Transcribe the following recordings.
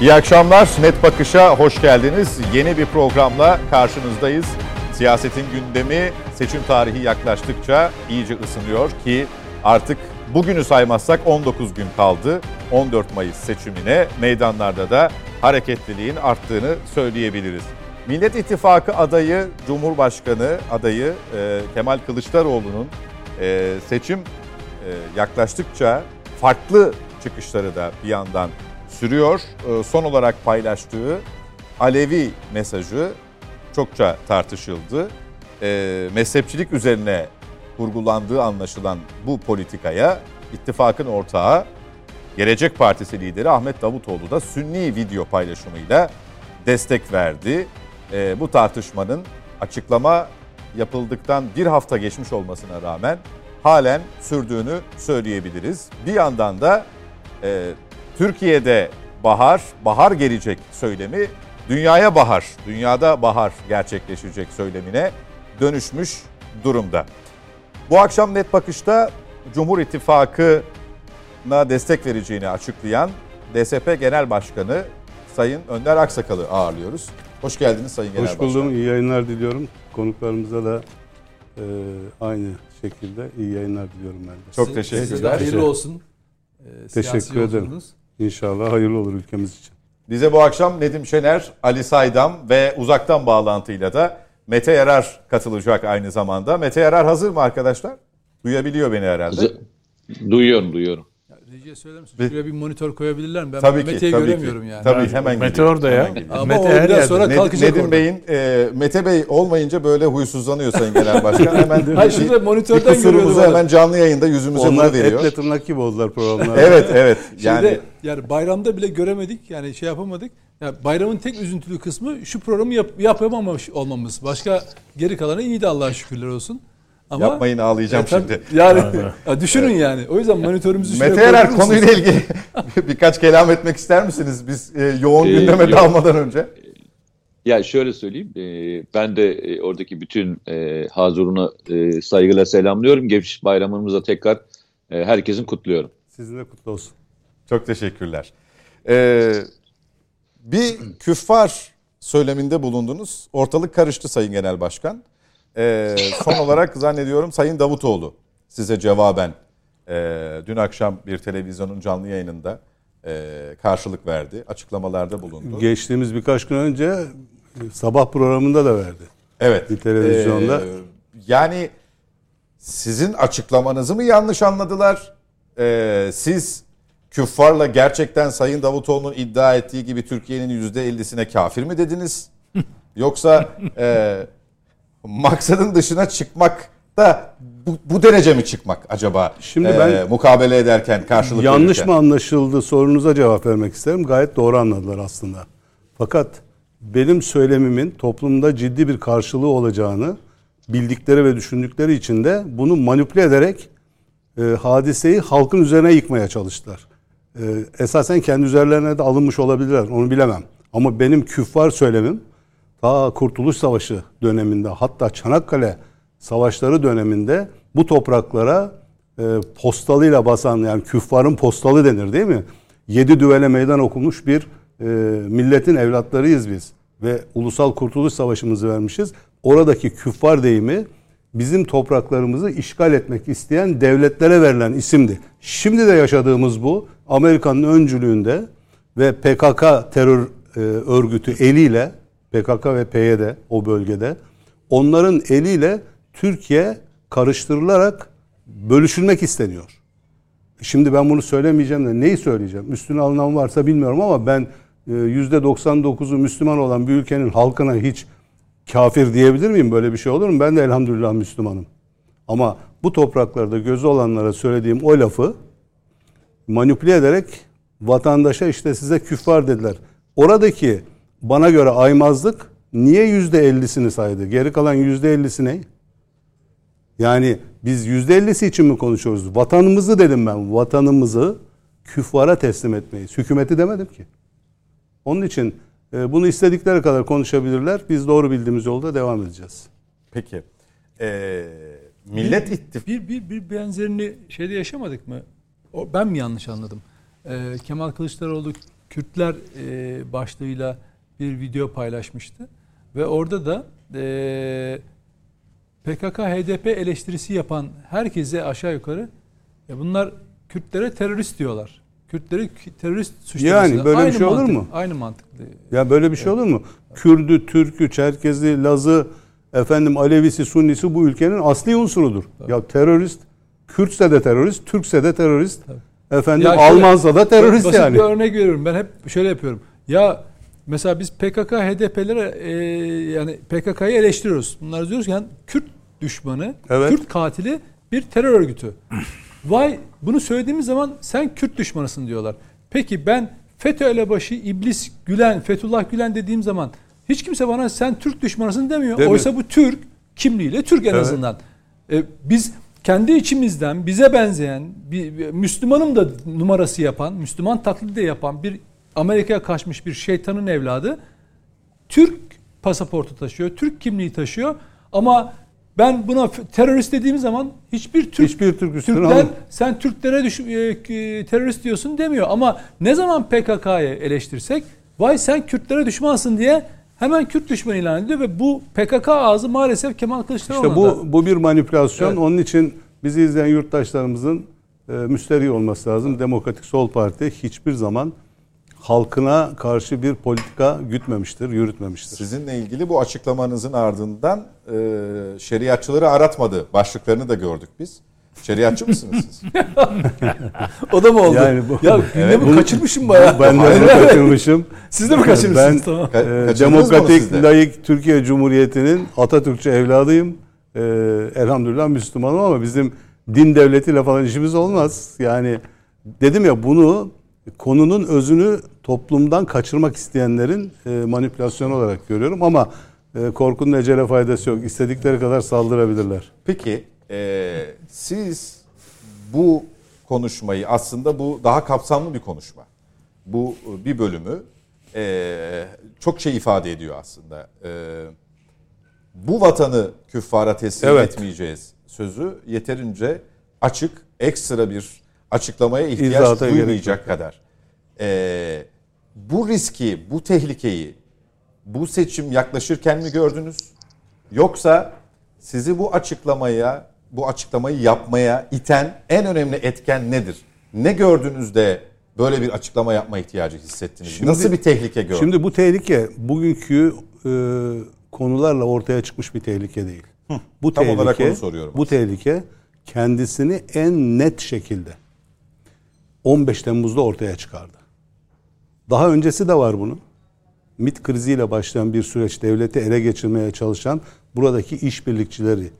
İyi akşamlar. Net Bakış'a hoş geldiniz. Yeni bir programla karşınızdayız. Siyasetin gündemi seçim tarihi yaklaştıkça iyice ısınıyor ki artık bugünü saymazsak 19 gün kaldı. 14 Mayıs seçimine meydanlarda da hareketliliğin arttığını söyleyebiliriz. Millet İttifakı adayı, Cumhurbaşkanı adayı e, Kemal Kılıçdaroğlu'nun e, seçim e, yaklaştıkça farklı çıkışları da bir yandan sürüyor. E, son olarak paylaştığı Alevi mesajı çokça tartışıldı. E, mezhepçilik üzerine kurgulandığı anlaşılan bu politikaya ittifakın ortağı Gelecek Partisi lideri Ahmet Davutoğlu da Sünni video paylaşımıyla destek verdi. E, bu tartışmanın açıklama yapıldıktan bir hafta geçmiş olmasına rağmen halen sürdüğünü söyleyebiliriz. Bir yandan da e, Türkiye'de bahar, bahar gelecek söylemi dünyaya bahar, dünyada bahar gerçekleşecek söylemine dönüşmüş durumda. Bu akşam net bakışta Cumhur İttifakı'na destek vereceğini açıklayan DSP Genel Başkanı Sayın Önder Aksakal'ı ağırlıyoruz. Hoş geldiniz Sayın Genel Hoş buldum. İyi yayınlar diliyorum. Konuklarımıza da e, aynı şekilde iyi yayınlar diliyorum ben de. Çok teşekkürler. Size de hayırlı olsun. Ee, Teşekkür ederim. yolculuğunuz. İnşallah hayırlı olur ülkemiz için. Bize bu akşam Nedim Şener, Ali Saydam ve uzaktan bağlantıyla da Mete Yarar katılacak aynı zamanda. Mete Yarar hazır mı arkadaşlar? Duyabiliyor beni herhalde. Duyuyorum, duyuyorum. Rejiye söyler misin? Şuraya bir monitör koyabilirler mi? Ben Tabii ki, Mete'yi tabii göremiyorum ki. yani. Tabii hemen Meteor da ya. Hemen. Ama Mete her yerde. sonra Ned- kalkacak Nedim. Bey'in, e, Mete Bey olmayınca böyle huysuzlanıyor Sayın Genel Başkan. Hemen Hayır şurada bir monitörden görüyordum. hemen canlı yayında yüzümüze Onlar bunu veriyor. etle tırnak gibi oldular programlarda. Evet evet. Yani, Yani yani bayramda bile göremedik. Yani şey yapamadık. Ya bayramın tek üzüntülü kısmı şu programı yap, yapamamış olmamız. Başka geri kalanı iyiydi Allah'a şükürler olsun. Ama yapmayın ağlayacağım E, şimdi. Yani ya düşünün yani. O yüzden monitörümüzü şuraya Mete misiniz? konuyla ilgili birkaç kelam etmek ister misiniz? Biz e, yoğun Ee, gündeme yok. dalmadan önce. Ya şöyle söyleyeyim, e, ben de e, oradaki bütün e, hazurunu e, saygıyla selamlıyorum. Geçmiş bayramımıza tekrar e, herkesin kutluyorum. Sizin de kutlu olsun. Çok teşekkürler. Ee, bir küffar söyleminde bulundunuz. Ortalık karıştı Sayın Genel Başkan. Ee, son olarak zannediyorum Sayın Davutoğlu size cevaben e, dün akşam bir televizyonun canlı yayınında e, karşılık verdi. Açıklamalarda bulundu. Geçtiğimiz birkaç gün önce e, sabah programında da verdi. Evet. Bir televizyonda. Ee, yani sizin açıklamanızı mı yanlış anladılar? Ee, siz küffarla gerçekten Sayın Davutoğlu'nun iddia ettiği gibi Türkiye'nin %50'sine kafir mi dediniz? Yoksa e, maksadın dışına çıkmak da bu, bu derece mi çıkmak acaba? Şimdi Ee, ben- mukabele ederken karşılık Yanlış verirken? mı anlaşıldı sorunuza cevap vermek isterim. Gayet doğru anladılar aslında. Fakat benim söylemimin toplumda ciddi bir karşılığı olacağını bildikleri ve düşündükleri için de bunu manipüle ederek e, hadiseyi halkın üzerine yıkmaya çalıştılar. E, esasen kendi üzerlerine de alınmış olabilirler onu bilemem. Ama benim küffar söylemim ta Kurtuluş Savaşı döneminde hatta Çanakkale Savaşları döneminde bu topraklara e, postalıyla basan yani küffarın postalı denir değil mi? Yedi düvele meydan okumuş bir e, milletin evlatlarıyız biz. Ve Ulusal Kurtuluş Savaşımızı vermişiz. Oradaki küffar deyimi bizim topraklarımızı işgal etmek isteyen devletlere verilen isimdi. Şimdi de yaşadığımız bu. Amerika'nın öncülüğünde ve PKK terör e, örgütü eliyle PKK ve PYD o bölgede onların eliyle Türkiye karıştırılarak bölüşülmek isteniyor. Şimdi ben bunu söylemeyeceğim de neyi söyleyeceğim? Üstüne alınan varsa bilmiyorum ama ben e, %99'u Müslüman olan bir ülkenin halkına hiç kafir diyebilir miyim? Böyle bir şey olur mu? Ben de elhamdülillah Müslümanım. Ama bu topraklarda gözü olanlara söylediğim o lafı manipüle ederek vatandaşa işte size küffar dediler. Oradaki bana göre aymazlık niye yüzde ellisini saydı? Geri kalan yüzde ellisi ne? Yani biz yüzde ellisi için mi konuşuyoruz? Vatanımızı dedim ben. Vatanımızı küffara teslim etmeyiz. Hükümeti demedim ki. Onun için e, bunu istedikleri kadar konuşabilirler. Biz doğru bildiğimiz yolda devam edeceğiz. Peki. Ee, Millet İttifakı Bir, bir, bir benzerini şeyde yaşamadık mı? O, ben mi yanlış anladım? Ee, Kemal Kılıçdaroğlu Kürtler e, başlığıyla bir video paylaşmıştı ve orada da e, PKK HDP eleştirisi yapan herkese aşağı yukarı ya bunlar Kürtlere terörist diyorlar. Kürtleri terörist suçlaması. Yani böyle bir şey olur mu? Aynı mantıklı. Ya böyle bir şey olur mu? Kürdü, Türkü, Çerkezi, Lazı, efendim Alevisi, Sunnisi bu ülkenin asli unsurudur. Ya terörist, Kürtse de terörist, Türkse de terörist. Efendim Ya şöyle, Almansa da terörist basit yani. bir örnek veriyorum. Ben hep şöyle yapıyorum. Ya mesela biz PKK, HDP'lere e, yani PKK'yı eleştiriyoruz. Bunlar diyoruz ki yani Kürt düşmanı, Evet. Kürt katili bir terör örgütü. Vay bunu söylediğimiz zaman sen Kürt düşmanısın diyorlar. Peki ben FETÖ elebaşı İblis Gülen, Fethullah Gülen dediğim zaman hiç kimse bana sen Türk düşmanısın demiyor. Demiyor. Oysa bu Türk kimliğiyle Türk en Evet. azından. E, biz kendi içimizden bize benzeyen bir, bir Müslümanım da numarası yapan, Müslüman taklidi de yapan bir Amerika'ya kaçmış bir şeytanın evladı Türk pasaportu taşıyor, Türk kimliği taşıyor ama ben buna terörist dediğim zaman hiçbir Türk Hiçbir Türk Türkler alın. sen Türklere düş, e, terörist diyorsun demiyor ama ne zaman PKK'yı eleştirsek vay sen Kürtlere düşmansın diye hemen Kürt düşmanı ilan ediyor ve bu PKK ağzı maalesef Kemal Kılıçdaroğlu'na İşte bu bu bir manipülasyon. Evet. Onun için bizi izleyen yurttaşlarımızın e, müsterih olması lazım. Demokratik Sol Parti hiçbir zaman halkına karşı bir politika gütmemiştir, yürütmemiştir. Sizinle ilgili bu açıklamanızın ardından e, şeriatçıları aratmadı. Başlıklarını da gördük biz. Şeriatçı mısınız siz? O da mı oldu? Yani bu- ya gündemi Bunu- kaçırmışım bayağı. Ben de bunu kaçırmışım. Siz de mi kaçırmışsınız? Ben tamam. Ka- e, demokratik, layık Türkiye Cumhuriyeti'nin Atatürkçü evladıyım. E, elhamdülillah Müslümanım ama bizim din devletiyle falan işimiz olmaz. Yani dedim ya bunu konunun özünü toplumdan kaçırmak isteyenlerin e, manipülasyonu olarak görüyorum ama e, korkunun ecele faydası yok. İstedikleri kadar saldırabilirler. Peki e, siz bu konuşmayı aslında bu daha kapsamlı bir konuşma. Bu bir bölümü e, çok şey ifade ediyor aslında. E, bu vatanı küffara teslim Evet. etmeyeceğiz sözü yeterince açık, ekstra bir açıklamaya ihtiyaç İzahata duymayacak kadar. E, bu riski, bu tehlikeyi bu seçim yaklaşırken mi gördünüz? Yoksa sizi bu açıklamaya, bu açıklamayı yapmaya iten en önemli etken nedir? Ne gördünüz de böyle bir açıklama yapma ihtiyacı hissettiniz? Şimdi- Nasıl bir tehlike gördünüz? Şimdi bu tehlike bugünkü e, konularla ortaya çıkmış bir tehlike değil. Bu tam tehlike, olarak onu soruyorum Bu aslında. tehlike kendisini en net şekilde 15 Temmuz'da ortaya çıkardı. Daha öncesi de var bunun. MIT kriziyle başlayan bir süreç devleti ele geçirmeye çalışan buradaki işbirlikçileri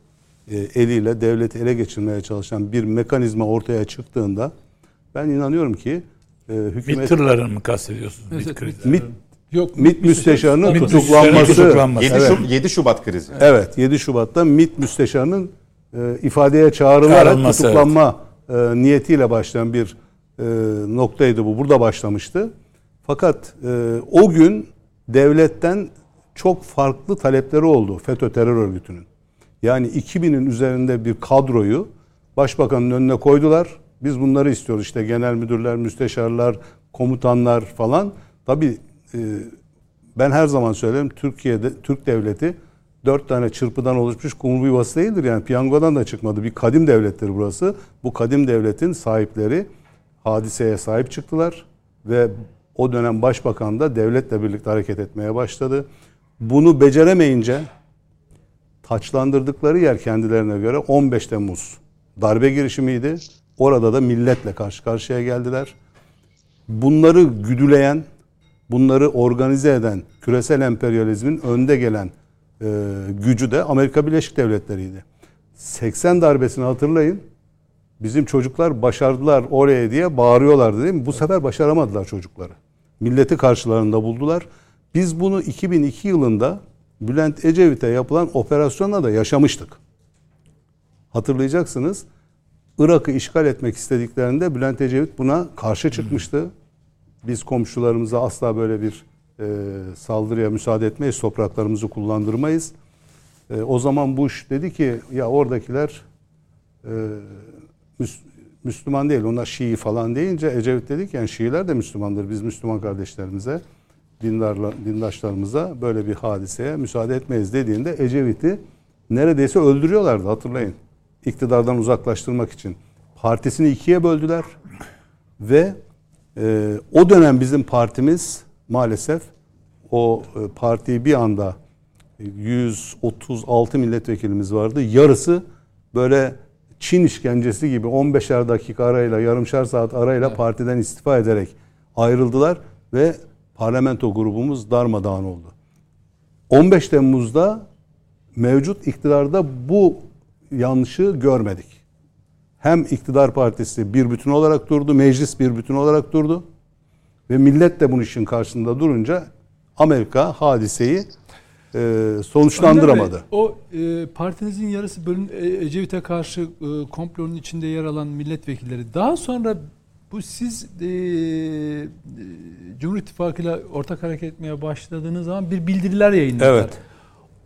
e, eliyle devleti ele geçirmeye çalışan bir mekanizma ortaya çıktığında ben inanıyorum ki e, hükümet MİT tırlarını mı kastediyorsunuz? Evet, MİT krizi. MIT Yok. MİT müsteşarının MİT tutuklanması. tutuklanması. 7, Evet. Şub- 7 Şubat krizi. Evet 7 Şubat'ta MİT müsteşarının e, ifadeye çağrılarak Çağrılması, tutuklanma e, niyetiyle başlayan bir e, noktaydı bu. Burada başlamıştı. Fakat e, o gün devletten çok farklı talepleri oldu FETÖ terör örgütünün. Yani 2000'in üzerinde bir kadroyu başbakanın önüne koydular. Biz bunları istiyoruz işte genel müdürler, müsteşarlar, komutanlar falan. Tabii e, ben her zaman söylerim Türkiye'de Türk devleti dört tane çırpıdan oluşmuş kumru yuvası değildir. Yani piyangodan da çıkmadı. Bir kadim devlettir burası. Bu kadim devletin sahipleri hadiseye sahip çıktılar ve o dönem başbakan da devletle birlikte hareket etmeye başladı. Bunu beceremeyince taçlandırdıkları yer kendilerine göre 15 Temmuz darbe girişimiydi. Orada da milletle karşı karşıya geldiler. Bunları güdüleyen, bunları organize eden küresel emperyalizmin önde gelen e, gücü de Amerika Birleşik Devletleri'ydi. 80 darbesini hatırlayın. Bizim çocuklar başardılar oraya diye bağırıyorlardı değil mi? Bu sefer başaramadılar çocukları. Milleti karşılarında buldular. Biz bunu 2002 yılında Bülent Ecevit'e yapılan operasyonla da yaşamıştık. Hatırlayacaksınız. Irak'ı işgal etmek istediklerinde Bülent Ecevit buna karşı çıkmıştı. Biz komşularımıza asla böyle bir e, saldırıya müsaade etmeyiz, topraklarımızı kullandırmayız. E, o zaman Bush dedi ki ya oradakiler e, Müslüman değil. Onlar Şii falan deyince Ecevit dedik yani Şiiler de Müslümandır. Biz Müslüman kardeşlerimize, dindarla, dindaşlarımıza böyle bir hadiseye müsaade etmeyiz dediğinde Ecevit'i neredeyse öldürüyorlardı hatırlayın. İktidardan uzaklaştırmak için. Partisini ikiye böldüler ve e, o dönem bizim partimiz maalesef o e, partiyi bir anda 136 milletvekilimiz vardı. Yarısı böyle Çin işkencesi gibi 15'er dakika arayla, yarımşar saat arayla Evet. partiden istifa ederek ayrıldılar ve parlamento grubumuz darmadağın oldu. 15 Temmuz'da mevcut iktidarda bu yanlışı görmedik. Hem iktidar partisi bir bütün olarak durdu, meclis bir bütün olarak durdu ve millet de bunun işin karşısında durunca Amerika hadiseyi e, sonuçlandıramadı. Bey, O e, partinizin yarısı bölün e, Ecevit'e karşı e, komplonun içinde yer alan milletvekilleri daha sonra bu siz e, e, Cumhur İttifakı'yla ortak hareket etmeye başladığınız zaman bir bildiriler yayınladılar. Evet.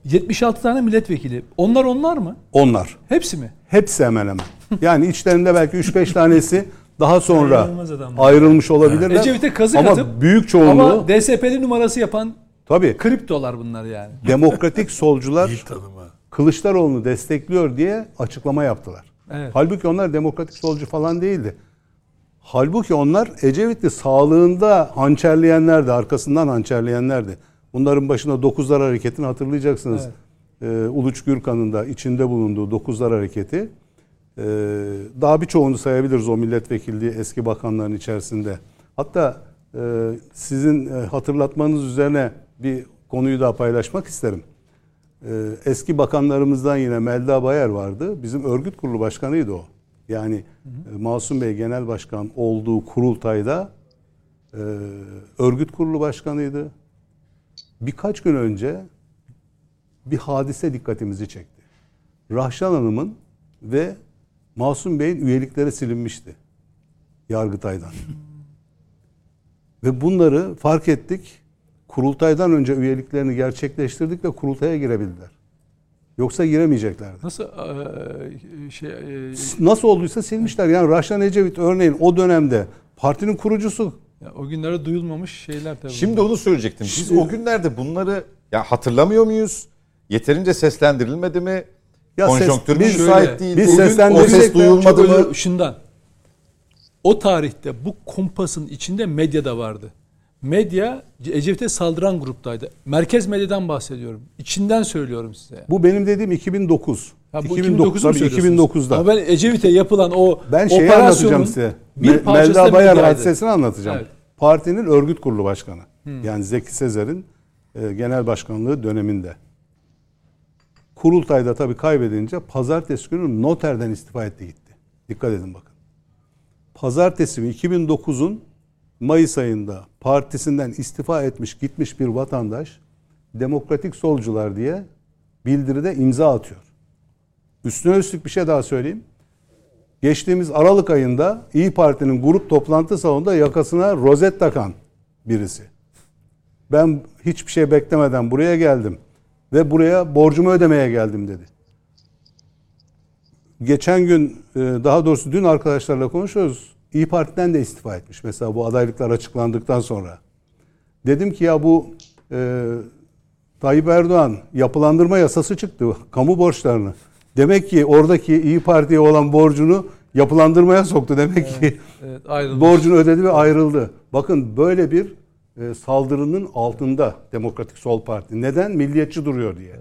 76 tane milletvekili. Onlar onlar mı? Onlar. Hepsi mi? Hepsi hemen hemen. Yani içlerinde belki 3-5 tanesi daha sonra ayrılmış olabilirler. Ecevit'e kazık Ama atıp büyük çoğunluğu ama DSP'li numarası yapan tabii kriptolar bunlar yani. demokratik solcular. Kılıçdaroğlu'nu destekliyor diye açıklama yaptılar. Evet. Halbuki onlar demokratik solcu falan değildi. Halbuki onlar Ecevit'i sağlığında hançerleyenlerdi, arkasından hançerleyenlerdi. Bunların başında Dokuzlar Hareketi'ni hatırlayacaksınız. Ee, Uluç Gürkan'ın da içinde bulunduğu Dokuzlar Hareketi. Ee, daha birçoğunu sayabiliriz o milletvekilliği eski bakanların içerisinde. Hatta e, sizin e, hatırlatmanız üzerine bir konuyu daha paylaşmak isterim. Ee, eski bakanlarımızdan yine Melda Bayar vardı. Bizim örgüt kurulu başkanıydı o. Yani e, Masum Bey genel başkan olduğu kurultayda e, örgüt kurulu başkanıydı. Birkaç gün önce bir hadise dikkatimizi çekti. Rahşan Hanım'ın ve Masum Bey'in üyelikleri silinmişti. Yargıtay'dan. Ve bunları fark ettik. Kurultaydan önce üyeliklerini gerçekleştirdik ve kurultaya girebildiler. Yoksa giremeyeceklerdi. Nasıl e, şey e, Nasıl olduysa silmişler. Yani Raşlan Ecevit örneğin o dönemde partinin kurucusu. ya o günlerde duyulmamış şeyler tabii. Şimdi onu söyleyecektim. Biz o günlerde bunları ya hatırlamıyor muyuz? Yeterince seslendirilmedi mi? Ya Konjonktür ses- biz- müsait değil? biz o ses duyulmadı mı? Şundan. O tarihte bu kompasın içinde medya da vardı. Medya Ecevit'e saldıran gruptaydı. Merkez medyadan bahsediyorum. İçinden söylüyorum size. Bu benim dediğim 2009. Ha, bu 2009 2009'u mu tabii söylüyorsunuz? 2009'da. Ama ben Ecevit'e yapılan o Ben şeyi anlatacağım size. bir Me- Melda Bayar hadisesini anlatacağım. Evet. Partinin örgüt kurulu başkanı. Yani Zeki Sezer'in e, genel başkanlığı döneminde. Kurultayda tabii kaybedince pazartesi günü noterden istifa etti gitti. Dikkat edin bakın. Pazartesi günü 2009'un Mayıs ayında partisinden istifa etmiş gitmiş bir vatandaş demokratik solcular diye bildiride imza atıyor. Üstüne üstlük bir şey daha söyleyeyim. Geçtiğimiz Aralık ayında İyi Parti'nin grup toplantı salonunda yakasına rozet takan birisi. Ben hiçbir şey beklemeden buraya geldim ve buraya borcumu ödemeye geldim dedi. Geçen gün e, daha doğrusu dün arkadaşlarla konuşuyoruz. İyi Parti'den de istifa etmiş. Mesela bu adaylıklar açıklandıktan sonra. Dedim ki ya bu e, Tayyip Erdoğan yapılandırma yasası çıktı. Kamu borçlarını. Demek ki oradaki İyi Parti'ye olan borcunu yapılandırmaya soktu. Demek ki Evet, ayrılmış. borcunu ödedi ve ayrıldı. Bakın böyle bir e, saldırının altında Demokratik Sol Parti. Neden? Milliyetçi duruyor diye.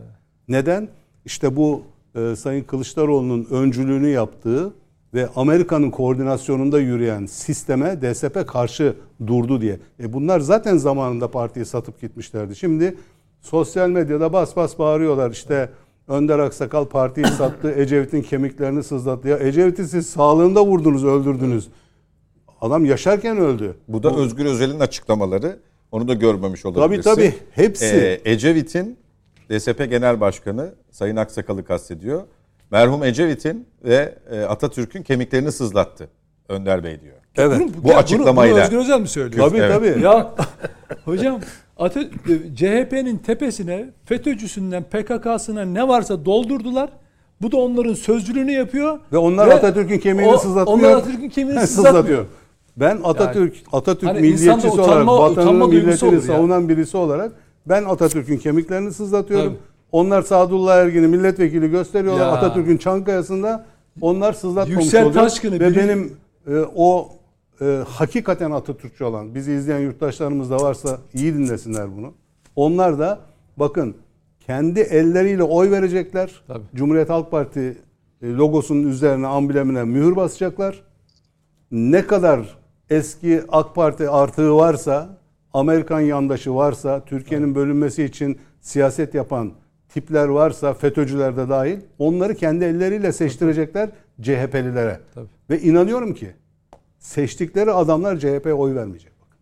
Neden? İşte bu e, Sayın Kılıçdaroğlu'nun öncülüğünü yaptığı ve Amerika'nın koordinasyonunda yürüyen sisteme DSP karşı durdu diye. E bunlar zaten zamanında partiyi satıp gitmişlerdi. Şimdi sosyal medyada bas bas bağırıyorlar işte Önder Aksakal partiyi sattı, Ecevit'in kemiklerini sızlattı. Ya Ecevit'i siz sağlığında vurdunuz, öldürdünüz. Adam yaşarken öldü. Bu da Özgür Özel'in açıklamaları. Onu da görmemiş Tabii olabilirsin. tabii. Hepsi. Ee, Ecevit'in DSP Genel Başkanı Sayın Aksakal'ı kastediyor. Merhum Ecevit'in ve e, Atatürk'ün kemiklerini sızlattı Önder Bey diyor. evet. Bunu- Bu ya bunu- açıklamayla. Bunu Özgür Özel mi söylüyor? Tabii Evet. tabii. Ya hocam Ate- CHP'nin tepesine FETÖ'cüsünden PKK'sına ne varsa doldurdular. Bu da onların sözcülüğünü yapıyor. Ve onlar Atatürk'ün kemiğini o- sızlatmıyor. Onlar Atatürk'ün kemiğini sızlatmıyor. Ben Atatürk Atatürk hani milliyetçisi utanma- olarak vatanını milletini savunan birisi olarak ben Atatürk'ün kemiklerini sızlatıyorum. Tabii. Onlar Sadullah Ergin'i milletvekili gösteriyorlar Ya. Atatürk'ün Çankaya'sında. Onlar sızlatmamış Yüksel oluyor. Taşkın'ı Ve biri- benim e, o e, hakikaten Atatürkçü olan bizi izleyen yurttaşlarımız da varsa iyi dinlesinler bunu. Onlar da bakın kendi elleriyle oy verecekler. Tabii. Cumhuriyet Halk Parti e, logosunun üzerine amblemine mühür basacaklar. Ne kadar eski AK Parti artığı varsa, Amerikan yandaşı varsa, Türkiye'nin bölünmesi için siyaset yapan tipler varsa, FETÖ'cüler de dahil, onları kendi elleriyle seçtirecekler CHP'lilere. Tabii. Ve inanıyorum ki seçtikleri adamlar CHP'ye oy vermeyecek. Bakın.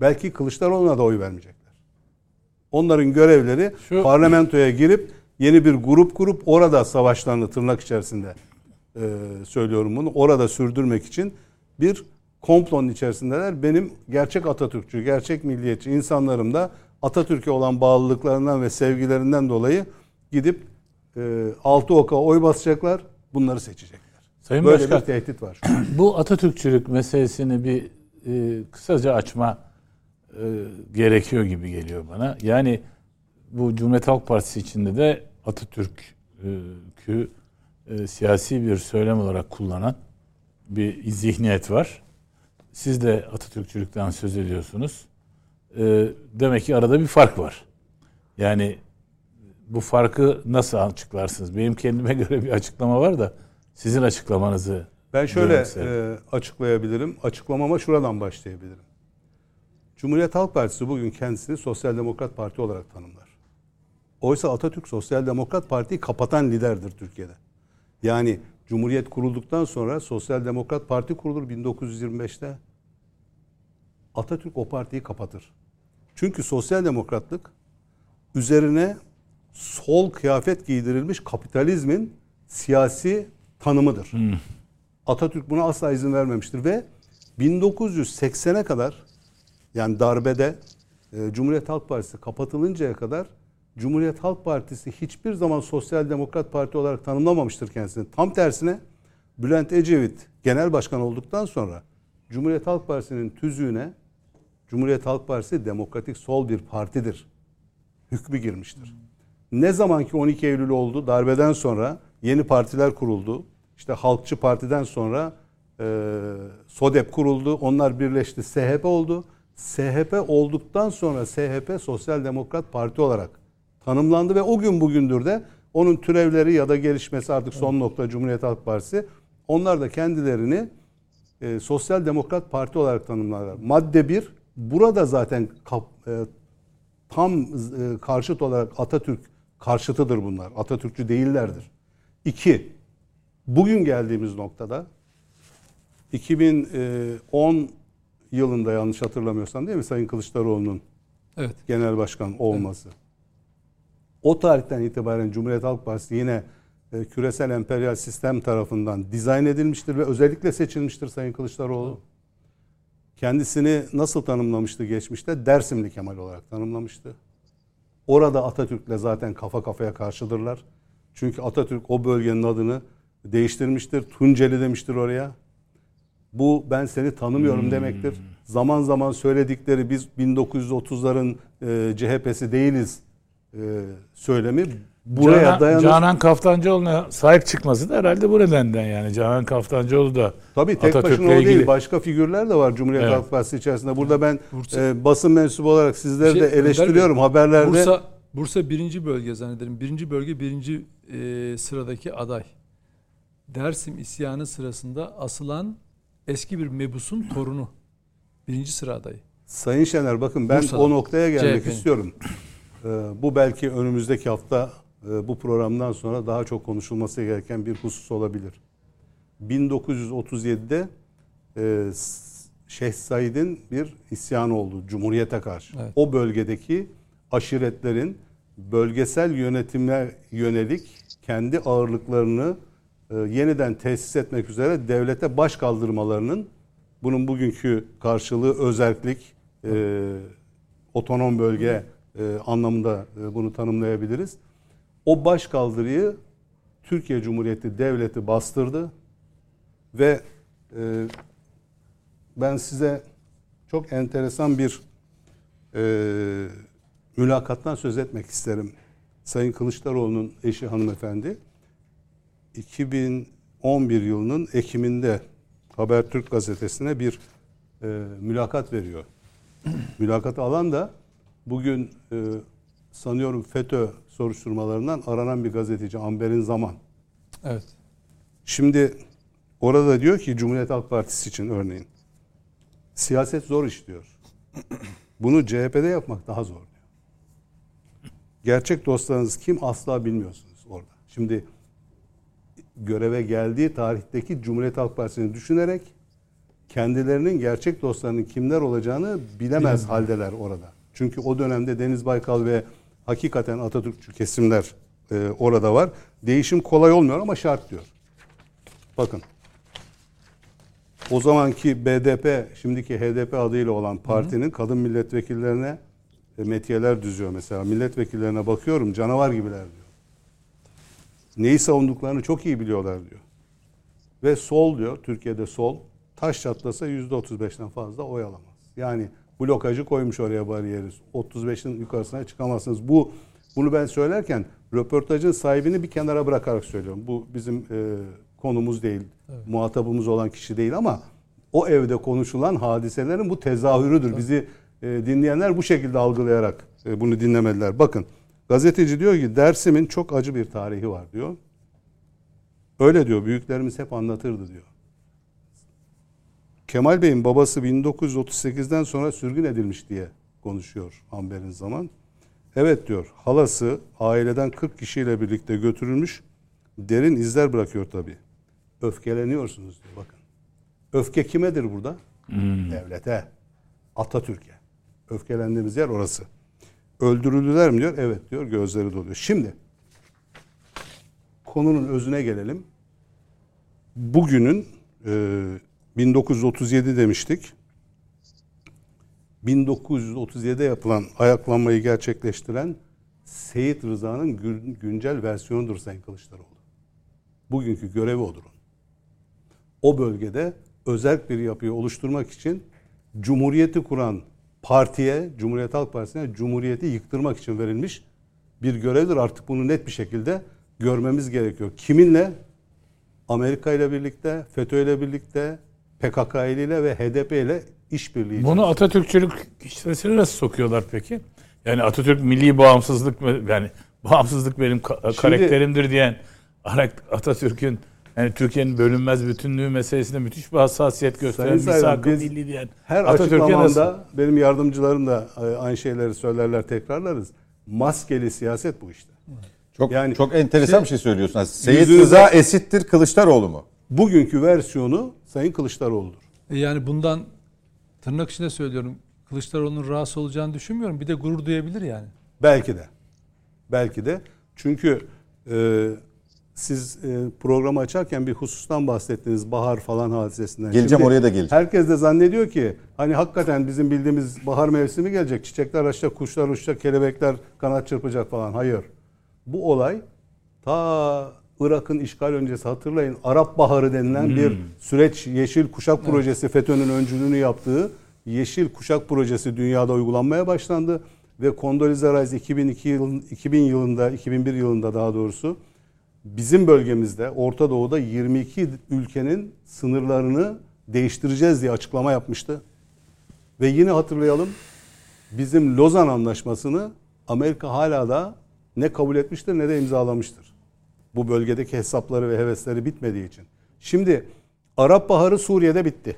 Belki Kılıçdaroğlu'na da oy vermeyecekler. Onların görevleri Şu- parlamentoya girip yeni bir grup kurup orada savaşlarını tırnak içerisinde e, söylüyorum bunu. Orada sürdürmek için bir komplonun içerisindeler. Benim gerçek Atatürkçü, gerçek milliyetçi insanlarım da Atatürk'e olan bağlılıklarından ve sevgilerinden dolayı gidip e, altı oka oy basacaklar. Bunları seçecekler. Sayın Böyle Başkan, bir tehdit var. bu Atatürkçülük meselesini bir e, kısaca açma e, gerekiyor gibi geliyor bana. Yani bu Cumhuriyet Halk Partisi içinde de Atatürk'ü e, siyasi bir söylem olarak kullanan bir zihniyet var. Siz de Atatürkçülükten söz ediyorsunuz. E, demek ki arada bir fark var. Yani bu farkı nasıl açıklarsınız? Benim kendime göre bir açıklama var da sizin açıklamanızı Ben şöyle e, açıklayabilirim. Açıklamama şuradan başlayabilirim. Cumhuriyet Halk Partisi bugün kendisini Sosyal Demokrat Parti olarak tanımlar. Oysa Atatürk Sosyal Demokrat Parti'yi kapatan liderdir Türkiye'de. Yani Cumhuriyet kurulduktan sonra Sosyal Demokrat Parti kurulur 1925'te. Atatürk o partiyi kapatır. Çünkü sosyal demokratlık üzerine sol kıyafet giydirilmiş kapitalizmin siyasi tanımıdır. Atatürk buna asla izin vermemiştir ve 1980'e kadar yani darbede e, Cumhuriyet Halk Partisi kapatılıncaya kadar Cumhuriyet Halk Partisi hiçbir zaman Sosyal Demokrat Parti olarak tanımlamamıştır kendisini. Tam tersine Bülent Ecevit genel başkan olduktan sonra Cumhuriyet Halk Partisi'nin tüzüğüne Cumhuriyet Halk Partisi demokratik sol bir partidir. Hükmü girmiştir. Ne zaman ki 12 Eylül oldu darbeden sonra yeni partiler kuruldu. İşte Halkçı Parti'den sonra e, SODEP kuruldu. Onlar birleşti. SHP oldu. SHP olduktan sonra SHP Sosyal Demokrat Parti olarak tanımlandı ve o gün bugündür de onun türevleri ya da gelişmesi artık son nokta Cumhuriyet Halk Partisi. Onlar da kendilerini e, Sosyal Demokrat Parti olarak tanımlarlar. Madde 1 burada zaten kap- e, tam e, karşıt olarak Atatürk karşıtıdır bunlar. Atatürkçü değillerdir. İki, bugün geldiğimiz noktada 2010 yılında yanlış hatırlamıyorsam değil mi Sayın Kılıçdaroğlu'nun Evet. genel başkan olması. O tarihten itibaren Cumhuriyet Halk Partisi yine e, küresel emperyal sistem tarafından dizayn edilmiştir ve özellikle seçilmiştir Sayın Kılıçdaroğlu. Kendisini nasıl tanımlamıştı geçmişte? Dersimli Kemal olarak tanımlamıştı. Orada Atatürk'le zaten kafa kafaya karşıdırlar. Çünkü Atatürk o bölgenin adını değiştirmiştir. Tunceli demiştir oraya. Bu ben seni tanımıyorum demektir. Zaman zaman söyledikleri biz 1930'ların e, CHP'si değiliz e, söylemi buraya Canan, dayanır. Canan Kaftancıoğlu'na sahip çıkması da herhalde bu nedenden yani. Canan Kaftancıoğlu da Tabii tek Atatürk'le başına o değil. ilgili- Başka figürler de var Cumhuriyet Evet. Halk Partisi içerisinde. Burada ben Bursa- e, basın mensubu olarak sizleri Bir de şey- eleştiriyorum. Bey, Haberlerde Bursa Bursa birinci bölge zannederim. Birinci bölge birinci e, sıradaki aday. Dersim isyanı sırasında asılan eski bir mebusun torunu. Birinci sıra adayı. Sayın Şener bakın ben Bursa'da. o noktaya gelmek CHP'nin. istiyorum. Ee, bu belki önümüzdeki hafta bu programdan sonra daha çok konuşulması gereken bir husus olabilir. 1937'de e, Şeyh Said'in bir isyanı oldu Cumhuriyete karşı. Evet. O bölgedeki aşiretlerin bölgesel yönetime yönelik kendi ağırlıklarını e, yeniden tesis etmek üzere devlete baş kaldırmalarının bunun bugünkü karşılığı özerklik, e, otonom bölge e, anlamında e, bunu tanımlayabiliriz. O baş kaldırıyı Türkiye Cumhuriyeti Devleti bastırdı ve e, ben size çok enteresan bir e, mülakattan söz etmek isterim. Sayın Kılıçdaroğlu'nun eşi hanımefendi 2011 yılının Ekim'inde Habertürk gazetesine bir e, mülakat veriyor. Mülakatı alan da bugün e, sanıyorum FETÖ soruşturmalarından aranan bir gazeteci Amber'in Zaman. Evet. Şimdi orada diyor ki Cumhuriyet Halk Partisi için örneğin siyaset zor iş diyor. Bunu CHP'de yapmak daha zor diyor. Gerçek dostlarınız kim asla bilmiyorsunuz orada. Şimdi göreve geldiği tarihteki Cumhuriyet Halk Partisi'ni düşünerek kendilerinin gerçek dostlarının kimler olacağını bilemez haldeler orada. Çünkü o dönemde Deniz Baykal ve hakikaten Atatürkçü kesimler e, orada var. Değişim kolay olmuyor ama şart diyor. Bakın. O zamanki BDP, şimdiki HDP adıyla olan partinin kadın milletvekillerine e, metiyeler düzüyor mesela. Milletvekillerine bakıyorum canavar gibiler diyor. Neyi savunduklarını çok iyi biliyorlar diyor. Ve sol diyor, Türkiye'de sol, taş çatlasa %35'ten fazla oy alamaz. Yani blokajı koymuş oraya bariyeri. 35'in yukarısına çıkamazsınız. Bu bunu ben söylerken röportajın sahibini bir kenara bırakarak söylüyorum. Bu bizim e, konumuz değil, muhatabımız olan kişi değil ama o evde konuşulan hadiselerin bu tezahürüdür. Bizi e, dinleyenler bu şekilde algılayarak e, bunu dinlemediler. Bakın gazeteci diyor ki Dersim'in çok acı bir tarihi var diyor. Öyle diyor büyüklerimiz hep anlatırdı diyor. Kemal Bey'in babası 1938'den sonra sürgün edilmiş diye konuşuyor Amber'in zaman. Evet diyor halası aileden 40 kişiyle birlikte götürülmüş derin izler bırakıyor tabii. Öfkeleniyorsunuz diyor bakın. Öfke kimedir burada? Devlete, Atatürk'e. Öfkelendiğimiz yer orası. Öldürüldüler mi diyor? Evet diyor gözleri doluyor. Şimdi konunun özüne gelelim. Bugünün e, 1937 demiştik. 1937'de yapılan ayaklanmayı gerçekleştiren Seyit Rıza'nın gün- güncel versiyonudur Sayın Kılıçdaroğlu. Bugünkü görevi odur. O bölgede özel bir yapıyı oluşturmak için Cumhuriyeti kuran partiye, Cumhuriyet Halk Partisi'ne Cumhuriyeti yıktırmak için verilmiş bir görevdir. Artık bunu net bir şekilde görmemiz gerekiyor. Kiminle? Amerika ile birlikte, FETÖ ile birlikte, PKK ile ve HDP ile işbirliği. Bunu Atatürkçülük kişisine nasıl sokuyorlar peki? Yani Atatürk milli bağımsızlık mı yani bağımsızlık benim ka- karakterimdir diyen Atatürk'ün yani Türkiye'nin bölünmez bütünlüğü meselesinde müthiş bir hassasiyet gösteren misak-ı biz milli diyen Her Atatürk'e nasıl? açıklamamda benim yardımcılarım da e, aynı şeyleri söylerler, tekrarlarız. Maskeli siyaset bu işte. Çok Yani çok enteresan şey- bir şey söylüyorsun. Seyit Rıza esittir Kılıçdaroğlu mu? Bugünkü versiyonu Sayın Kılıçdaroğlu'dur. E Yani bundan tırnak içinde söylüyorum. Kılıçdaroğlu'nun rahatsız olacağını düşünmüyorum. Bir de gurur duyabilir yani. Belki de. Belki de. Çünkü e, siz e, programı açarken bir husustan bahsettiniz. Bahar falan hadisesinden. Geleceğim, oraya da geleceğim. Herkes de zannediyor ki hani hakikaten bizim bildiğimiz bahar mevsimi gelecek. Çiçekler açacak, kuşlar uçacak, kelebekler kanat çırpacak falan. Hayır. Bu olay ta Irak'ın işgal öncesi hatırlayın Arap Baharı denilen bir süreç Yeşil Kuşak Projesi FETÖ'nün öncülüğünü yaptığı Yeşil Kuşak Projesi dünyada uygulanmaya başlandı ve Condoleezza Rice 2002 yılın, 2000 yılında 2001 yılında daha doğrusu bizim bölgemizde Orta Doğu'da 22 ülkenin sınırlarını değiştireceğiz diye açıklama yapmıştı. Ve yine hatırlayalım bizim Lozan Anlaşması'nı Amerika hala da ne kabul etmiştir ne de imzalamıştır. Bu bölgedeki hesapları ve hevesleri bitmediği için. Şimdi Arap Baharı Suriye'de bitti.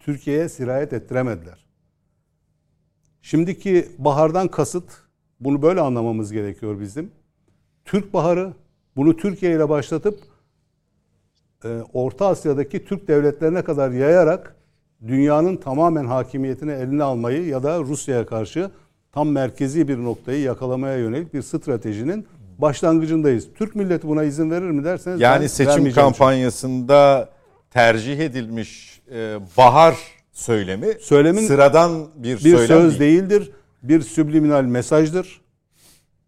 Türkiye'ye sirayet ettiremediler. Şimdiki bahardan kasıt bunu böyle anlamamız gerekiyor bizim. Türk Baharı bunu Türkiye ile başlatıp e, Orta Asya'daki Türk devletlerine kadar yayarak dünyanın tamamen hakimiyetini eline almayı ya da Rusya'ya karşı tam merkezi bir noktayı yakalamaya yönelik bir stratejinin başlangıcındayız. Türk milleti buna izin verir mi derseniz Yani seçim vermeyeceğim çünkü. kampanyasında tercih edilmiş e, bahar söylemi Söylemin sıradan bir, bir söylem söz değil. değildir. Bir subliminal mesajdır.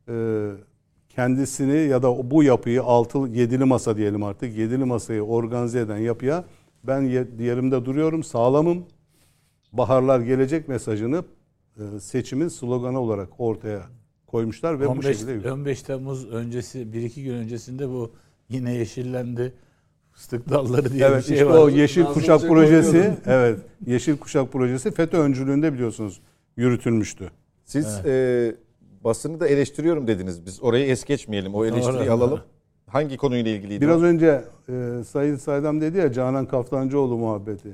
Ee, kendisini ya da bu yapıyı altı yedili masa diyelim artık yedili masayı organize eden yapıya ben ye- yerimde duruyorum sağlamım baharlar gelecek mesajını e, seçimin sloganı olarak ortaya koymuşlar ve bu 15, şekilde yürüyor. 15 Temmuz öncesi 1-2 gün öncesinde bu yine yeşillendi. Fıstık dalları diye Evet bir şey işte var. o Yeşil Nazım Kuşak projesi evet Yeşil Kuşak projesi FETÖ öncülüğünde biliyorsunuz yürütülmüştü. Siz e, basını da eleştiriyorum dediniz. Biz orayı es geçmeyelim. O eleştiriyi Doğru. alalım. Hangi konuyla ilgiliydi? Biraz o? önce e, Sayın Saydam dedi ya Canan Kaftancıoğlu muhabbeti.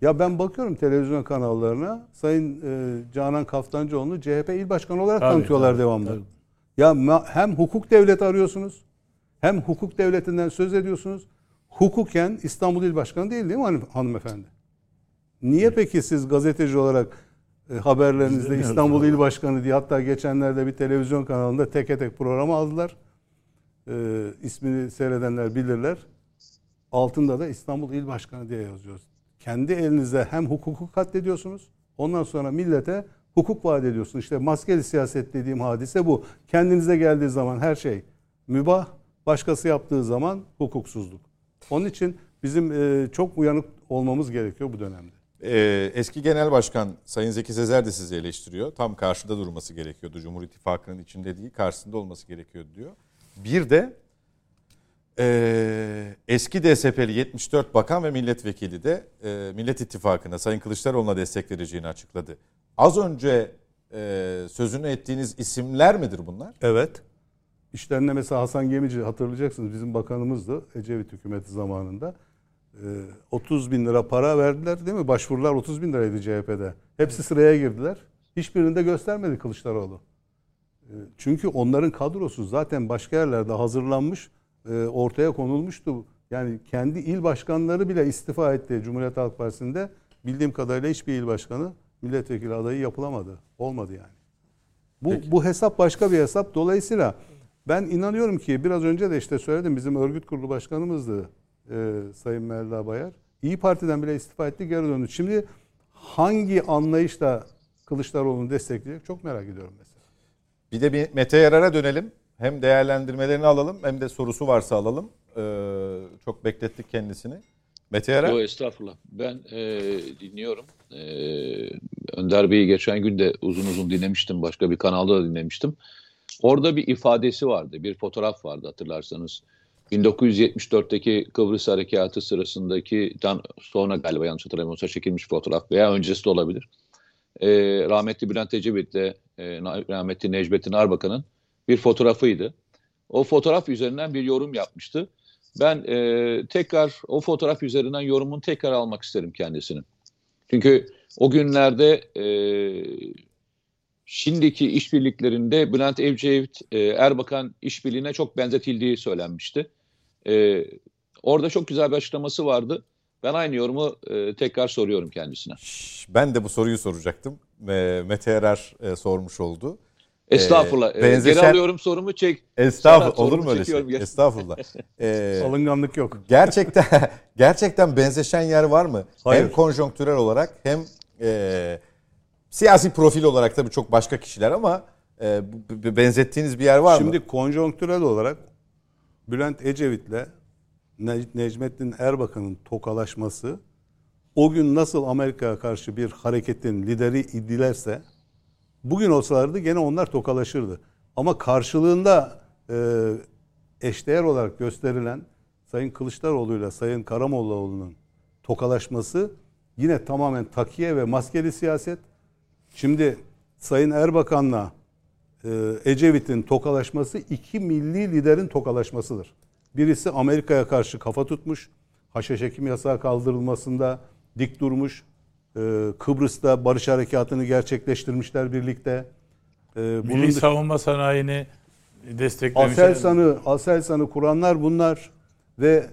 Ya ben bakıyorum televizyon kanallarına Sayın e, Canan Kaftancıoğlu'nu CHP il başkanı olarak Tabii, tanıtıyorlar tabii, devamlı. tabii. Ya ma- hem hukuk devleti arıyorsunuz hem hukuk devletinden söz ediyorsunuz. Hukuken İstanbul İl Başkanı değil değil mi hanım- hanımefendi? Niye peki siz gazeteci olarak e, haberlerinizde İstanbul. İl Başkanı diye hatta geçenlerde bir televizyon kanalında teke tek programı aldılar. E, ismini seyredenler bilirler. Altında da İstanbul İl Başkanı diye yazıyoruz. Kendi elinizde hem hukuku katlediyorsunuz. Ondan sonra millete hukuk vaat ediyorsunuz. İşte maskeli siyaset dediğim hadise bu. Kendinize geldiği zaman her şey mübah. Başkası yaptığı zaman hukuksuzluk. Onun için bizim e, çok uyanık olmamız gerekiyor bu dönemde. Ee, eski Genel Başkan Sayın Zeki Sezer de sizi eleştiriyor. Tam karşıda durması gerekiyordu. Cumhur İttifakı'nın içinde değil, karşısında olması gerekiyordu diyor. Bir de ee, eski DSP'li 74 bakan ve milletvekili de ee, Millet İttifakı'na Sayın Kılıçdaroğlu'na destek vereceğini açıkladı. Az önce ee, sözünü ettiğiniz isimler midir bunlar? Evet. İşlerinde mesela Hasan Gemici hatırlayacaksınız bizim bakanımızdı Ecevit hükümeti zamanında. Ee, 30 bin lira para verdiler değil mi? Başvurular 30 bin liraydı CHP'de. Hepsi sıraya girdiler. Hiçbirini de göstermedi Kılıçdaroğlu. Ee, Çünkü onların kadrosu zaten başka yerlerde hazırlanmış, e, ortaya konulmuştu. Yani kendi il başkanları bile istifa etti Cumhuriyet Halk Partisi'nde. Bildiğim kadarıyla hiçbir il başkanı milletvekili adayı yapılamadı. Olmadı yani. Bu, bu hesap başka bir hesap. Dolayısıyla ben inanıyorum ki biraz önce de işte söyledim bizim örgüt kurulu başkanımızdı e, Sayın Melda Bayar. İyi Parti'den bile istifa etti geri döndü. Şimdi hangi anlayışla Kılıçdaroğlu'nu destekleyecek çok merak ediyorum mesela. Bir de bir Mete Yarar'a dönelim. Hem değerlendirmelerini alalım hem de sorusu varsa alalım. Ee, çok beklettik kendisini. Mete Yarar. Yo, estağfurullah. Ben e, dinliyorum. E, Önder Bey'i geçen gün de uzun uzun dinlemiştim. Başka bir kanalda da dinlemiştim. Orada bir ifadesi vardı. Bir fotoğraf vardı hatırlarsanız. 1974'teki Kıbrıs Harekatı sırasındaki dan sonra galiba yanlış hatırlamıyorsam çekilmiş fotoğraf veya öncesi de olabilir. E, rahmetli Bülent Ecevit'le e, rahmetli Necmettin Arbakan'ın bir fotoğrafıydı. O fotoğraf üzerinden bir yorum yapmıştı. Ben e, tekrar o fotoğraf üzerinden yorumunu tekrar almak isterim kendisinin. Çünkü o günlerde e, şimdiki işbirliklerinde Bülent Ecevit e, Erbakan işbirliğine çok benzetildiği söylenmişti. E, orada çok güzel bir açıklaması vardı. Ben aynı yorumu e, tekrar soruyorum kendisine. Ben de bu soruyu soracaktım. Ee, Mete Yarar e, sormuş oldu. Estağfurullah. Ee, E, benzeşen- Geri alıyorum sorumu çek. Estağfurullah. Sonra Olur mu öyle şey? Estağfurullah. Ee, Alınganlık yok. gerçekten gerçekten benzeşen yer var mı? Hayır. Hem konjonktürel olarak hem e, siyasi profil olarak tabii çok başka kişiler ama e, benzettiğiniz bir yer var mı? Şimdi konjonktürel olarak Bülent Ecevit'le Necmettin Erbakan'ın tokalaşması o gün nasıl Amerika'ya karşı bir hareketin lideri idilerse bugün olsalardı gene onlar tokalaşırdı. Ama karşılığında e, eşdeğer olarak gösterilen Sayın Kılıçdaroğlu ile Sayın Karamollaoğlu'nun tokalaşması yine tamamen takiye ve maskeli siyaset. Şimdi Sayın Erbakan'la e, Ecevit'in tokalaşması iki milli liderin tokalaşmasıdır. Birisi Amerika'ya karşı kafa tutmuş, haşhaş hekim yasağı kaldırılmasında dik durmuş, e, Kıbrıs'ta barış harekatını gerçekleştirmişler birlikte. E, Milli bunun savunma sanayini desteklemişler. Aselsan'ı Aselsan'ı kuranlar bunlar ve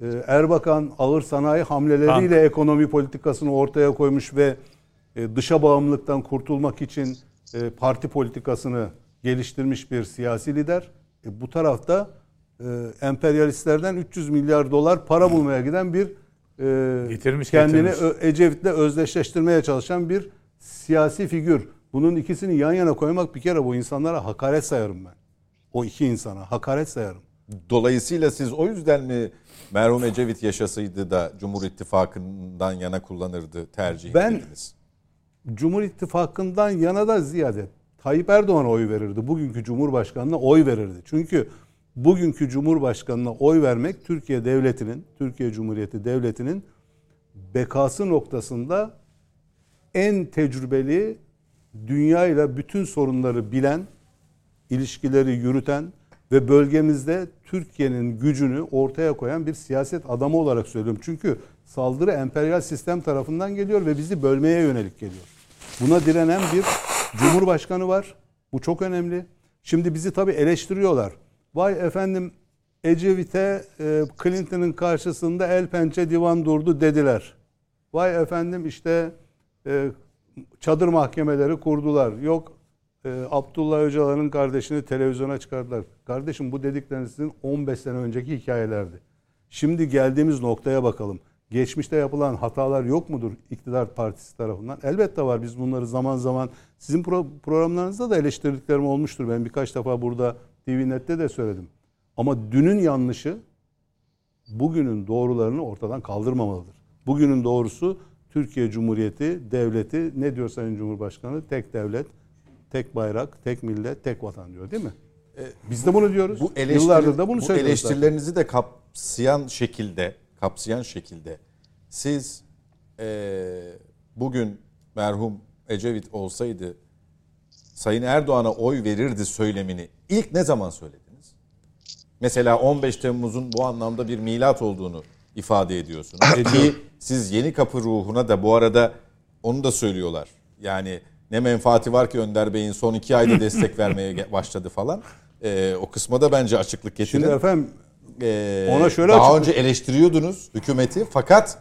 e, Erbakan ağır sanayi hamleleriyle ekonomi politikasını ortaya koymuş ve e, dışa bağımlılıktan kurtulmak için e, parti politikasını geliştirmiş bir siyasi lider. E, bu tarafta e, emperyalistlerden 300 milyar dolar para bulmaya giden bir e, Getirmiş, kendini getirmiş. Ecevit'le özdeşleştirmeye çalışan bir siyasi figür. Bunun ikisini yan yana koymak bir kere bu insanlara hakaret sayarım ben. O iki insana hakaret sayarım. Dolayısıyla siz o yüzden mi merhum Ecevit yaşasaydı da Cumhur İttifakı'ndan yana kullanırdı tercih Ben- dediniz? Cumhur İttifakı'ndan yana da ziyade Tayyip Erdoğan'a oy verirdi. Bugünkü Cumhurbaşkanı'na oy verirdi. Çünkü bugünkü Cumhurbaşkanı'na oy vermek Türkiye Devleti'nin, Türkiye Cumhuriyeti Devleti'nin bekası noktasında en tecrübeli, dünya ile bütün sorunları bilen, ilişkileri yürüten ve bölgemizde Türkiye'nin gücünü ortaya koyan bir siyaset adamı olarak söylüyorum. Çünkü saldırı emperyal sistem tarafından geliyor ve bizi bölmeye yönelik geliyor. Buna direnen bir cumhurbaşkanı var. Bu çok önemli. Şimdi bizi tabii eleştiriyorlar. Vay efendim Ecevit'e e, Clinton'ın karşısında el pençe divan durdu dediler. Vay efendim işte e, çadır mahkemeleri kurdular. Yok e, Abdullah Öcalan'ın kardeşini televizyona çıkardılar. Kardeşim bu dedikleriniz sizin 15 sene önceki hikayelerdi. Şimdi geldiğimiz noktaya bakalım. Geçmişte yapılan hatalar yok mudur iktidar partisi tarafından? Elbette var. Biz bunları zaman zaman sizin pro- programlarınızda da eleştirdiklerim olmuştur. Ben birkaç defa burada TVNet'te de söyledim. Ama dünün yanlışı bugünün doğrularını ortadan kaldırmamalıdır. Bugünün doğrusu Türkiye Cumhuriyeti devleti ne diyor Sayın Cumhurbaşkanı? Tek devlet, tek bayrak, tek millet, tek vatan diyor değil mi? Biz de bunu diyoruz. Bu eleştiri, Yıllardır da bunu bu söylüyoruz. zaten. eleştirilerinizi de kapsayan şekilde, kapsayan şekilde siz eee, bugün merhum Ecevit olsaydı Sayın Erdoğan'a oy verirdi söylemini ilk ne zaman söylediniz? Mesela 15 Temmuz'un bu anlamda bir milat olduğunu ifade ediyorsunuz. Ki siz yeni kapı ruhuna da bu arada onu da söylüyorlar. Yani ne menfaati var ki Önder Bey'in son iki ayda destek vermeye başladı falan. Eee, o kısma da bence açıklık getirin. Şimdi efendim Ee, Ona şöyle daha açıklık- önce eleştiriyordunuz hükümeti fakat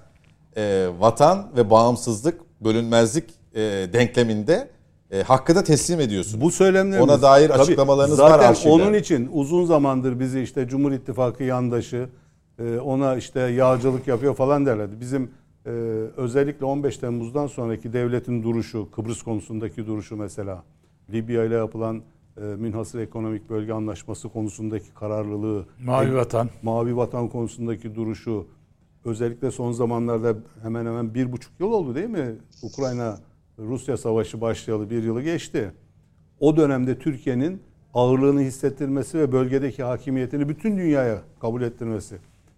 e, vatan ve bağımsızlık bölünmezlik e, denkleminde e, hakkı da teslim ediyorsunuz. Bu söylemlerimiz Ona dair Tabii, açıklamalarınız var zaten onun için uzun zamandır bizi işte Cumhur İttifakı yandaşı e, ona işte yağcılık yapıyor falan derlerdi. Bizim e, özellikle 15 Temmuz'dan sonraki devletin duruşu, Kıbrıs konusundaki duruşu mesela, Libya ile yapılan e, münhasır ekonomik bölge anlaşması konusundaki kararlılığı, Mavi Vatan. Mavi Vatan konusundaki duruşu, özellikle son zamanlarda hemen hemen bir buçuk yıl oldu değil mi? Ukrayna Rusya savaşı başlayalı bir yılı geçti. O dönemde Türkiye'nin ağırlığını hissettirmesi ve bölgedeki hakimiyetini bütün dünyaya kabul ettirmesi.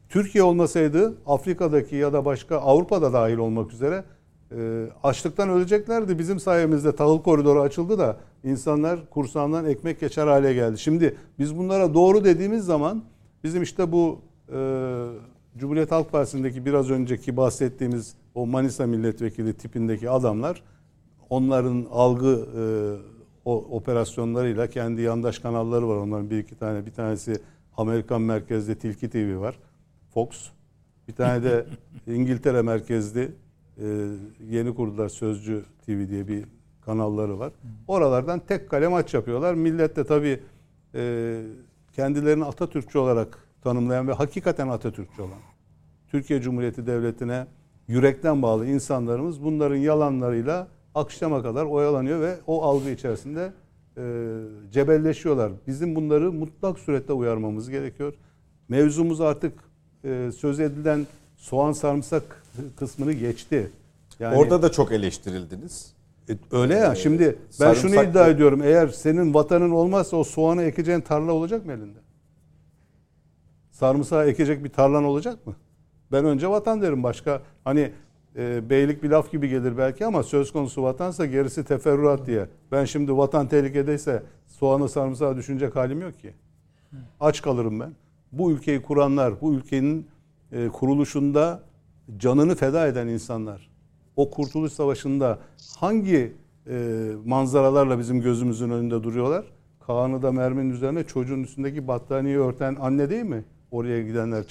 Türkiye olmasaydı Afrika'daki ya da başka Avrupa'da dahil olmak üzere e, açlıktan öleceklerdi. Bizim sayemizde tahıl koridoru açıldı da insanlar kursağından ekmek geçer hale geldi. Şimdi biz bunlara doğru dediğimiz zaman bizim işte bu e, Cumhuriyet Halk Partisi'ndeki biraz önceki bahsettiğimiz o Manisa milletvekili tipindeki adamlar onların algı e, o operasyonlarıyla kendi yandaş kanalları var. Onların bir iki tane. Bir tanesi Amerikan merkezli Tilki TV var. Fox. Bir tane de İngiltere merkezli e, yeni kurdular Sözcü TV diye bir kanalları var. Oralardan tek kale maç yapıyorlar. Millet de tabii e, kendilerini Atatürkçü olarak tanımlayan ve hakikaten Atatürkçü olan Türkiye Cumhuriyeti Devleti'ne yürekten bağlı insanlarımız bunların yalanlarıyla akşama kadar oyalanıyor ve o algı içerisinde e, cebelleşiyorlar. Bizim bunları mutlak surette uyarmamız gerekiyor. Mevzumuz artık e, söz edilen soğan sarımsak kısmını geçti. Yani Orada da çok eleştirildiniz. e, öyle ya. Şimdi ben şunu sarımsak- iddia ediyorum. Eğer senin vatanın olmazsa o soğanı ekeceğin tarla olacak mı elinde? Sarımsağı ekecek bir tarlan olacak mı? Ben önce vatan derim. Başka hani e, beylik bir laf gibi gelir belki ama söz konusu vatansa gerisi teferruat diye. Ben şimdi vatan tehlikedeyse soğanı sarımsağı düşünecek halim yok ki. Aç kalırım ben. Bu ülkeyi kuranlar, bu ülkenin e, kuruluşunda canını feda eden insanlar, o Kurtuluş Savaşı'nda hangi e, manzaralarla bizim gözümüzün önünde duruyorlar? Kaan'ı da merminin üzerine çocuğun üstündeki battaniyeyi örten anne değil mi? Oraya gidenler,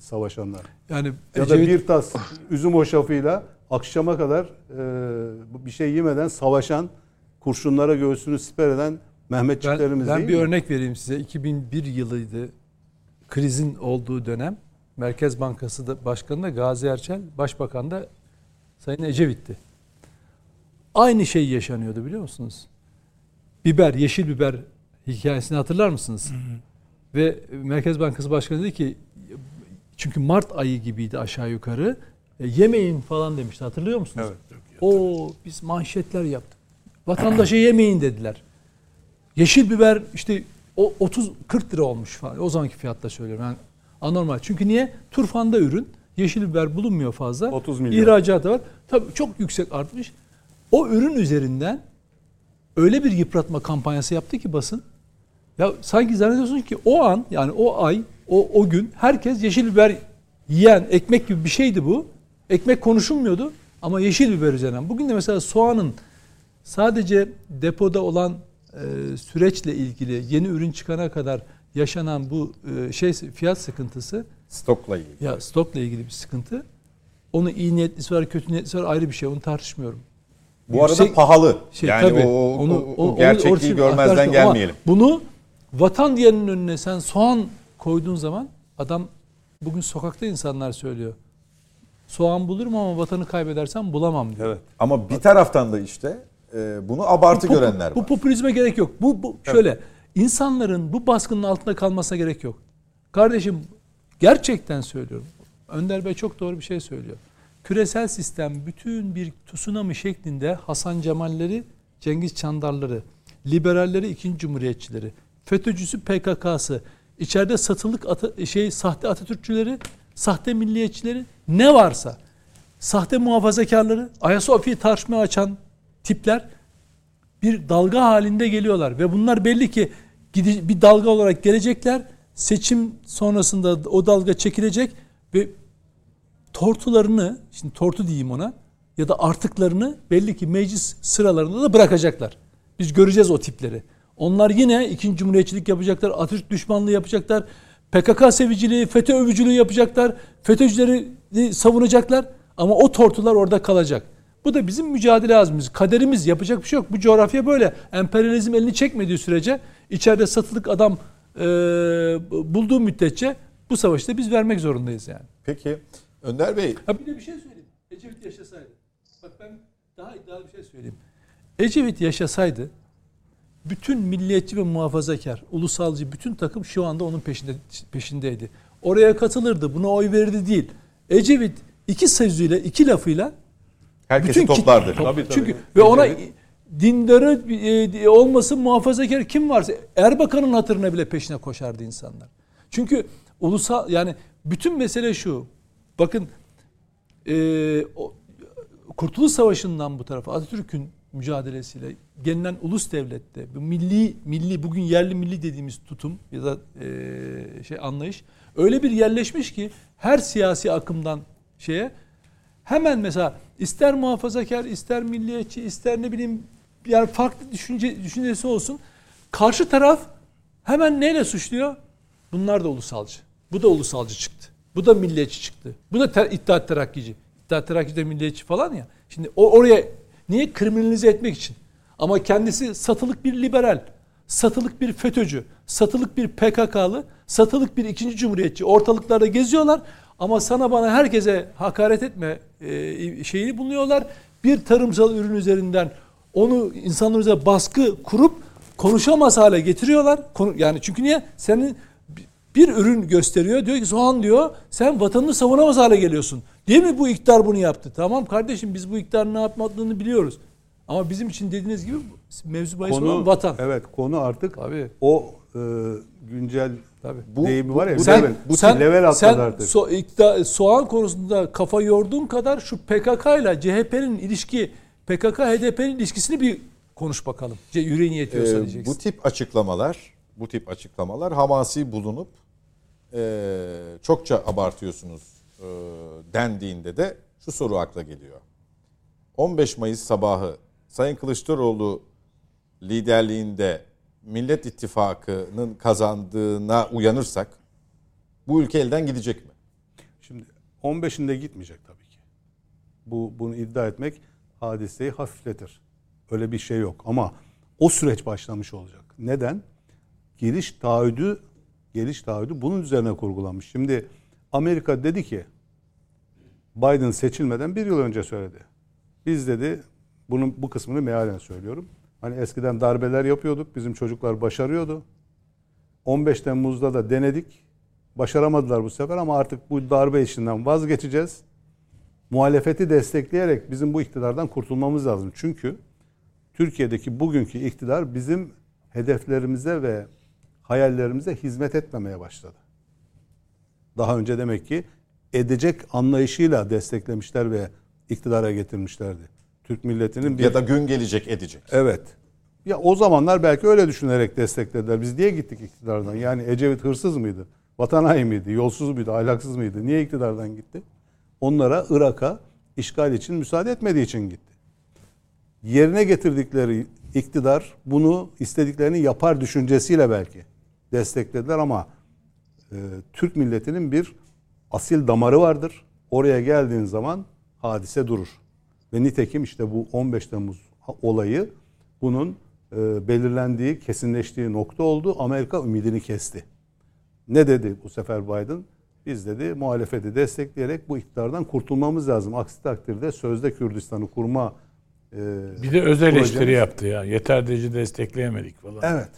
savaşanlar. Yani Ya da Ecevit- bir tas üzüm hoşafıyla akşama kadar e, bir şey yemeden savaşan, kurşunlara göğsünü siper eden Mehmetçiklerimiz ben, ben değil bir mi? örnek vereyim size. 2001 yılıydı. Krizin olduğu dönem. Merkez Bankası da Başkanı da Gazi Erçel, Başbakan da Sayın Ecevit'ti. Aynı şey yaşanıyordu biliyor musunuz? Biber, yeşil biber hikayesini hatırlar mısınız? Ve Merkez Bankası Başkanı dedi ki çünkü Mart ayı gibiydi aşağı yukarı. E, yemeyin falan demişti. Hatırlıyor musunuz? Evet. O biz manşetler yaptık. Vatandaşa yemeyin dediler. Yeşil biber işte o 30 40 lira olmuş falan. O zamanki fiyatla söylüyorum. Yani anormal. Çünkü niye? Turfanda ürün. Yeşil biber bulunmuyor fazla. 30 milyon. İhracatı var. Tabii çok yüksek artmış. O ürün üzerinden öyle bir yıpratma kampanyası yaptı ki basın. Ya sanki zannediyorsun ki o an yani o ay o o gün herkes yeşil biber yiyen ekmek gibi bir şeydi bu. Ekmek konuşulmuyordu ama yeşil biber üzerinden. Bugün de mesela soğanın sadece depoda olan e, süreçle ilgili yeni ürün çıkana kadar yaşanan bu e, şey fiyat sıkıntısı Stokla ilgili. ya stokla ilgili bir sıkıntı. Onu iyi niyetlisi var, kötü niyetlisi var ayrı bir şey. Onu tartışmıyorum. Bu arada Yüksek- pahalı. Şey, yani tabii, o, onu- o- o onu- gerçekliği orası- görmezden gelmeyelim. Bunu vatan diyenin önüne sen soğan koyduğun zaman adam bugün sokakta insanlar söylüyor. Soğan bulurum ama vatanı kaybedersem bulamam diyor. Evet. Ama bir taraftan da işte e, bunu abartı Bu görenler Bu var. popülizme gerek yok. Bu, bu şöyle insanların bu baskının altında kalmasına gerek yok. Kardeşim gerçekten söylüyorum. Önder Bey çok doğru bir şey söylüyor. Küresel sistem bütün bir tsunami şeklinde Hasan Cemalleri, Cengiz Çandarları, liberalleri, ikinci cumhuriyetçileri, FETÖ'cüsü PKK'sı, içeride satılık ata- şey sahte Atatürkçüleri, sahte milliyetçileri ne varsa sahte muhafazakarları, Ayasofya'yı tartışmaya açan tipler bir dalga halinde geliyorlar ve bunlar belli ki bir dalga olarak gelecekler. Seçim sonrasında o dalga çekilecek ve tortularını, şimdi tortu diyeyim ona ya da artıklarını belli ki meclis sıralarında da bırakacaklar. Biz göreceğiz o tipleri. Onlar yine ikinci cumhuriyetçilik yapacaklar, Atatürk düşmanlığı yapacaklar, PKK seviciliği, FETÖ övücülüğü yapacaklar, FETÖ'cüleri savunacaklar ama o tortular orada kalacak. Bu da bizim mücadele azmimiz, kaderimiz yapacak bir şey yok. Bu coğrafya böyle. Emperyalizm elini çekmediği sürece içeride satılık adam e, bulduğu müddetçe bu savaşta biz vermek zorundayız yani. Peki Önder Bey Ha bir de bir şey söyleyeyim. Ecevit yaşasaydı. Bak ben daha iddialı bir şey söyleyeyim. Ecevit yaşasaydı bütün milliyetçi ve muhafazakar, ulusalcı bütün takım şu anda onun peşinde peşindeydi. Oraya katılırdı, buna oy verirdi değil. Ecevit iki sözüyle, iki lafıyla herkesi kit- toplardı. top- Tabii, tabii. Çünkü ve ona dindarı e, olmasın muhafazakar kim varsa Erbakan'ın hatırına bile peşine koşardı insanlar. Çünkü ulusal yani bütün mesele şu. Bakın e, o, Kurtuluş Savaşı'ndan bu tarafa Atatürk'ün mücadelesiyle gelinen ulus devlette bu milli milli bugün yerli milli dediğimiz tutum ya da e, şey anlayış öyle bir yerleşmiş ki her siyasi akımdan şeye hemen mesela ister muhafazakar, ister milliyetçi, ister ne bileyim yani farklı düşünce düşüncesi olsun. Karşı taraf hemen neyle suçluyor? Bunlar da ulusalcı. Bu da ulusalcı çıktı. Bu da milliyetçi çıktı. Bu da ter, İttihat Terakkici. İttihat Terakkici de milliyetçi falan ya. Şimdi o oraya niye kriminalize etmek için? Ama kendisi satılık bir liberal, satılık bir FETÖ'cü, satılık bir PKK'lı, satılık bir ikinci cumhuriyetçi ortalıklarda geziyorlar. Ama sana bana herkese hakaret etme e, şeyini bulunuyorlar. Bir tarımsal ürün üzerinden onu insanlar üzerine baskı kurup konuşamaz hale getiriyorlar. Yani çünkü niye? Senin bir ürün gösteriyor. Diyor ki soğan diyor sen vatanını savunamaz hale geliyorsun. Değil mi bu iktidar bunu yaptı? Tamam kardeşim biz bu iktidarın ne yapmadığını biliyoruz. Ama bizim için dediğiniz gibi mevzu bahis olan vatan. Evet konu artık Tabii. o e, güncel Tabii. bu, deyimi var ya bu level, sen- bu sen, level atladı sen artık. so, iktidar- soğan konusunda kafa yorduğun kadar şu PKK ile CHP'nin ilişki PKK HDP'nin ilişkisini bir konuş bakalım. Yüreğin yetiyorsa Ee, diyeceksin. bu tip açıklamalar, bu tip açıklamalar hamasi bulunup e, çokça abartıyorsunuz e, dendiğinde de şu soru akla geliyor. 15 Mayıs sabahı Sayın Kılıçdaroğlu liderliğinde Millet İttifakı'nın kazandığına uyanırsak bu ülke elden gidecek mi? Şimdi 15'inde gitmeyecek tabii ki. Bu bunu iddia etmek hadiseyi hafifletir. Öyle bir şey yok ama o süreç başlamış olacak. Neden? Geliş taahhüdü geliş taahhüdü bunun üzerine kurgulanmış. Şimdi Amerika dedi ki Biden seçilmeden bir yıl önce söyledi. Biz dedi bunun bu kısmını mealen söylüyorum. Hani eskiden darbeler yapıyorduk. Bizim çocuklar başarıyordu. 15 Temmuz'da da denedik. Başaramadılar bu sefer ama artık bu darbe işinden vazgeçeceğiz. Muhalefeti destekleyerek bizim bu iktidardan kurtulmamız lazım. Çünkü Türkiye'deki bugünkü iktidar bizim hedeflerimize ve hayallerimize hizmet etmemeye başladı. Daha önce demek ki edecek anlayışıyla desteklemişler ve iktidara getirmişlerdi. Türk milletinin bir Ya da gün gelecek edecek. Evet. Ya o zamanlar belki öyle düşünerek desteklediler. Biz niye gittik iktidardan? Yani Ecevit hırsız mıydı? Vatan haini miydi? Yolsuz muydu? Ahlaksız mıydı? Niye iktidardan gitti? Onlara Irak'a işgal için müsaade etmediği için gitti. Yerine getirdikleri iktidar bunu istediklerini yapar düşüncesiyle belki desteklediler ama e, Türk milletinin bir asil damarı vardır. Oraya geldiğin zaman hadise durur. Ve nitekim işte bu 15 Temmuz olayı bunun e, belirlendiği, kesinleştiği nokta oldu. Amerika ümidini kesti. Ne dedi bu sefer Biden? Biz dedi muhalefeti destekleyerek bu iktidardan kurtulmamız lazım. Aksi takdirde sözde Kürdistan'ı kurma e, Bir de öz eleştiri yaptı ya. Yeter derece destekleyemedik falan. Evet.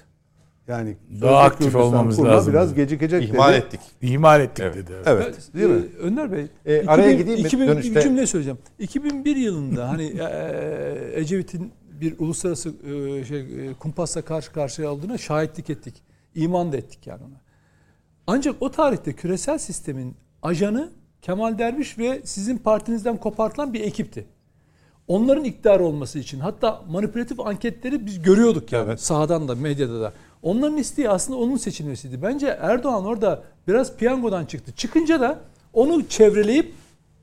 Yani Daha aktif olmamız lazım Biraz dedi. gecikecek İhmal dedi. ettik. İhmal ettik Evet. dedi. Evet. Değil mi? Ee, Önder Bey. E, araya gideyim mi? 2000, Dönüşte- Bir cümle söyleyeceğim. 2001 yılında hani e, Ecevit'in bir uluslararası e, şey e, kumpasla karşı karşıya olduğuna şahitlik ettik. İman da ettik yani ona. Ancak o tarihte küresel sistemin ajanı Kemal Derviş ve sizin partinizden kopartılan bir ekipti. Onların iktidar olması için hatta manipülatif anketleri biz görüyorduk yani Evet. sahadan da medyada da. Onların isteği aslında onun seçilmesiydi. Bence Erdoğan orada biraz piyangodan çıktı. Çıkınca da onu çevreleyip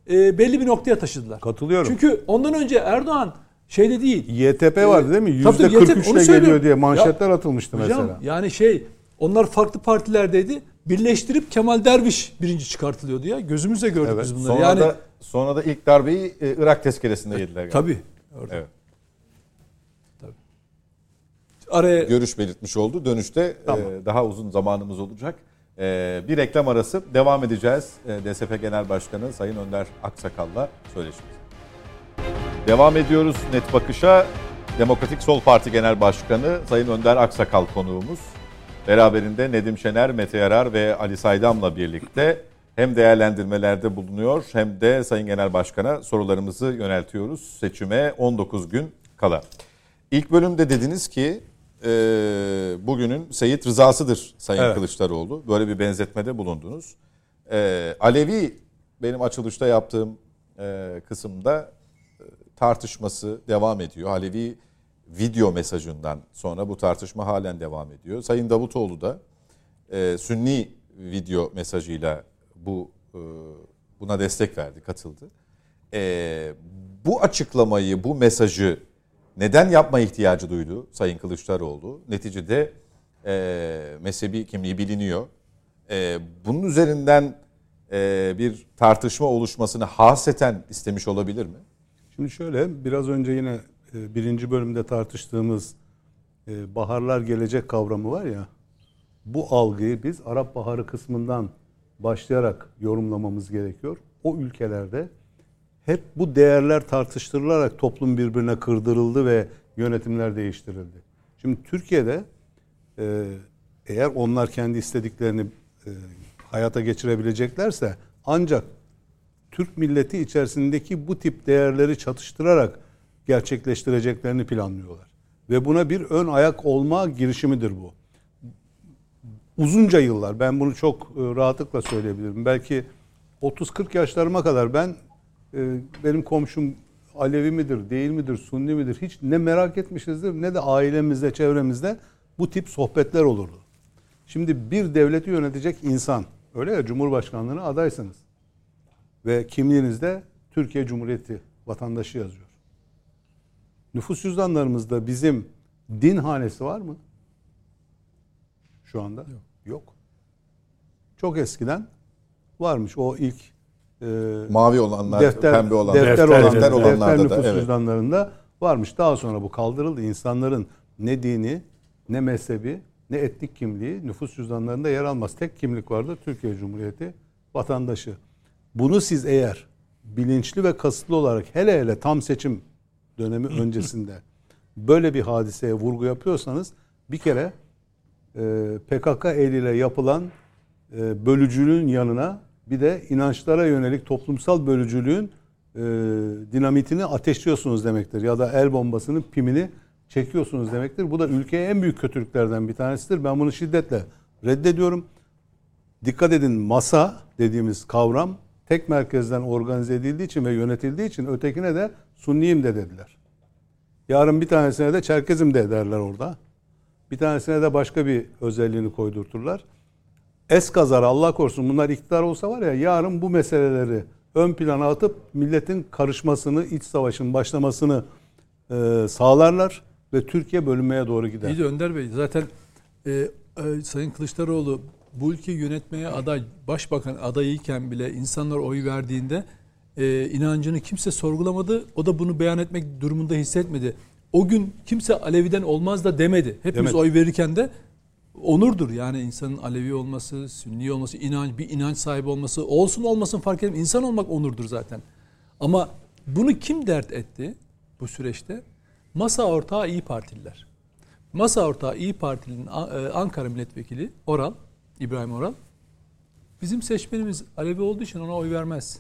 e, belli bir noktaya taşıdılar. Katılıyorum. Çünkü ondan önce Erdoğan şeyde değil. YTP vardı değil mi? Yüzde YTP 43 onu ile söylüyorum. geliyor diye manşetler Ya, atılmıştı Hocam mesela. yani şey onlar farklı partilerdeydi. Birleştirip Kemal Derviş birinci çıkartılıyordu ya. Gözümüzle gördük Evet, biz bunları. Sonra yani da sonra da ilk darbeyi e, Irak tezkeresinde yediler. galiba. tabii. Orada. Evet. Araya Görüş belirtmiş oldu. Dönüşte e, Tamam. daha uzun zamanımız olacak. E, bir reklam arası devam edeceğiz. E, DSP Genel Başkanı Sayın Önder Aksakal'la söyleşimiz. Devam ediyoruz Net Bakış'a. Demokratik Sol Parti Genel Başkanı Sayın Önder Aksakal konuğumuz. Beraberinde Nedim Şener, Mete Yarar ve Ali Saydam'la birlikte hem değerlendirmelerde bulunuyor hem de Sayın Genel Başkan'a sorularımızı yöneltiyoruz. Seçime 19 gün kala. İlk bölümde dediniz ki e, bugünün Seyit rızasıdır Sayın Evet. Kılıçdaroğlu. Böyle bir benzetmede bulundunuz. E, Alevi benim açılışta yaptığım e, kısımda e, tartışması devam ediyor. Alevi video mesajından sonra bu tartışma halen devam ediyor. Sayın Davutoğlu da e, Sünni video mesajıyla bu e, buna destek verdi, katıldı. E, bu açıklamayı, bu mesajı neden yapma ihtiyacı duydu Sayın Kılıçdaroğlu? Neticede e, mezhebi kimliği biliniyor. E, bunun üzerinden e, bir tartışma oluşmasını haseten istemiş olabilir mi? Şimdi şöyle biraz önce yine e, birinci bölümde tartıştığımız e, baharlar gelecek kavramı var ya bu algıyı biz Arap Baharı kısmından başlayarak yorumlamamız gerekiyor. O ülkelerde hep bu değerler tartıştırılarak toplum birbirine kırdırıldı ve yönetimler değiştirildi. Şimdi Türkiye'de e, eğer onlar kendi istediklerini e, hayata geçirebileceklerse ancak Türk milleti içerisindeki bu tip değerleri çatıştırarak gerçekleştireceklerini planlıyorlar. Ve buna bir ön ayak olma girişimidir bu. Uzunca yıllar ben bunu çok e, rahatlıkla söyleyebilirim. Belki 30-40 yaşlarıma kadar ben benim komşum Alevi midir, değil midir, Sunni midir hiç ne merak etmişizdir ne de ailemizde, çevremizde bu tip sohbetler olurdu. Şimdi bir devleti yönetecek insan, öyle ya Cumhurbaşkanlığına adaysınız ve kimliğinizde Türkiye Cumhuriyeti vatandaşı yazıyor. Nüfus cüzdanlarımızda bizim din hanesi var mı? Şu anda? Yok. Yok. Çok eskiden varmış o ilk Mavi olanlar, defter, pembe olanlar, defter, defter- olan, defter defter, olanlarda nüfus da evet. cüzdanlarında varmış. Daha sonra bu kaldırıldı. İnsanların ne dini, ne mezhebi, ne etnik kimliği nüfus cüzdanlarında yer almaz. Tek kimlik vardı Türkiye Cumhuriyeti vatandaşı. Bunu siz eğer bilinçli ve kasıtlı olarak hele hele tam seçim dönemi öncesinde böyle bir hadiseye vurgu yapıyorsanız bir kere e, PKK eliyle yapılan e, bölücülüğün yanına bir de inançlara yönelik toplumsal bölücülüğün e, dinamitini ateşliyorsunuz demektir. Ya da el bombasının pimini çekiyorsunuz demektir. Bu da ülkeye en büyük kötülüklerden bir tanesidir. Ben bunu şiddetle reddediyorum. Dikkat edin masa dediğimiz kavram tek merkezden organize edildiği için ve yönetildiği için ötekine de Sunniyim de dediler. Yarın bir tanesine de Çerkezim de ederler orada. Bir tanesine de başka bir özelliğini koydurturlar. Eskazar Allah korusun bunlar iktidar olsa var ya yarın bu meseleleri ön plana atıp milletin karışmasını, iç savaşın başlamasını e, sağlarlar ve Türkiye bölünmeye doğru gider. İyi de Önder Bey zaten e, e, Sayın Kılıçdaroğlu bu ülkeyi yönetmeye aday, başbakan adayıyken bile insanlar oy verdiğinde e, inancını kimse sorgulamadı. O da bunu beyan etmek durumunda hissetmedi. O gün kimse Alevi'den olmaz da demedi. Hepimiz Demedi. oy verirken de onurdur. Yani insanın Alevi olması, Sünni olması, inanç bir inanç sahibi olması, olsun olmasın fark etmez. İnsan olmak onurdur zaten. Ama bunu kim dert etti bu süreçte? Masa ortağı İyi Partililer. Masa ortağı İyi Parti'nin A- e, Ankara Milletvekili Oral, İbrahim Oral, bizim seçmenimiz Alevi olduğu için ona oy vermez.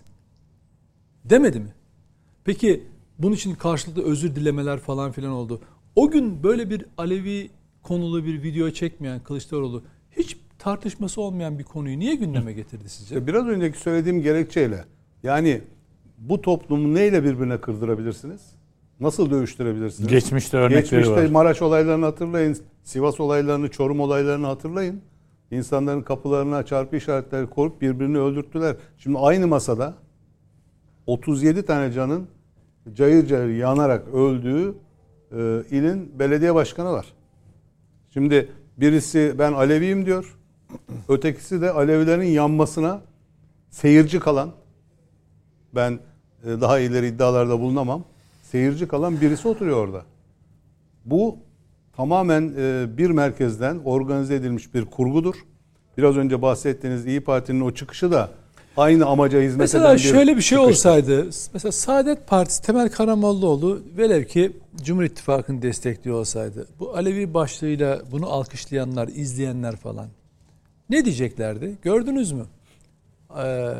Demedi mi? Peki bunun için karşılıklı özür dilemeler falan filan oldu. O gün böyle bir Alevi konulu bir video çekmeyen Kılıçdaroğlu hiç tartışması olmayan bir konuyu niye gündeme getirdi sizce? Biraz önceki söylediğim gerekçeyle yani bu toplumu neyle birbirine kırdırabilirsiniz? Nasıl dövüştürebilirsiniz? Geçmişte örnekleri Geçmişte var. Maraş olaylarını hatırlayın. Sivas olaylarını, Çorum olaylarını hatırlayın. İnsanların kapılarına çarpı işaretleri koyup birbirini öldürttüler. Şimdi aynı masada 37 tane canın cayır cayır yanarak öldüğü e, ilin belediye başkanı var. Şimdi birisi ben Aleviyim diyor. Ötekisi de Alevilerin yanmasına seyirci kalan ben e, daha ileri iddialarda bulunamam. Seyirci kalan birisi oturuyor orada. Bu tamamen e, bir merkezden organize edilmiş bir kurgudur. Biraz önce bahsettiğiniz İyi Parti'nin o çıkışı da aynı amaca hizmet Mesela eden bir şöyle bir şey çıkış. olsaydı, mesela Saadet Partisi Temel Karamollaoğlu velev ki Cumhur İttifakı'nı destekliyor olsaydı, bu Alevi başlığıyla bunu alkışlayanlar, izleyenler falan ne diyeceklerdi? Gördünüz mü? Ee,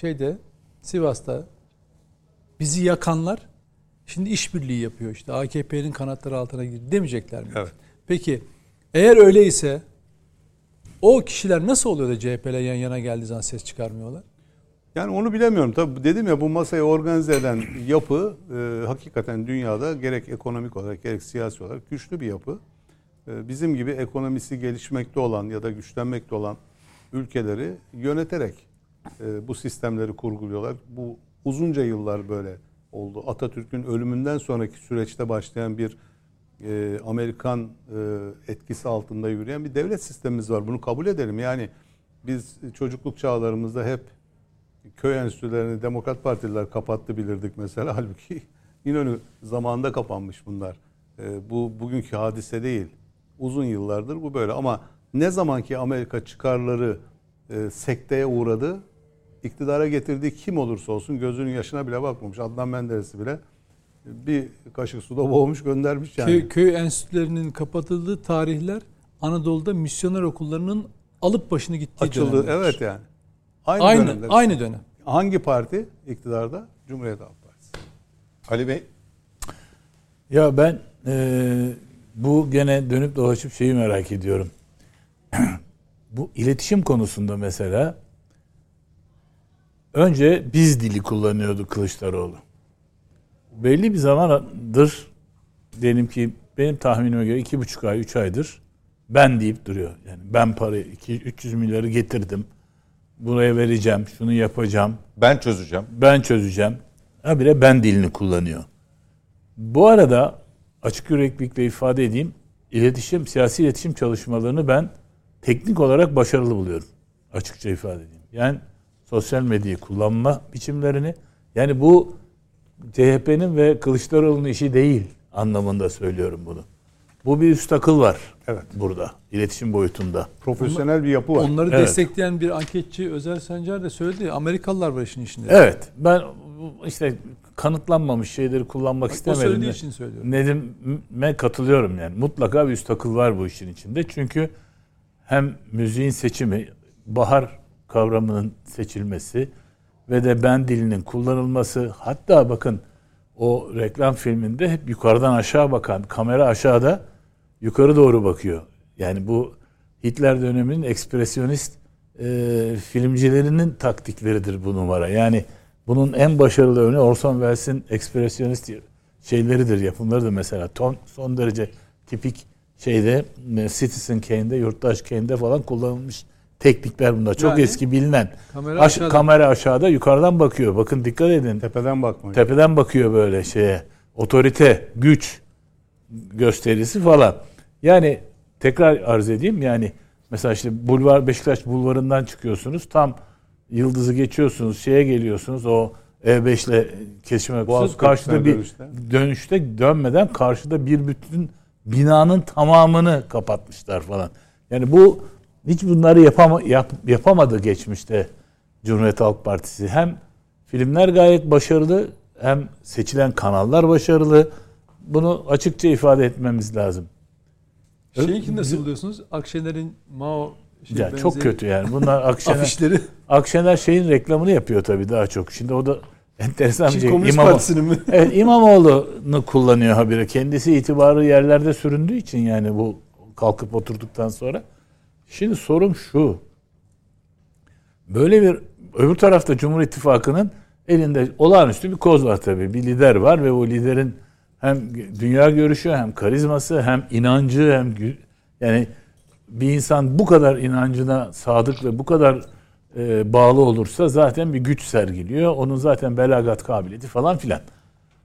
şeyde Sivas'ta bizi yakanlar şimdi işbirliği yapıyor işte AKP'nin kanatları altına girdi demeyecekler mi? Evet. Peki eğer öyleyse o kişiler nasıl oluyor da CHP ile yan yana geldiği zaman ses çıkarmıyorlar? Yani onu bilemiyorum. Tabii dedim ya bu masayı organize eden yapı e, hakikaten dünyada gerek ekonomik olarak gerek siyasi olarak güçlü bir yapı. E, bizim gibi ekonomisi gelişmekte olan ya da güçlenmekte olan ülkeleri yöneterek e, bu sistemleri kurguluyorlar. Bu uzunca yıllar böyle oldu. Atatürk'ün ölümünden sonraki süreçte başlayan bir e, Amerikan e, etkisi altında yürüyen bir devlet sistemimiz var. Bunu kabul edelim. Yani biz çocukluk çağlarımızda hep köy enstitülerini Demokrat Partililer kapattı bilirdik mesela. Halbuki İnönü zamanında kapanmış bunlar. E, bu bugünkü hadise değil. Uzun yıllardır bu böyle ama ne zamanki Amerika çıkarları e, sekteye uğradı, iktidara getirdiği kim olursa olsun gözünün yaşına bile bakmamış. Adnan Menderes'i bile bir kaşık suda boğmuş göndermiş yani. Köy, köy enstitülerinin kapatıldığı tarihler Anadolu'da misyoner okullarının alıp başını gittiği Açıldı. dönemler. Evet yani. Aynı, Aynı, dönemler. aynı dönem. Hangi parti iktidarda? Cumhuriyet Halk Partisi. Ali Bey Ya ben e, bu gene dönüp dolaşıp şeyi merak ediyorum. bu iletişim konusunda mesela önce biz dili kullanıyordu Kılıçdaroğlu. Belli bir zamandır diyelim ki benim tahminime göre iki buçuk ay, üç aydır ben deyip duruyor. Yani ben parayı iki, 300 milyarı getirdim. Buraya vereceğim, şunu yapacağım, ben çözeceğim. ben çözeceğim. Ha bile ben dilini kullanıyor. Bu arada açık yüreklilikle ifade edeyim. iletişim, siyasi iletişim çalışmalarını ben teknik olarak başarılı buluyorum. Açıkça ifade edeyim. Yani sosyal medyayı kullanma biçimlerini yani bu CHP'nin ve Kılıçdaroğlu'nun işi değil anlamında söylüyorum bunu. Bu bir üst akıl var Evet. burada iletişim boyutunda. Profesyonel bir yapı var. Onları Evet. destekleyen bir anketçi Özel Sencer de söyledi. Amerikalılar var işin içinde. Evet ben işte kanıtlanmamış şeyleri kullanmak O istemedim. söylediği de. için söylüyorum. Nedim'e katılıyorum yani. Mutlaka bir üst akıl var bu işin içinde. Çünkü hem müziğin seçimi, bahar kavramının seçilmesi ve de ben dilinin kullanılması hatta bakın o reklam filminde hep yukarıdan aşağı bakan kamera aşağıda yukarı doğru bakıyor. Yani bu Hitler döneminin ekspresyonist e, filmcilerinin taktikleridir bu numara. Yani bunun en başarılı örneği Orson Welles'in ekspresyonist şeyleridir, yapımlarıdır mesela. Ton, son derece tipik şeyde e, Citizen Kane'de, Yurttaş Kane'de falan kullanılmış teknikler bunlar. Çok Yani, eski bilinen. kamera Aş- aşağıda. kamera aşağıda yukarıdan bakıyor. Bakın dikkat edin. Tepeden bakmayın. Tepeden bakıyor böyle şeye. Otorite, güç gösterisi falan. Yani tekrar arz edeyim yani mesela işte Bulvar Beşiktaş Bulvarı'ndan çıkıyorsunuz. Tam Yıldız'ı geçiyorsunuz. Şeye geliyorsunuz. O E5 ile kesişime Boğaz karşıda bir dönüşte. dönüşte dönmeden karşıda bir bütün binanın tamamını kapatmışlar falan. Yani bu hiç bunları yapama, yap, yapamadı geçmişte Cumhuriyet Halk Partisi. Hem filmler gayet başarılı hem seçilen kanallar başarılı. Bunu açıkça ifade etmemiz lazım. Şeyinkini nasıl buluyorsunuz? Akşener'in Mao şey Ya çok kötü yani. Bunlar Akşener, afişleri. Akşener şeyin reklamını yapıyor tabii daha çok. Şimdi o da enteresan bir şey. Komünist İmamo- Partisi'nin mi? Evet İmamoğlu'nu kullanıyor habire. Kendisi itibarı yerlerde süründüğü için yani bu kalkıp oturduktan sonra. Şimdi sorum şu. Böyle bir öbür tarafta Cumhur İttifakı'nın elinde olağanüstü bir koz var tabii. Bir lider var ve o liderin hem dünya görüşü hem karizması hem inancı hem yani bir insan bu kadar inancına sadık ve bu kadar e, bağlı olursa zaten bir güç sergiliyor. Onun zaten belagat kabiliyeti falan filan.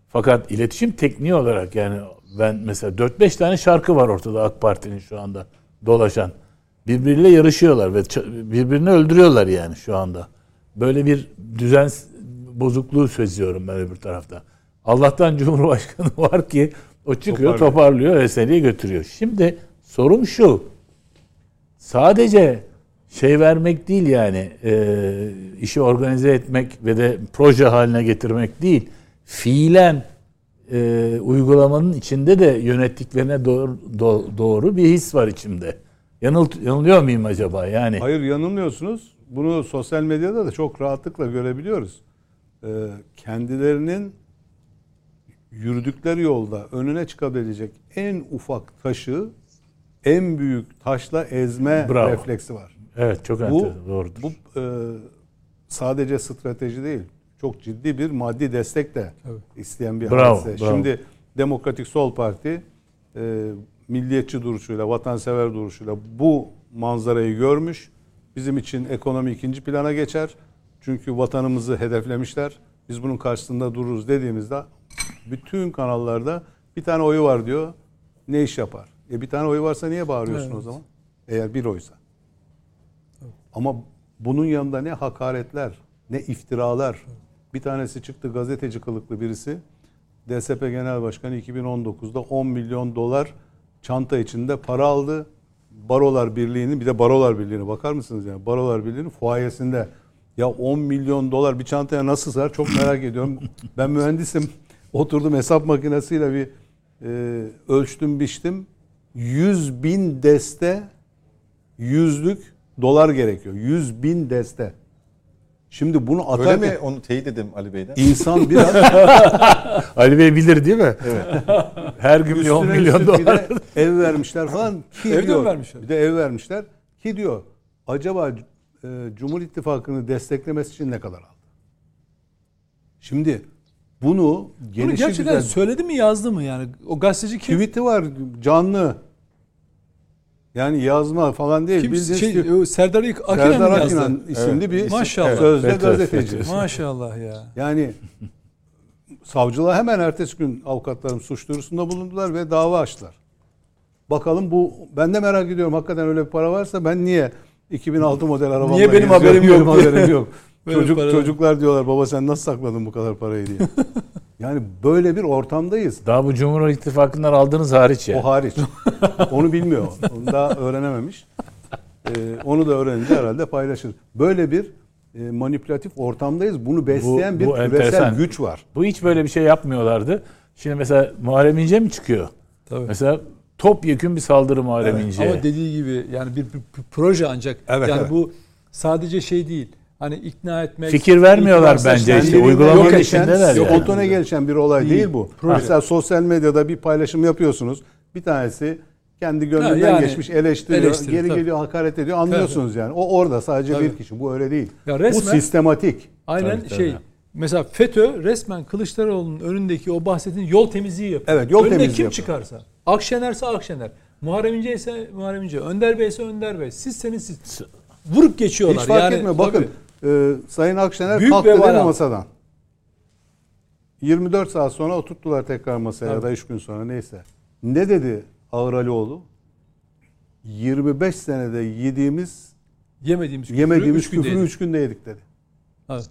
Fakat iletişim tekniği olarak yani ben mesela 4-5 tane şarkı var ortada AK Parti'nin şu anda dolaşan. Birbiriyle yarışıyorlar ve birbirini öldürüyorlar yani şu anda. Böyle bir düzen bozukluğu seziyorum ben öbür tarafta. Allah'tan Cumhurbaşkanı var ki o çıkıyor Toparlıyor. toparlıyor eseriye götürüyor. Şimdi sorum şu. Sadece şey vermek değil yani e, işi organize etmek ve de proje haline getirmek değil. Fiilen e, uygulamanın içinde de yönettiklerine doğru, do- doğru bir his var içimde. Yanıl, yanılıyor muyum acaba? Yani Hayır yanılmıyorsunuz. Bunu sosyal medyada da çok rahatlıkla görebiliyoruz. Ee, kendilerinin yürüdükleri yolda önüne çıkabilecek en ufak taşı en büyük taşla ezme Bravo. refleksi var. evet çok Bu, enteresan, doğrudur. bu e, sadece strateji değil. Çok ciddi bir maddi destek de isteyen bir Bravo, hadise. bravo. Şimdi Demokratik Sol Parti e, milliyetçi duruşuyla, vatansever duruşuyla bu manzarayı görmüş. Bizim için ekonomi ikinci plana geçer. Çünkü vatanımızı hedeflemişler. Biz bunun karşısında dururuz dediğimizde bütün kanallarda bir tane oyu var diyor. Ne iş yapar? E bir tane oyu varsa niye bağırıyorsun o zaman? Eğer bir oysa. Ama bunun yanında ne hakaretler, ne iftiralar. Bir tanesi çıktı gazeteci kılıklı birisi. DSP Genel Başkanı 2019'da 10 milyon dolar çanta içinde para aldı. Barolar Birliği'nin bir de Barolar Birliği'ne bakar mısınız yani? Barolar Birliği'nin fuayesinde ya 10 milyon dolar bir çantaya nasıl sığar çok merak ediyorum. Ben mühendisim. Oturdum hesap makinesiyle bir e, ölçtüm biçtim. 100 bin deste yüzlük dolar gerekiyor. 100 bin deste. Şimdi bunu Öyle atarken mi? Onu teyit edeyim Ali Bey'den. insan biraz Ali Bey bilir değil mi? Her gün bir 10 üstüne milyon üstlük bir dolar. de ev vermişler falan. Ki Ev diyor, mi vermişler? Bir de ev vermişler. Ki diyor acaba e, Cumhur İttifakı'nı desteklemesi için ne kadar aldı? Şimdi bunu Bunu gerçekten güzel söyledi mi yazdı mı yani? O gazeteci kim? tweet'i var canlı. Yani yazma falan değil. Kim? Bildiğiniz Şey, o Serdar Akinen Serdar? Akinan isimli bir Maşallah. sözde FETÖ, gazeteci. Maşallah ya. Yani savcılığa hemen ertesi gün avukatlarım suç duyurusunda bulundular ve dava açtılar. Bakalım bu ben de merak ediyorum hakikaten öyle bir para varsa ben niye 2006 model arabamla Niye benim geziyorum? haberim yok Benim haberim yok. Böyle Çocuk çocuklar diyorlar baba sen nasıl sakladın bu kadar parayı diye. yani böyle bir ortamdayız. Daha bu Cumhur İttifakı'ndan aldığınız hariç ya. O hariç. Onu bilmiyor. Onu daha öğrenememiş. Ee, onu da öğrenince herhalde paylaşır. Böyle bir e, manipülatif ortamdayız. Bunu besleyen Bu- bir bu küresel enteresan. güç var. Bu hiç böyle bir şey yapmıyorlardı. Şimdi mesela Muharrem İnce mi çıkıyor? Tabii. Mesela topyekün bir saldırı Muharrem İnce'ye. Ama dediği gibi yani bir, bir- bir proje ancak Evet, yani evet. bu sadece şey değil. Hani ikna etmek, Fikir vermiyorlar bence işte, uygulamanın gelişen, içindeler yani. spontane gelişen bir olay değil, bu. Proje. Mesela sosyal medyada bir paylaşım yapıyorsunuz. Bir tanesi kendi gönlünden yani geçmiş eleştiriyor, eleştiriyor, geri tabii. geliyor, hakaret ediyor. Anlıyorsunuz yani. O orada sadece Tabii. bir kişi. Bu öyle değil. Ya bu resmen- sistematik. Aynen Tabii, tabii. şey mesela FETÖ resmen Kılıçdaroğlu'nun önündeki o bahsettiğin yol temizliği yapıyor. Evet, yol Önüne temizliği kim yapıyor. çıkarsa. Akşener'se Akşener. Muharrem İnce ise Muharrem İnce. Önder Bey ise Önder Bey. Sizseniz siz. Vurup geçiyorlar. Hiç fark yani, etmiyor. Bakın e, Sayın Akşener Büyük kalktı değil mi masadan? 24 saat sonra oturttular tekrar masaya ya Tabii. da 3 gün sonra neyse. Ne dedi Ağır Alioğlu? 25 senede yediğimiz Yemediğimiz küfrü yemediğimiz üç küfürü yedik. 3 günde yedik dedi. Evet,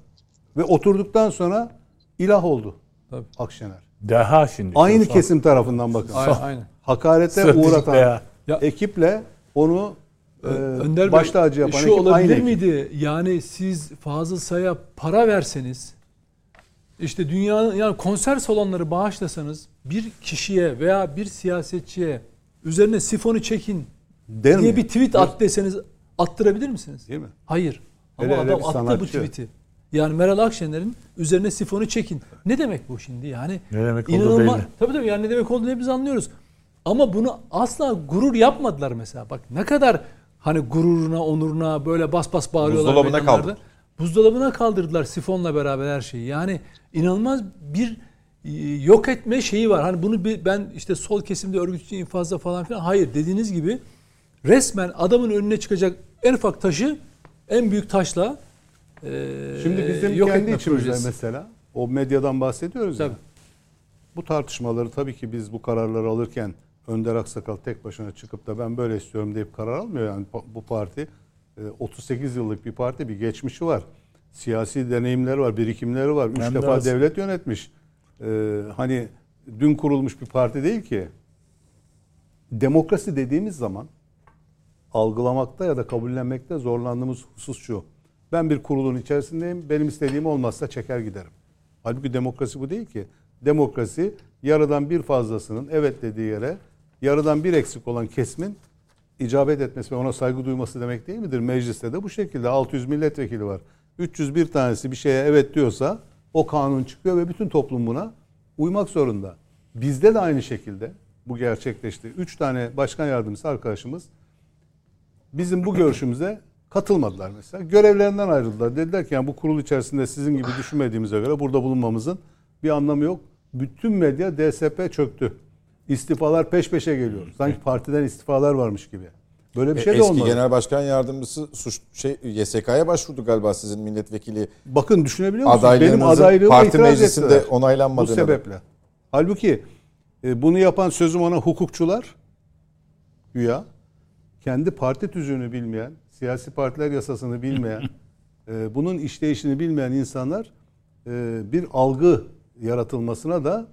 Ve oturduktan sonra ilah oldu tabii. Akşener. Daha şimdi. Aynı kesim tarafından bakın. Aynen, aynen. Hakarete Stratejik uğratan Ya- ekiple onu e, Önder baş Bey, tacı yapan şu ekip aynı olabilir ekip. miydi? Yani siz Fazıl Say'a para verseniz işte dünyanın yani konser salonları bağışlasanız bir kişiye veya bir siyasetçiye üzerine sifonu çekin Der diye mi? bir tweet at deseniz attırabilir misiniz? Değil mi? Hayır. Ama hele adam bir attı bu tweet'i. Yani Meral Akşener'in üzerine sifonu çekin. Ne demek bu şimdi? Yani Ne demek inanılmaz. belli. Tabii tabii yani ne demek olduğunu hepimiz anlıyoruz. Ama bunu asla gurur yapmadılar mesela. Bak ne kadar hani gururuna, onuruna böyle bas bas bağırıyorlar. Buzdolabına meydanlarda. kaldı. Buzdolabına kaldırdılar sifonla beraber her şeyi. Yani inanılmaz bir e, yok etme şeyi var. Hani bunu bir, ben işte sol kesimde örgütçü infazda falan filan. Hayır dediğiniz gibi resmen adamın önüne çıkacak en ufak taşı en büyük taşla e, Şimdi bizim yok kendi içimizde mesela o medyadan bahsediyoruz ya. Tabii. Bu tartışmaları tabii ki biz bu kararları alırken Önder Aksakal tek başına çıkıp da ben böyle istiyorum deyip karar almıyor. Yani bu parti e, 38 yıllık bir parti, bir geçmişi var. Siyasi deneyimleri var, birikimleri var. Üç Hem de defa az. devlet yönetmiş. E, hani dün kurulmuş bir parti değil ki. Demokrasi dediğimiz zaman algılamakta ya da kabullenmekte zorlandığımız husus şu. Ben bir kurulun içerisindeyim. Benim istediğim olmazsa çeker giderim. Halbuki demokrasi bu değil ki. Demokrasi yarıdan bir fazlasının evet dediği yere yarıdan bir eksik olan kesmin icabet etmesi ve ona saygı duyması demek değil midir? Mecliste de bu şekilde 600 milletvekili var. 301 tanesi bir şeye evet diyorsa o kanun çıkıyor ve bütün toplum buna uymak zorunda. Bizde de aynı şekilde bu gerçekleşti. 3 tane başkan yardımcısı arkadaşımız bizim bu görüşümüze katılmadılar mesela. Görevlerinden ayrıldılar. Dediler ki yani bu kurul içerisinde sizin gibi düşünmediğimize göre burada bulunmamızın bir anlamı yok. Bütün medya DSP çöktü. İstifalar peş peşe geliyor. Sanki partiden istifalar varmış gibi. Böyle bir şey de E, Eski olmadı. genel başkan yardımcısı suç şey YSK'ya başvurdu galiba sizin milletvekili Bakın düşünebiliyor musunuz? Benim adaylığıma parti meclisinde ettiler. Bu onaylanmadığını. sebeple. Halbuki e, bunu yapan sözüm ona hukukçular güya kendi parti tüzüğünü bilmeyen, siyasi partiler yasasını bilmeyen, e, bunun işleyişini bilmeyen insanlar e, bir algı yaratılmasına da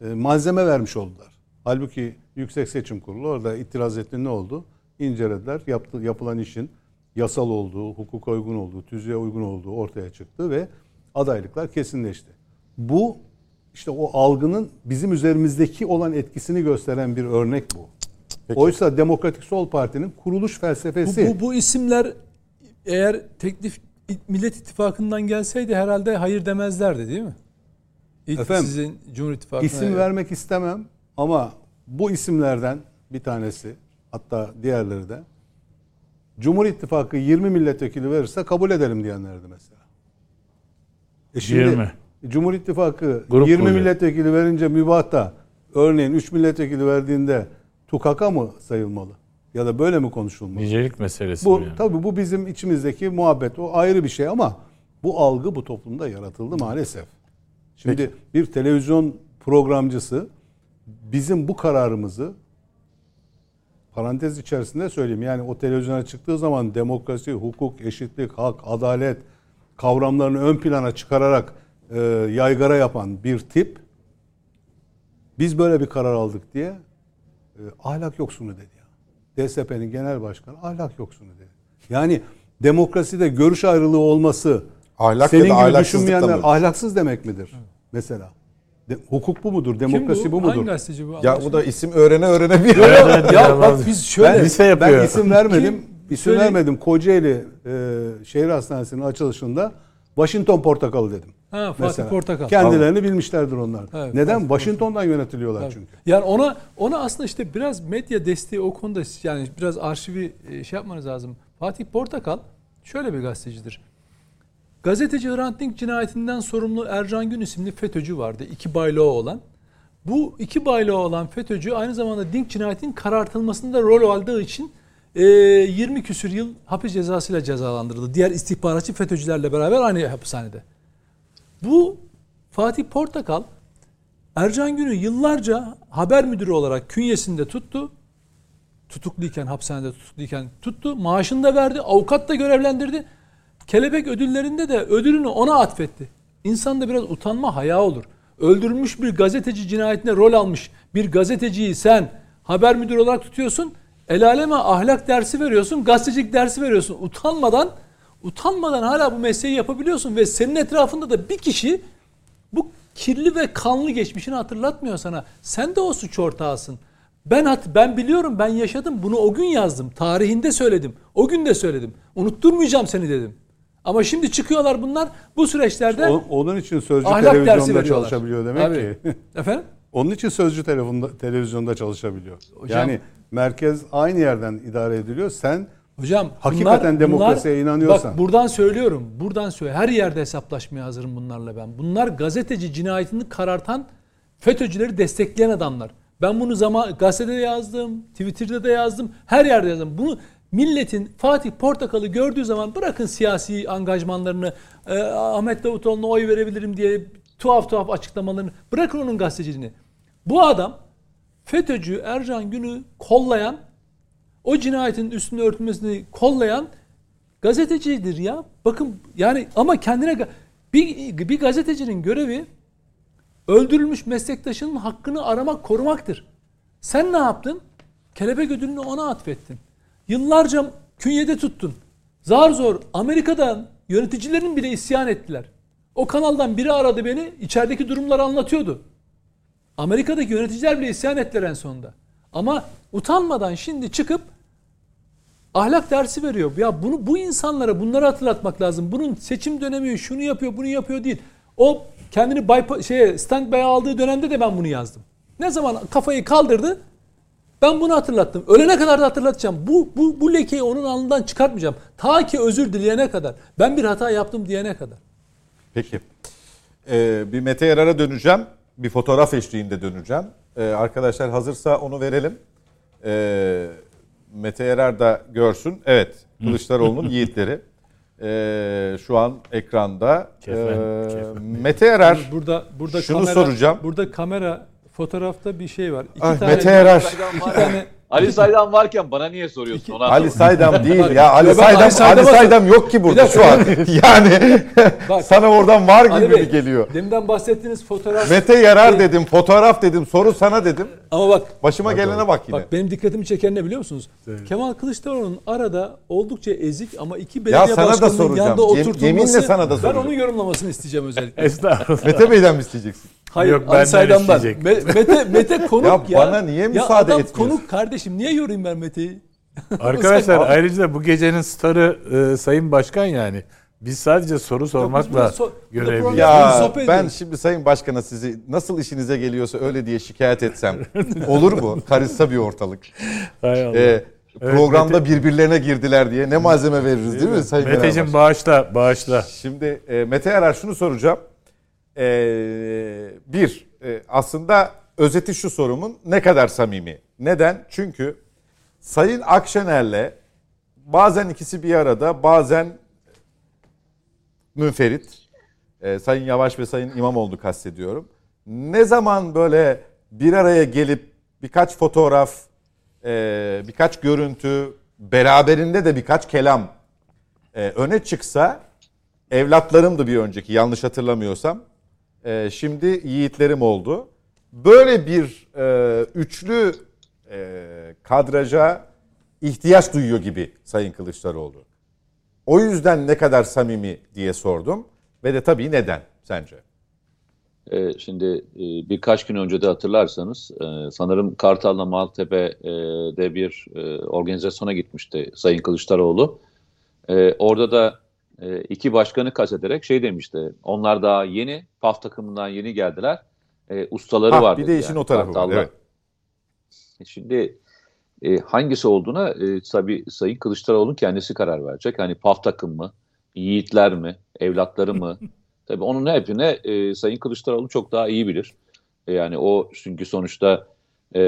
e, malzeme vermiş oldular. Halbuki Yüksek Seçim Kurulu orada itiraz etti ne oldu? İncelediler. Yaptı, yapılan işin yasal olduğu, hukuka uygun olduğu, tüzüğe uygun olduğu ortaya çıktı ve adaylıklar kesinleşti. Bu işte o algının bizim üzerimizdeki olan etkisini gösteren bir örnek bu. Oysa Demokratik Sol Parti'nin kuruluş Bu, felsefesi bu, bu isimler eğer teklif Millet İttifakı'ndan gelseydi herhalde hayır demezlerdi değil mi? İlk Efendim, sizin Cumhur İttifakı'na. isim vermek istemem ama bu isimlerden bir tanesi hatta diğerleri de Cumhur İttifakı 20 milletvekili verirse kabul edelim diyenlerdi mesela. E şimdi 20. Cumhur İttifakı Grup 20 kuracak. milletvekili verince mübahatta örneğin 3 milletvekili verdiğinde tukaka mı sayılmalı? Ya da böyle mi konuşulmalı? Nicelik meselesi Bu bu yani. tabii bu bizim içimizdeki muhabbet. O ayrı bir şey ama bu algı bu toplumda yaratıldı maalesef. Şimdi bir televizyon programcısı bizim bu kararımızı parantez içerisinde söyleyeyim. Yani o televizyona çıktığı zaman demokrasi, hukuk, eşitlik, hak, adalet kavramlarını ön plana çıkararak e, yaygara yapan bir tip biz böyle bir karar aldık diye e, ahlak yoksunu dedi ya. DSP'nin genel başkanı ahlak yoksunu dedi. Yani demokraside görüş ayrılığı olması Ahlak Senin gibi düşünmeyenler ahlaksız demek midir? Mesela. De- hukuk bu mudur? Kim Demokrasi bu, Hangi mudur? gazeteci bu? Allah Ya aşkına? bu da isim öğrene öğrene bir ya bak biz şöyle Ben, Lise yapıyor. ben isim vermedim. Kim? isim Söyle. vermedim. Kocaeli e, Şehir Hastanesi'nin açılışında Washington Portakalı dedim. ha, Fatih Mesela. Portakal. Kendilerini bilmişlerdir onlar. Evet, Neden? Fatih Washington'dan yönetiliyorlar Tabii. çünkü. Yani ona ona aslında işte biraz medya desteği o konuda yani biraz arşivi e, şey yapmanız lazım. Fatih Portakal şöyle bir gazetecidir. Gazeteci Hrant Dink cinayetinden sorumlu Ercan Gün isimli FETÖ'cü vardı. iki bayloğu olan. Bu iki bayloğu olan FETÖ'cü aynı zamanda Dink cinayetinin karartılmasında rol aldığı için e, 20 küsür yıl hapis cezasıyla cezalandırıldı. Diğer istihbaratçı FETÖ'cülerle beraber aynı hapishanede. Bu Fatih Portakal Ercan Gün'ü yıllarca haber müdürü olarak künyesinde tuttu. Tutukluyken, hapishanede tutukluyken tuttu. Maaşını da verdi. Avukat da görevlendirdi. Kelebek ödüllerinde de ödülünü ona atfetti. İnsanda biraz utanma, haya olur. Öldürülmüş bir gazeteci cinayetine rol almış bir gazeteciyi sen haber müdürü olarak tutuyorsun. El aleme ahlak dersi veriyorsun, gazetecilik dersi veriyorsun. Utanmadan, utanmadan hala bu mesleği yapabiliyorsun ve senin etrafında da bir kişi bu kirli ve kanlı geçmişini hatırlatmıyor sana. Sen de o suç ortağısın. Ben hat ben biliyorum ben yaşadım bunu o gün yazdım. Tarihinde söyledim. O gün de söyledim. Unutturmayacağım seni dedim. Ama şimdi çıkıyorlar bunlar bu süreçlerde O- onun için Sözcü ahlak televizyonda çalışabiliyor demek Tabii. ki. Efendim? Onun için Sözcü televizyonda, televizyonda çalışabiliyor. Hocam- yani merkez aynı yerden idare ediliyor. Sen Hocam Hakikaten bunlar- demokrasiye bunlar- inanıyorsan. Bak buradan söylüyorum. Buradan söyle. Her yerde hesaplaşmaya hazırım bunlarla ben. Bunlar gazeteci cinayetini karartan FETÖ'cüleri destekleyen adamlar. Ben bunu zaman gazetede yazdım, Twitter'da da yazdım, her yerde yazdım. Bunu milletin Fatih Portakal'ı gördüğü zaman bırakın siyasi angajmanlarını, e, Ahmet Davutoğlu'na oy verebilirim diye tuhaf tuhaf açıklamalarını, bırakın onun gazeteciliğini. Bu adam FETÖ'cü Ercan Gün'ü kollayan o cinayetin üstünde örtülmesini kollayan gazetecidir ya. Bakın yani ama kendine bir, bir gazetecinin görevi öldürülmüş meslektaşının hakkını aramak, korumaktır. Sen ne yaptın? Kelebek ödülünü ona atfettin. Yıllarca künyede tuttun. Zar zor Amerika'dan yöneticilerin bile isyan ettiler. O kanaldan biri aradı beni, içerideki durumları anlatıyordu. Amerika'daki yöneticiler bile isyan ettiler en sonunda. Ama utanmadan şimdi çıkıp ahlak dersi veriyor. Ya bunu bu insanlara bunları hatırlatmak lazım. Bunun seçim dönemi şunu yapıyor, bunu yapıyor değil. O kendini bypa- şeye standby'a aldığı dönemde de ben bunu yazdım. Ne zaman kafayı kaldırdı ben bunu hatırlattım. Ölene kadar da hatırlatacağım. Bu, bu, bu lekeyi onun alnından çıkartmayacağım. Ta ki özür dileyene kadar. Ben bir hata yaptım diyene kadar. Peki. Ee, bir Mete Yarar'a döneceğim. Bir fotoğraf eşliğinde döneceğim. Ee, arkadaşlar hazırsa onu verelim. Ee, Mete Yarar da görsün. Evet. Kılıçdaroğlu'nun yiğitleri. Ee, şu an ekranda. Kefen, Ee, kefen. Mete Yarar. Burada burada Şunu kamera, soracağım. Burada kamera fotoğrafta bir şey var. İki Ay, tane Mete Yarar. iki tane Ali Saydam varken bana niye soruyorsun? Onu Ali. Saydam değil ya. Ali ben Saydam, Ali Saydam yok ki burada şu an. Yani Bak. sana oradan var gibi Bey, bir geliyor. Deminden bahsettiğiniz fotoğraf Mete Yarar dedim, fotoğraf dedim, soru sana dedim. ama bak Başıma gelene bak yine. Bak benim dikkatimi çeken ne biliyor musunuz? Kemal Kılıçdaroğlu'nun arada oldukça ezik ama iki Ya belediye sana da soracağım. yanında Yem- oturtulması. yeminle sana da Ben soracağım. onun yorumlamasını isteyeceğim özellikle. Estağfurullah. Mete Bey'den mi isteyeceksin? Hayır, Yok, Ali isteyecek. Me- Mete, Mete konuk Ya ya. bana niye Ya müsaade adam etmiyorsun? konuk kardeşim. Niye yorayım ben Mete'yi? Arkadaşlar ayrıca bu gecenin starı e, Sayın Başkan yani. Biz sadece soru sormakla so- görevliyiz. Ya ben şimdi Sayın Başkan'a sizi nasıl işinize geliyorsa öyle diye şikayet etsem olur mu? Karışsa bir ortalık. Hay Allah. Ee, programda birbirlerine girdiler diye ne malzeme veririz değil, mi Sayın Genel Meteciğim bağışla, bağışla. Şimdi e, Mete Yarar şunu soracağım. E, bir, e, aslında özeti şu sorumun ne kadar samimi? Neden? Çünkü Sayın Akşener'le bazen ikisi bir arada, bazen münferit. E, Sayın Yavaş ve Sayın İmamoğlu kastediyorum. Ne zaman böyle bir araya gelip birkaç fotoğraf, e, birkaç görüntü, beraberinde de birkaç kelam e, öne çıksa evlatlarımdı bir önceki yanlış hatırlamıyorsam. E, şimdi yiğitlerim oldu. Böyle bir e, üçlü e, kadraja ihtiyaç duyuyor gibi Sayın Kılıçdaroğlu. O yüzden ne kadar samimi diye sordum. Ve de tabii neden sence? Ee, şimdi e, birkaç gün önce de hatırlarsanız e, sanırım Kartal'la Maltepe'de bir e, organizasyona gitmişti Sayın Kılıçdaroğlu. Orada da e, iki başkanı kastederek şey demişti. Onlar daha yeni, PAF takımından yeni geldiler. E, ustaları Ha, var. bir de işin yani o tarafı var. Evet. Şimdi e, hangisi olduğuna e, tabii Sayın Kılıçdaroğlu kendisi karar verecek. Hani PAF takım mı, yiğitler mi, evlatları mı? tabii onun hepine e, Sayın Kılıçdaroğlu çok daha iyi bilir. E, yani o çünkü sonuçta e,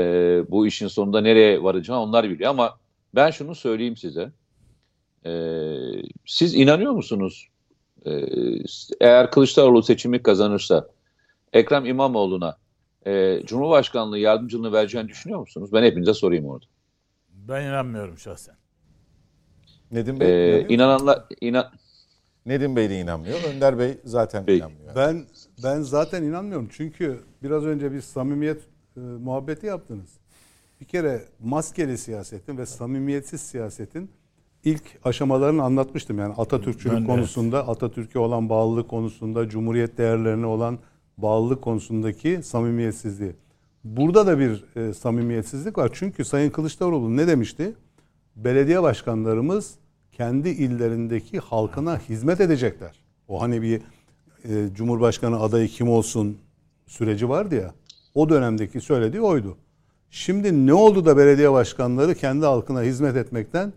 bu işin sonunda nereye varacağını onlar biliyor. Ama ben şunu söyleyeyim size. E, siz inanıyor musunuz? E, eğer Kılıçdaroğlu seçimi kazanırsa Ekrem İmamoğlu'na e, Cumhurbaşkanlığı yardımcılığını vereceğini düşünüyor musunuz? Ben hepinize sorayım orada. Ben inanmıyorum şahsen. Nedim Bey, E, musun? inananlar inan Nedim Bey de inanmıyor. Önder Bey zaten Peki. inanmıyor. Ben ben zaten inanmıyorum. Çünkü biraz önce bir samimiyet e, muhabbeti yaptınız. Bir kere maskeli siyasetin ve samimiyetsiz siyasetin ilk aşamalarını anlatmıştım. Yani Atatürkçülük Ben konusunda, Atatürk'e olan bağlılık konusunda, Cumhuriyet değerlerine olan bağlılık konusundaki samimiyetsizliği. Burada da bir e, samimiyetsizlik var. Çünkü Sayın Kılıçdaroğlu ne demişti? Belediye başkanlarımız kendi illerindeki halkına hizmet edecekler. O hani bir e, Cumhurbaşkanı adayı kim olsun süreci vardı ya. O dönemdeki söylediği oydu. Şimdi ne oldu da belediye başkanları kendi halkına hizmet etmekten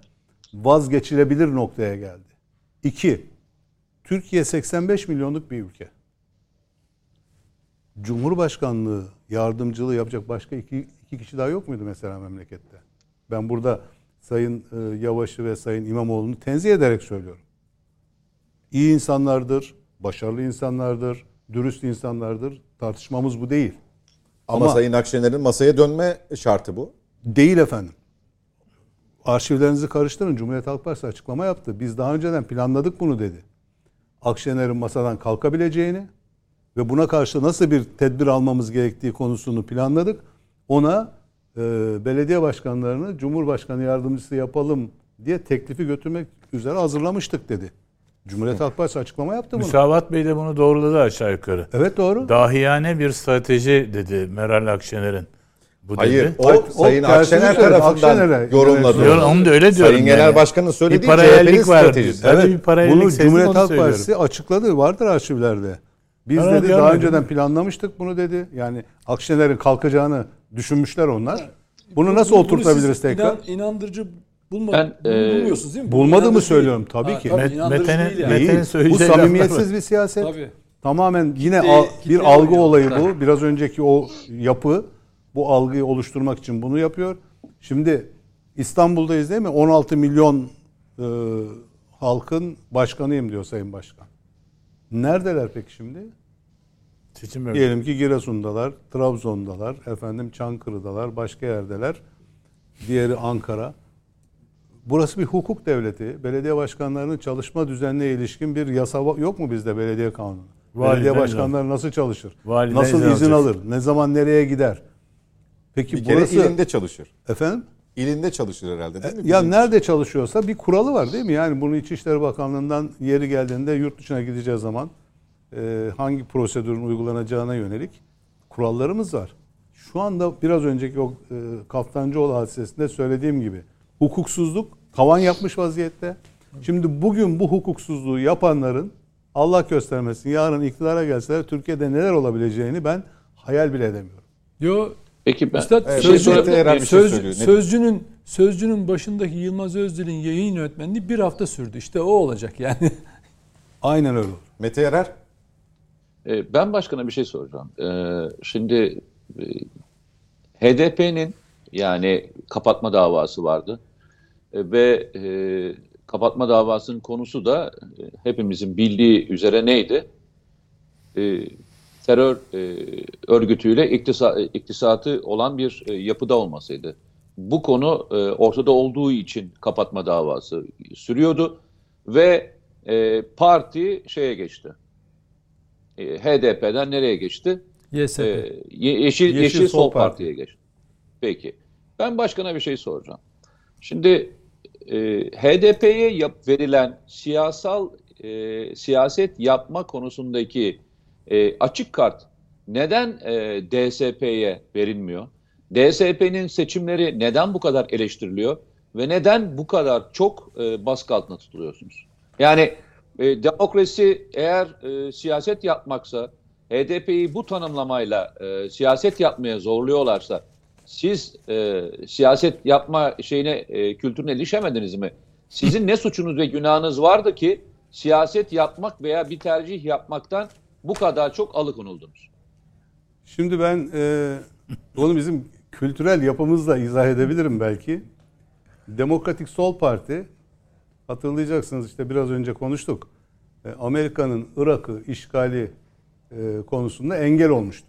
vazgeçilebilir noktaya geldi? İki, Türkiye 85 milyonluk bir ülke. Cumhurbaşkanlığı yardımcılığı yapacak başka iki, iki kişi daha yok muydu mesela memlekette? Ben burada Sayın e, Yavaş'ı ve Sayın İmamoğlu'nu tenzih ederek söylüyorum. İyi insanlardır, başarılı insanlardır, dürüst insanlardır. Tartışmamız bu değil. Ama, Ama- Sayın Akşener'in masaya dönme şartı bu. Değil efendim. Arşivlerinizi karıştırın. Cumhuriyet Halk Partisi açıklama yaptı. Biz daha önceden planladık bunu dedi. Akşener'in masadan kalkabileceğini ve buna karşı nasıl bir tedbir almamız gerektiği konusunu planladık. Ona e, belediye başkanlarını Cumhurbaşkanı yardımcısı yapalım diye teklifi götürmek üzere hazırlamıştık dedi. Cumhuriyet Halk Partisi açıklama yaptı bunu. Müsavat Bey de bunu doğruladı aşağı yukarı. Evet doğru. Dahiyane bir strateji dedi Meral Akşener'in. Bu Hayır, dedi. o, o Sayın Akşener tarafından Akşener'e yorumladı. yönelik. Onu da öyle diyorum Sayın Genel yani. Başkan'ın söylediği Bir paralellik var. Evet. bir paralellik bunu Cumhuriyet Halk. Partisi açıkladı. Vardır arşivlerde. Biz Ben dedi daha önceden planlamıştık bunu dedi. Yani Akşener'in kalkacağını düşünmüşler onlar. Bunu nasıl oturtabiliriz siz tekrar? inan- inandırıcı bulma, Ben, e, bulmuyorsunuz değil mi? Bu Bulmadığımı inandırıcı söylüyorum, değil. tabii ki. tabii, Mete'nin- yani. Bu samimiyetsiz bir siyaset. Tabii. Tamamen yine bir algı olayı bu. Biraz önceki o yapı bu algıyı oluşturmak için bunu yapıyor. Şimdi İstanbul'dayız değil mi? 16 milyon e, halkın başkanıyım diyor Sayın Başkan. Neredeler peki şimdi? Seçim bölgesi. Diyelim ki Giresun'dalar, Trabzon'dalar, efendim Çankırı'dalar, başka yerdeler. Diğeri Ankara. Burası bir hukuk devleti. Belediye başkanlarının çalışma düzenine ilişkin bir yasa yok mu bizde belediye kanunu? Validen belediye izin başkanları nasıl çalışır? Validen nasıl izin alır? Ne zaman nereye gider? Peki Bir kere burası ilinde çalışır. efendim? İlinde çalışır herhalde değil mi? Ya Bizim- nerede çalışıyorsa bir kuralı var değil mi? Yani bunu İçişleri Bakanlığı'ndan yeri geldiğinde yurt dışına gideceği zaman e, hangi prosedürün uygulanacağına yönelik kurallarımız var. Şu anda biraz önceki o e, Kaftancıoğlu hadisesinde söylediğim gibi hukuksuzluk tavan yapmış vaziyette. Şimdi bugün bu hukuksuzluğu yapanların Allah göstermesin yarın iktidara gelseler Türkiye'de neler olabileceğini ben hayal bile edemiyorum. Yo, Peki ben Üstad Evet, Erer bir şey söz-. Ne- sözcünün sözcünün başındaki Yılmaz Özdil'in yayın yönetmenliği bir hafta sürdü. İşte o olacak yani. Aynen öyle olur. Mete Yarar E, Ben başkana bir şey soracağım. E, Şimdi e, HDP'nin yani kapatma davası vardı E, ve e, kapatma davasının konusu da e, hepimizin bildiği üzere neydi? E, terör e, örgütüyle iktisa, iktisatı olan bir e, yapıda olmasıydı. Bu konu e, ortada olduğu için kapatma davası sürüyordu ve e, parti şeye geçti. E, HDP'den nereye geçti? YSP. Ye- Yeşil, Yeşil Yeşil, Sol Sol Parti. Parti'ye geçti. Peki. Ben başkana bir şey soracağım. Şimdi e, HDP'ye yap, verilen siyasal e, siyaset yapma konusundaki e, açık kart neden e, DSP'ye verilmiyor? DSP'nin seçimleri neden bu kadar eleştiriliyor ve neden bu kadar çok e, baskı altında tutuluyorsunuz? Yani e, demokrasi eğer e, siyaset yapmaksa, HDP'yi bu tanımlamayla e, siyaset yapmaya zorluyorlarsa, siz e, siyaset yapma şeyine e, kültürüne erişemediniz mi? Sizin ne suçunuz ve günahınız vardı ki siyaset yapmak veya bir tercih yapmaktan bu kadar çok alıkonuldunuz? Şimdi ben e, onu bizim kültürel yapımızla izah edebilirim belki. Demokratik Sol Parti hatırlayacaksınız işte biraz önce konuştuk. E, Amerika'nın Irak'ı işgali e, konusunda engel olmuştu.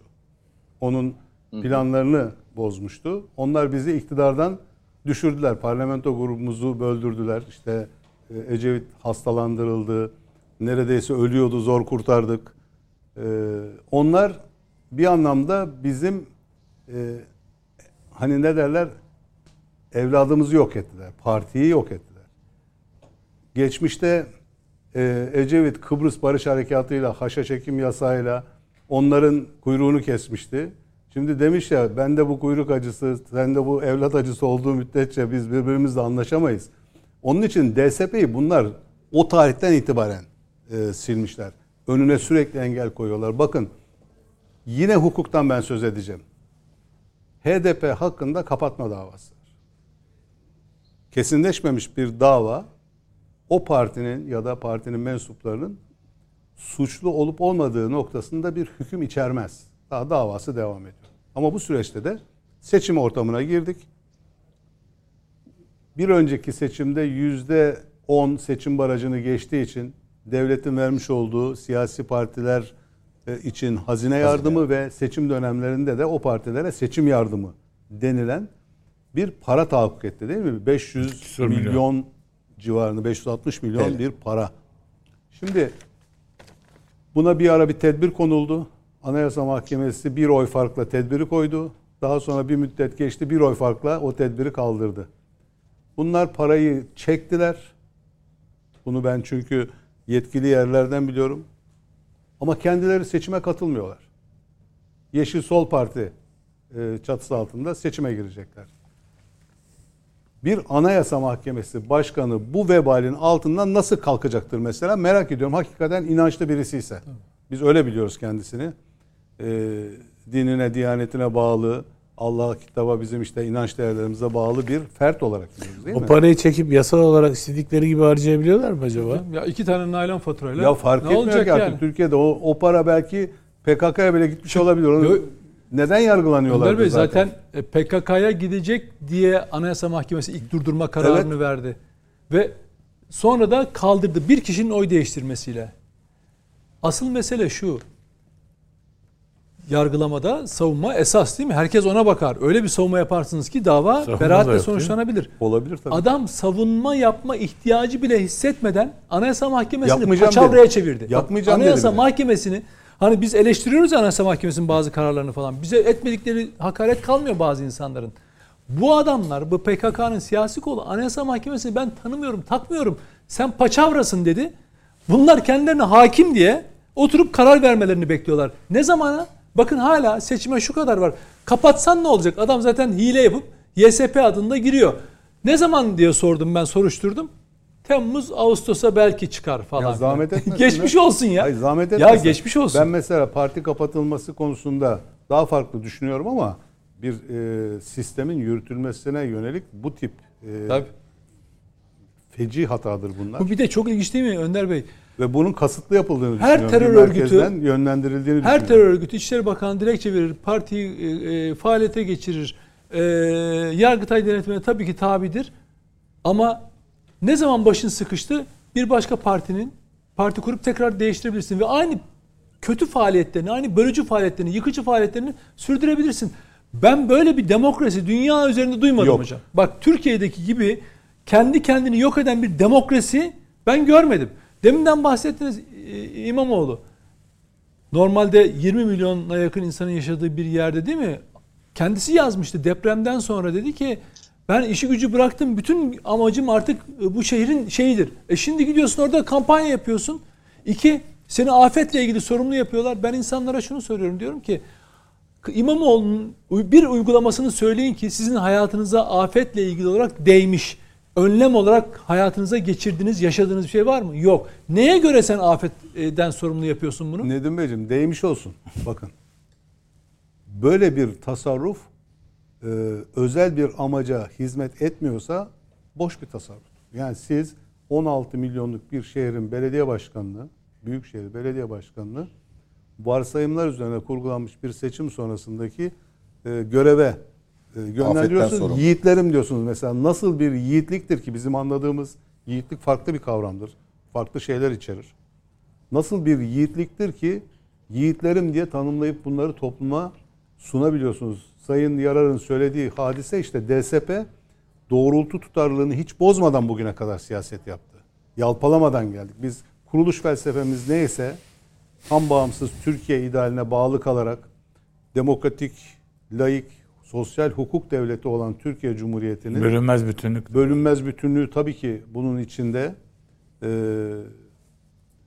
Onun planlarını bozmuştu. Onlar bizi iktidardan düşürdüler. Parlamento grubumuzu böldürdüler. İşte e, Ecevit hastalandırıldı. Neredeyse ölüyordu, zor kurtardık. E, onlar bir anlamda bizim e, hani ne derler evladımızı yok ettiler. Partiyi yok ettiler. Geçmişte e, Ecevit Kıbrıs Barış Harekatı'yla, haşa çekim yasağıyla onların kuyruğunu kesmişti. Şimdi demiş ya ben de bu kuyruk acısı, sen de bu evlat acısı olduğu müddetçe biz birbirimizle anlaşamayız. Onun için DSP'yi bunlar o tarihten itibaren e, silmişler. Önüne sürekli engel koyuyorlar. Bakın yine hukuktan ben söz edeceğim. HDP hakkında kapatma davası. Kesinleşmemiş bir dava o partinin ya da partinin mensuplarının suçlu olup olmadığı noktasında bir hüküm içermez. Daha davası devam ediyor. Ama bu süreçte de seçim ortamına girdik. Bir önceki seçimde yüzde 10 seçim barajını geçtiği için devletin vermiş olduğu siyasi partiler e, için hazine yardımı ve seçim dönemlerinde de o partilere seçim yardımı denilen bir para tahakkuk etti değil mi? 500 Küsur milyon, milyon. civarında 560 milyon Evet. bir para. Şimdi buna bir ara bir tedbir konuldu. Anayasa Mahkemesi bir oy farkla tedbiri koydu. Daha sonra bir müddet geçti bir oy farkla o tedbiri kaldırdı. Bunlar parayı çektiler. Bunu ben çünkü yetkili yerlerden biliyorum. Ama kendileri seçime katılmıyorlar. Yeşil Sol Parti e, çatısı altında seçime girecekler. Bir anayasa mahkemesi başkanı bu vebalin altından nasıl kalkacaktır mesela merak ediyorum. Hakikaten inançlı birisi ise. Biz öyle biliyoruz kendisini. E, dinine, diyanetine bağlı, Allah kitaba bizim işte inanç değerlerimize bağlı bir fert olarak biliyoruz değil O mi? parayı çekip yasal olarak istedikleri gibi harcayabiliyorlar mı acaba? Ya iki tane naylon faturayla Ya fark ne etmiyor olacak ki artık yani? Türkiye'de o, o para belki PKK'ya bile gitmiş olabilir. Onu neden yargılanıyorlar Önder Bey zaten? zaten e, PKK'ya gidecek diye Anayasa Mahkemesi ilk durdurma kararını Evet. verdi. Ve sonra da kaldırdı bir kişinin oy değiştirmesiyle. Asıl mesele şu. Yargılamada savunma esas değil mi? Herkes ona bakar. Öyle bir savunma yaparsınız ki dava Savunma da beraatle yapıyor. sonuçlanabilir. Olabilir tabii. Adam savunma yapma ihtiyacı bile hissetmeden Anayasa Mahkemesi'ni Yapmayacağım paçavraya dedi. çevirdi. Yapmayacağım Anayasa dedi. Mahkemesi'ni hani biz eleştiriyoruz ya Anayasa Mahkemesi'nin bazı kararlarını falan. Bize etmedikleri hakaret kalmıyor bazı insanların. Bu adamlar bu PKK'nın siyasi kolu Anayasa Mahkemesi'ni ben tanımıyorum, takmıyorum. Sen paçavrasın dedi. Bunlar kendilerine hakim diye oturup karar vermelerini bekliyorlar. Ne zamana? Bakın hala seçime şu kadar var. Kapatsan ne olacak? Adam zaten hile yapıp YSP adında giriyor. Ne zaman diye sordum ben soruşturdum. Temmuz, Ağustos'a belki çıkar falan. Ya zahmet etmesin geçmiş ya. olsun ya. Hayır, zahmet ya etmesin. geçmiş olsun. Ben mesela parti kapatılması konusunda daha farklı düşünüyorum ama bir e, sistemin yürütülmesine yönelik bu tip e, Tabii. feci hatadır bunlar. Bu bir de çok ilginç değil mi Önder Bey? Ve bunun kasıtlı yapıldığını Her terör örgütü- yönlendirildiğini Her terör örgütü İçişleri Bakanı dilekçe verir, partiyi e, e, faaliyete geçirir. E, Yargıtay denetimine tabii ki tabidir. Ama ne zaman başın sıkıştı bir başka partinin parti kurup tekrar değiştirebilirsin ve aynı kötü faaliyetlerini, aynı bölücü faaliyetlerini, yıkıcı faaliyetlerini sürdürebilirsin. Ben böyle bir demokrasi dünya üzerinde duymadım Yok. hocam. Bak Türkiye'deki gibi kendi kendini yok eden bir demokrasi ben görmedim. Deminden bahsettiniz e, İmamoğlu. Normalde 20 milyona yakın insanın yaşadığı bir yerde değil mi? Kendisi yazmıştı depremden sonra dedi ki Ben işi gücü bıraktım. Bütün amacım artık e, bu şehrin şeyidir. E şimdi gidiyorsun orada kampanya yapıyorsun. İki, seni afetle ilgili sorumlu yapıyorlar. Ben insanlara şunu soruyorum. Diyorum ki İmamoğlu'nun bir uygulamasını söyleyin ki sizin hayatınıza afetle ilgili olarak değmiş. Önlem olarak hayatınıza geçirdiğiniz, yaşadığınız bir şey var mı? Yok. Neye göre sen afetten sorumlu yapıyorsun bunu? Nedim Beyciğim değmiş olsun. Bakın. Böyle bir tasarruf e, özel bir amaca hizmet etmiyorsa boş bir tasarruf. Yani siz 16 milyonluk bir şehrin belediye başkanlığı, büyükşehir belediye başkanlığı varsayımlar üzerine kurgulanmış bir seçim sonrasındaki e, göreve e, yönlendiriyorsunuz. sorumlu. Yiğitlerim diyorsunuz mesela. Nasıl bir yiğitliktir ki bizim anladığımız yiğitlik farklı bir kavramdır. Farklı şeyler içerir. Nasıl bir yiğitliktir ki yiğitlerim diye tanımlayıp bunları topluma sunabiliyorsunuz. Sayın Yarar'ın söylediği hadise işte DSP doğrultu tutarlılığını hiç bozmadan bugüne kadar siyaset yaptı. Yalpalamadan geldik. Biz kuruluş felsefemiz neyse tam bağımsız Türkiye idealine bağlı kalarak demokratik, laik, sosyal hukuk devleti olan Türkiye Cumhuriyeti'nin Bölünmez bütünlük. bölünmez bütünlüğü tabii ki bunun içinde e,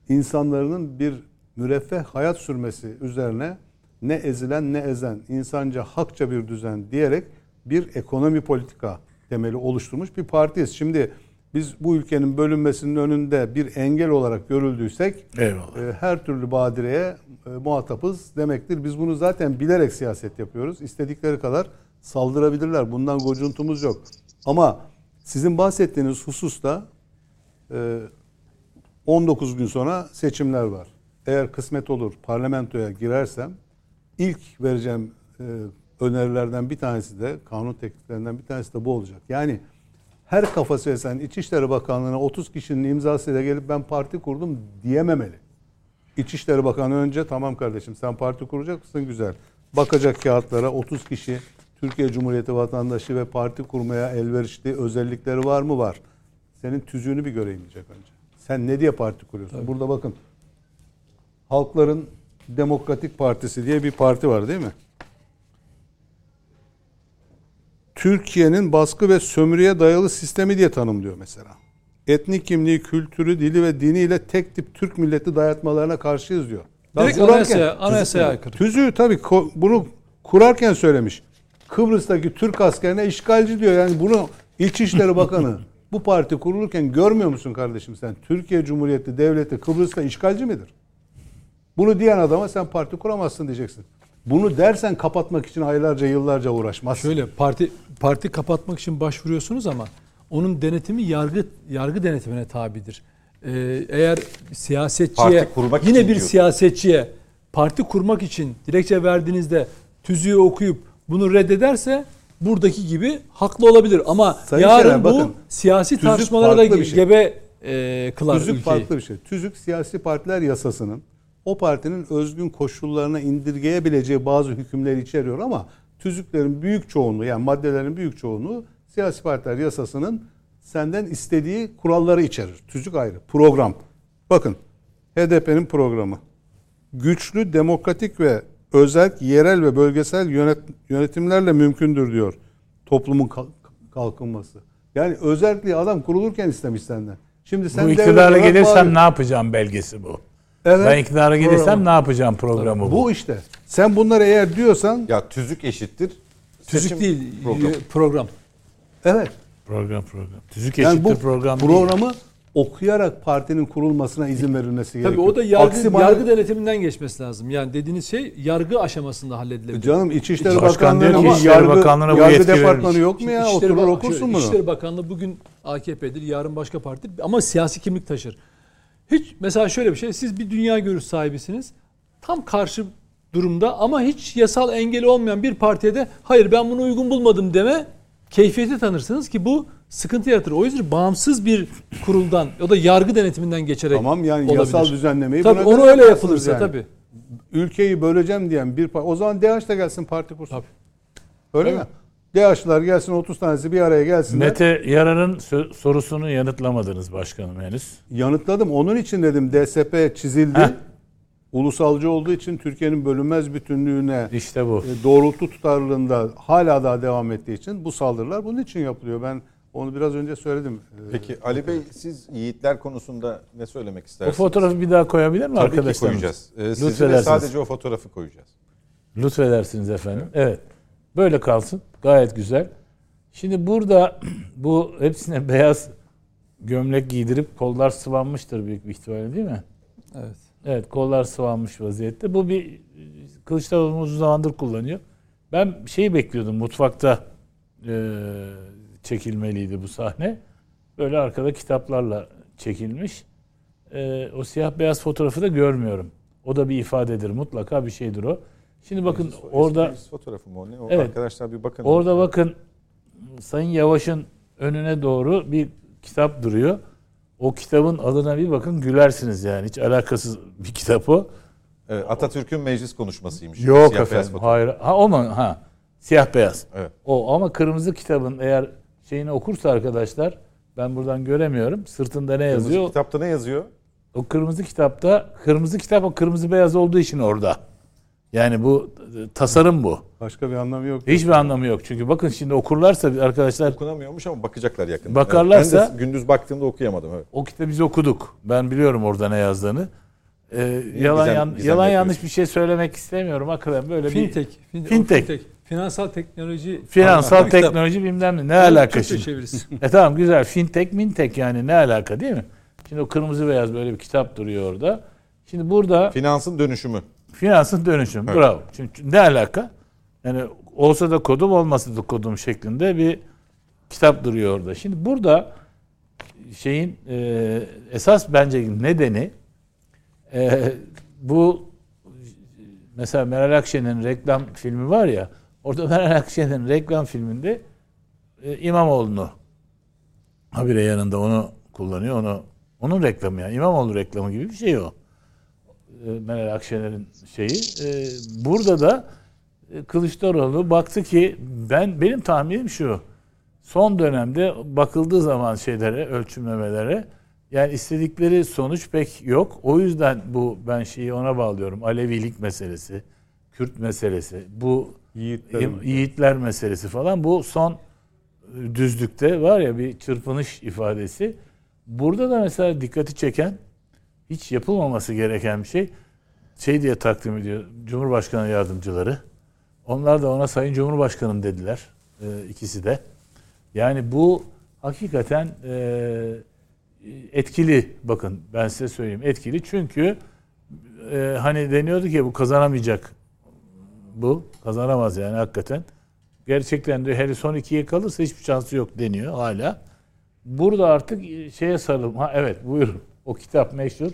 insanların bir müreffeh hayat sürmesi üzerine ne ezilen ne ezen insanca hakça bir düzen diyerek bir ekonomi politika temeli oluşturmuş bir partiyiz. Şimdi biz bu ülkenin bölünmesinin önünde bir engel olarak görüldüysek Eyvallah. e, her türlü badireye e, muhatapız demektir. Biz bunu zaten bilerek siyaset yapıyoruz. İstedikleri kadar saldırabilirler. Bundan gocuntumuz yok. Ama sizin bahsettiğiniz hususta e, 19 gün sonra seçimler var. Eğer kısmet olur parlamentoya girersem ilk vereceğim e, önerilerden bir tanesi de kanun tekliklerinden bir tanesi de bu olacak. Yani her kafası esen İçişleri Bakanlığı'na 30 kişinin imzasıyla gelip ben parti kurdum diyememeli. İçişleri Bakanı önce tamam kardeşim sen parti kuracak mısın? Güzel. Bakacak kağıtlara 30 kişi Türkiye Cumhuriyeti vatandaşı ve parti kurmaya elverişli özellikleri var mı? Var. Senin tüzüğünü bir göreyim diyecek önce. Sen ne diye parti kuruyorsun? Burada bakın. Halkların Demokratik Partisi diye bir parti var değil mi? Türkiye'nin baskı ve sömürüye dayalı sistemi diye tanımlıyor mesela. Etnik kimliği, kültürü, dili ve diniyle tek tip Türk milleti dayatmalarına karşıyız diyor. Direkt anayasaya, anayasaya aykırı. Tüzüğü tabii bunu kurarken söylemiş. Kıbrıs'taki Türk askerine işgalci diyor. Yani bunu İçişleri Bakanı bu parti kurulurken görmüyor musun kardeşim sen? Türkiye Cumhuriyeti Devleti Kıbrıs'ta işgalci midir? Bunu diyen adama sen parti kuramazsın diyeceksin. Bunu dersen kapatmak için aylarca yıllarca uğraşmaz. Şöyle parti parti kapatmak için başvuruyorsunuz ama onun denetimi yargı yargı denetimine tabidir. Ee, eğer siyasetçiye Parti kurmak yine bir diyor. siyasetçiye parti kurmak için dilekçe verdiğinizde tüzüğü okuyup bunu reddederse buradaki gibi haklı olabilir ama Sayın yarın Şener, bu bakın, siyasi tartışmalara da şey. gebe e, kılar Tüzük ülkeyi. farklı bir şey. Tüzük siyasi partiler yasasının o partinin özgün koşullarına indirgeyebileceği bazı hükümler içeriyor ama tüzüklerin büyük çoğunluğu yani maddelerin büyük çoğunluğu siyasi partiler yasasının senden istediği kuralları içerir. Tüzük ayrı. Program. Bakın HDP'nin programı. Güçlü, demokratik ve özel, yerel ve bölgesel yönet, yönetimlerle mümkündür diyor. Toplumun kalk- kalkınması. Yani özelliği adam kurulurken istemiş senden. Şimdi sen bu olarak gelirsem ne yapacağım belgesi bu. Evet. Ben iktidara gelirsem Programı. ne yapacağım programı bu. Bu işte. Sen bunları eğer diyorsan Ya tüzük eşittir. Tüzük seçim değil programı. e, program. evet. Program program. Tüzük Yani eşittir bu program değil. programı okuyarak partinin kurulmasına izin verilmesi gerekiyor. Tabii o da yargı, Aksi yargı denetiminden geçmesi lazım. Yani dediğiniz şey yargı aşamasında halledilebilir. Canım İçişleri Başkan diyor Bakanlığı'nın ki ama İçişleri yargı, Bakanlığı'na bu yargı yetki departmanı verilmiş. yok mu ya? İçişleri Oturur Ba- okursun şöyle, bunu. İçişleri Bakanlığı bugün AKP'dir, yarın başka parti ama siyasi kimlik taşır. Hiç mesela şöyle bir şey, siz bir dünya görüş sahibisiniz. Tam karşı durumda ama hiç yasal engeli olmayan bir partiye de hayır ben bunu uygun bulmadım deme keyfiyeti tanırsınız ki bu sıkıntı yaratır. O yüzden bağımsız bir kuruldan o da yargı denetiminden geçerek Tamam yani olabilir. yasal düzenlemeyi Tabii buna onu öyle yapılırsa yani. tabii. Ülkeyi böleceğim diyen bir parti. O zaman DH da gelsin parti kursun. Tabii. Öyle mi? DH'lar gelsin 30 tanesi bir araya gelsinler. Mete Yarar'ın sorusunu yanıtlamadınız başkanım henüz. Yanıtladım. Onun için dedim DSP çizildi. Heh. ulusalcı olduğu için Türkiye'nin bölünmez bütünlüğüne İşte bu. e, doğrultu tutarlılığında hala daha devam ettiği için bu saldırılar bunun için yapılıyor. Ben onu biraz önce söyledim. E, Peki Ali Bey siz yiğitler konusunda ne söylemek O istersiniz? fotoğrafı bir daha koyabilir mi Tabii ki arkadaşlar? koyacağız. Ee, Lütfedersiniz. sadece o fotoğrafı koyacağız. Lütfedersiniz efendim. Evet. Böyle kalsın. Gayet güzel. Şimdi burada bu hepsine beyaz gömlek giydirip kollar sıvanmıştır büyük bir ihtimalle değil mi? Evet. Evet kollar sıvanmış vaziyette. Bu bir Kılıçdaroğlu uzun zamandır kullanıyor. Ben şeyi bekliyordum mutfakta e, çekilmeliydi bu sahne. Böyle arkada kitaplarla çekilmiş. E, o siyah beyaz fotoğrafı da görmüyorum. O da bir ifadedir mutlaka bir şeydir o. Şimdi bakın Eski orada meclis fotoğrafı mı o ne? O Evet. Arkadaşlar bir bakın. orada bakın Sayın Yavaş'ın önüne doğru bir kitap duruyor. O kitabın adına bir bakın gülersiniz yani. Hiç alakasız bir kitap o. Evet, Atatürk'ün meclis konuşmasıymış. Yok Siyah beyaz efendim. fotoğraf. Hayır. Ha o mu? Ha. Siyah beyaz. Evet. O ama kırmızı kitabın eğer şeyini okursa arkadaşlar ben buradan göremiyorum. Sırtında ne Kırmızı yazıyor? kitapta ne yazıyor? O kırmızı kitapta kırmızı kitap o kırmızı beyaz olduğu için orada. Yani bu e, tasarım bu. başka bir anlamı yok. Hiçbir anlamı yok. Çünkü bakın şimdi okurlarsa arkadaşlar Okunamıyormuş ama bakacaklar yakında. Bakarlarsa- Evet, ben de gündüz baktığımda okuyamadım. Evet. o kitabı biz okuduk. Ben biliyorum orada ne yazdığını. Ee, yalan gizem- yan- gizem yalan yapıyorsun? yanlış bir şey söylemek istemiyorum. Hakikaten böyle bir Fintech. fin- o Fintech. Finansal teknoloji. finansal kitap. teknoloji bilmem ne. Ne alaka Türkçe şimdi? çevirisi. E tamam güzel. Fintech, mintek yani ne alaka değil mi? Şimdi o kırmızı beyaz böyle bir kitap duruyor orada. Şimdi burada Finansın dönüşümü. Finansın dönüşüm. Evet. Bravo. Çünkü ne alaka? Yani olsa da kodum olmasa da kodum şeklinde bir kitap duruyor orada. Şimdi burada şeyin e, esas bence nedeni e, bu mesela Meral Akşener'in reklam filmi var ya orada Meral Akşener'in reklam filminde e, İmamoğlu'nu habire yanında onu kullanıyor. Onu onun reklamı yani İmamoğlu reklamı gibi bir şey o. E, Meral Akşener'in şeyi. E, burada da e, Kılıçdaroğlu baktı ki ben benim tahminim şu. Son dönemde bakıldığı zaman şeylere, ölçümlemelere yani istedikleri sonuç pek yok. O yüzden bu ben şeyi ona bağlıyorum. Alevilik meselesi, Kürt meselesi, bu Yiğitlerin. yiğitler meselesi falan bu son düzlükte var ya bir çırpınış ifadesi. Burada da mesela dikkati çeken hiç yapılmaması gereken bir şey şey diye takdim ediyor Cumhurbaşkanı yardımcıları. Onlar da ona Sayın Cumhurbaşkanım dediler e, ikisi de. Yani bu hakikaten e, etkili bakın ben size söyleyeyim etkili çünkü e, hani deniyordu ki bu kazanamayacak bu kazanamaz yani hakikaten. Gerçekten de hele son ikiye kalırsa hiçbir şansı yok deniyor hala. Burada artık şeye sarılım. Ha evet buyurun. O kitap meşhur.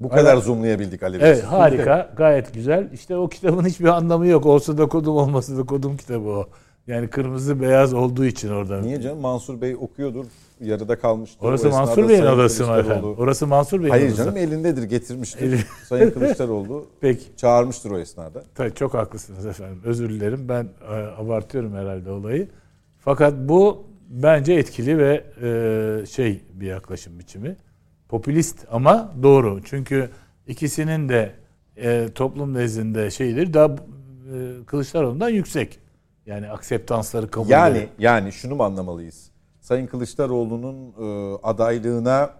Bu kadar zoomlayabildik Ali Bey. Evet harika. Gayet güzel. İşte o kitabın hiçbir anlamı yok. Olsa da kodum olmasa da kodum kitabı o. Yani kırmızı beyaz olduğu için orada. Niye canım? Mansur Bey okuyordur. Yarıda kalmıştır. Orası Mansur Bey'in odası mı efendim? Orası Mansur Bey'in Hayır odası. canım elindedir getirmiştir. Eli- Sayın Kılıçdaroğlu Peki. çağırmıştır o esnada. Tabii çok haklısınız efendim. Özür dilerim. Ben e, abartıyorum herhalde olayı. Fakat bu bence etkili ve e, şey bir yaklaşım biçimi. Popülist ama doğru. Çünkü ikisinin de e, toplum nezdinde şeyleri daha e, Kılıçdaroğlu'ndan yüksek. Yani akseptansları kabul Yani yani şunu mu anlamalıyız? Sayın Kılıçdaroğlu'nun e, adaylığına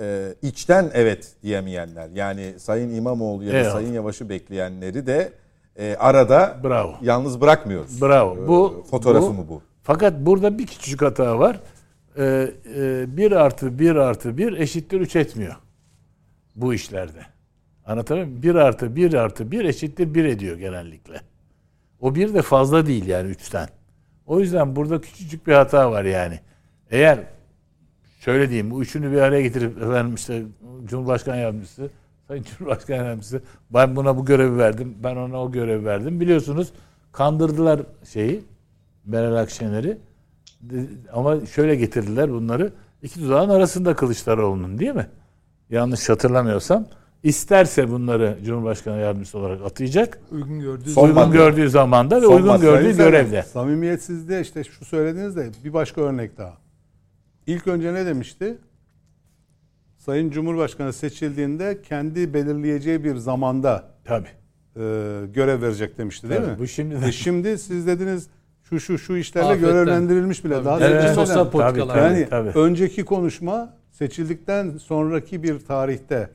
e, içten evet diyemeyenler yani Sayın İmamoğlu ya da Eyvallah. Sayın Yavaş'ı bekleyenleri de e, arada Bravo. yalnız bırakmıyoruz. Bravo. E, Bu fotoğrafı bu- mı bu? Fakat burada bir küçücük hata var. Ee, e, 1 artı 1 artı 1 eşittir 3 etmiyor. Bu işlerde. Anlatabiliyor muyum? 1 artı 1 artı 1 eşittir 1 ediyor genellikle. O 1 de fazla değil yani 3'ten. O yüzden burada küçücük bir hata var yani. Eğer şöyle diyeyim bu üçünü bir araya getirip efendim işte Cumhurbaşkanı Yardımcısı, Sayın Cumhurbaşkanı Yardımcısı ben buna bu görevi verdim, ben ona o görevi verdim. Biliyorsunuz kandırdılar şeyi, Meral Akşener'i. De- Ama şöyle getirdiler bunları. İki dudağın arasında Kılıçdaroğlu'nun değil mi? Yanlış hatırlamıyorsam. İsterse bunları Cumhurbaşkanı Yardımcısı olarak atayacak. Uygun gördüğü Son uygun gördüğü zamanda ve Son uygun gördüğü Sayın görevde. Samimiyetsizliğe işte şu söylediğinizde bir başka örnek daha. İlk önce ne demişti? Sayın Cumhurbaşkanı seçildiğinde kendi belirleyeceği bir zamanda Tabii. e, görev verecek demişti değil Tabii, mi? bu şimdi de- E şimdi siz dediniz şu şu şu işlerle Afetten. görevlendirilmiş bile. Tabii. Daha Evet, seçilmeden. sosyal politikalar. Tabii, Yani tabii. önceki konuşma seçildikten sonraki bir tarihte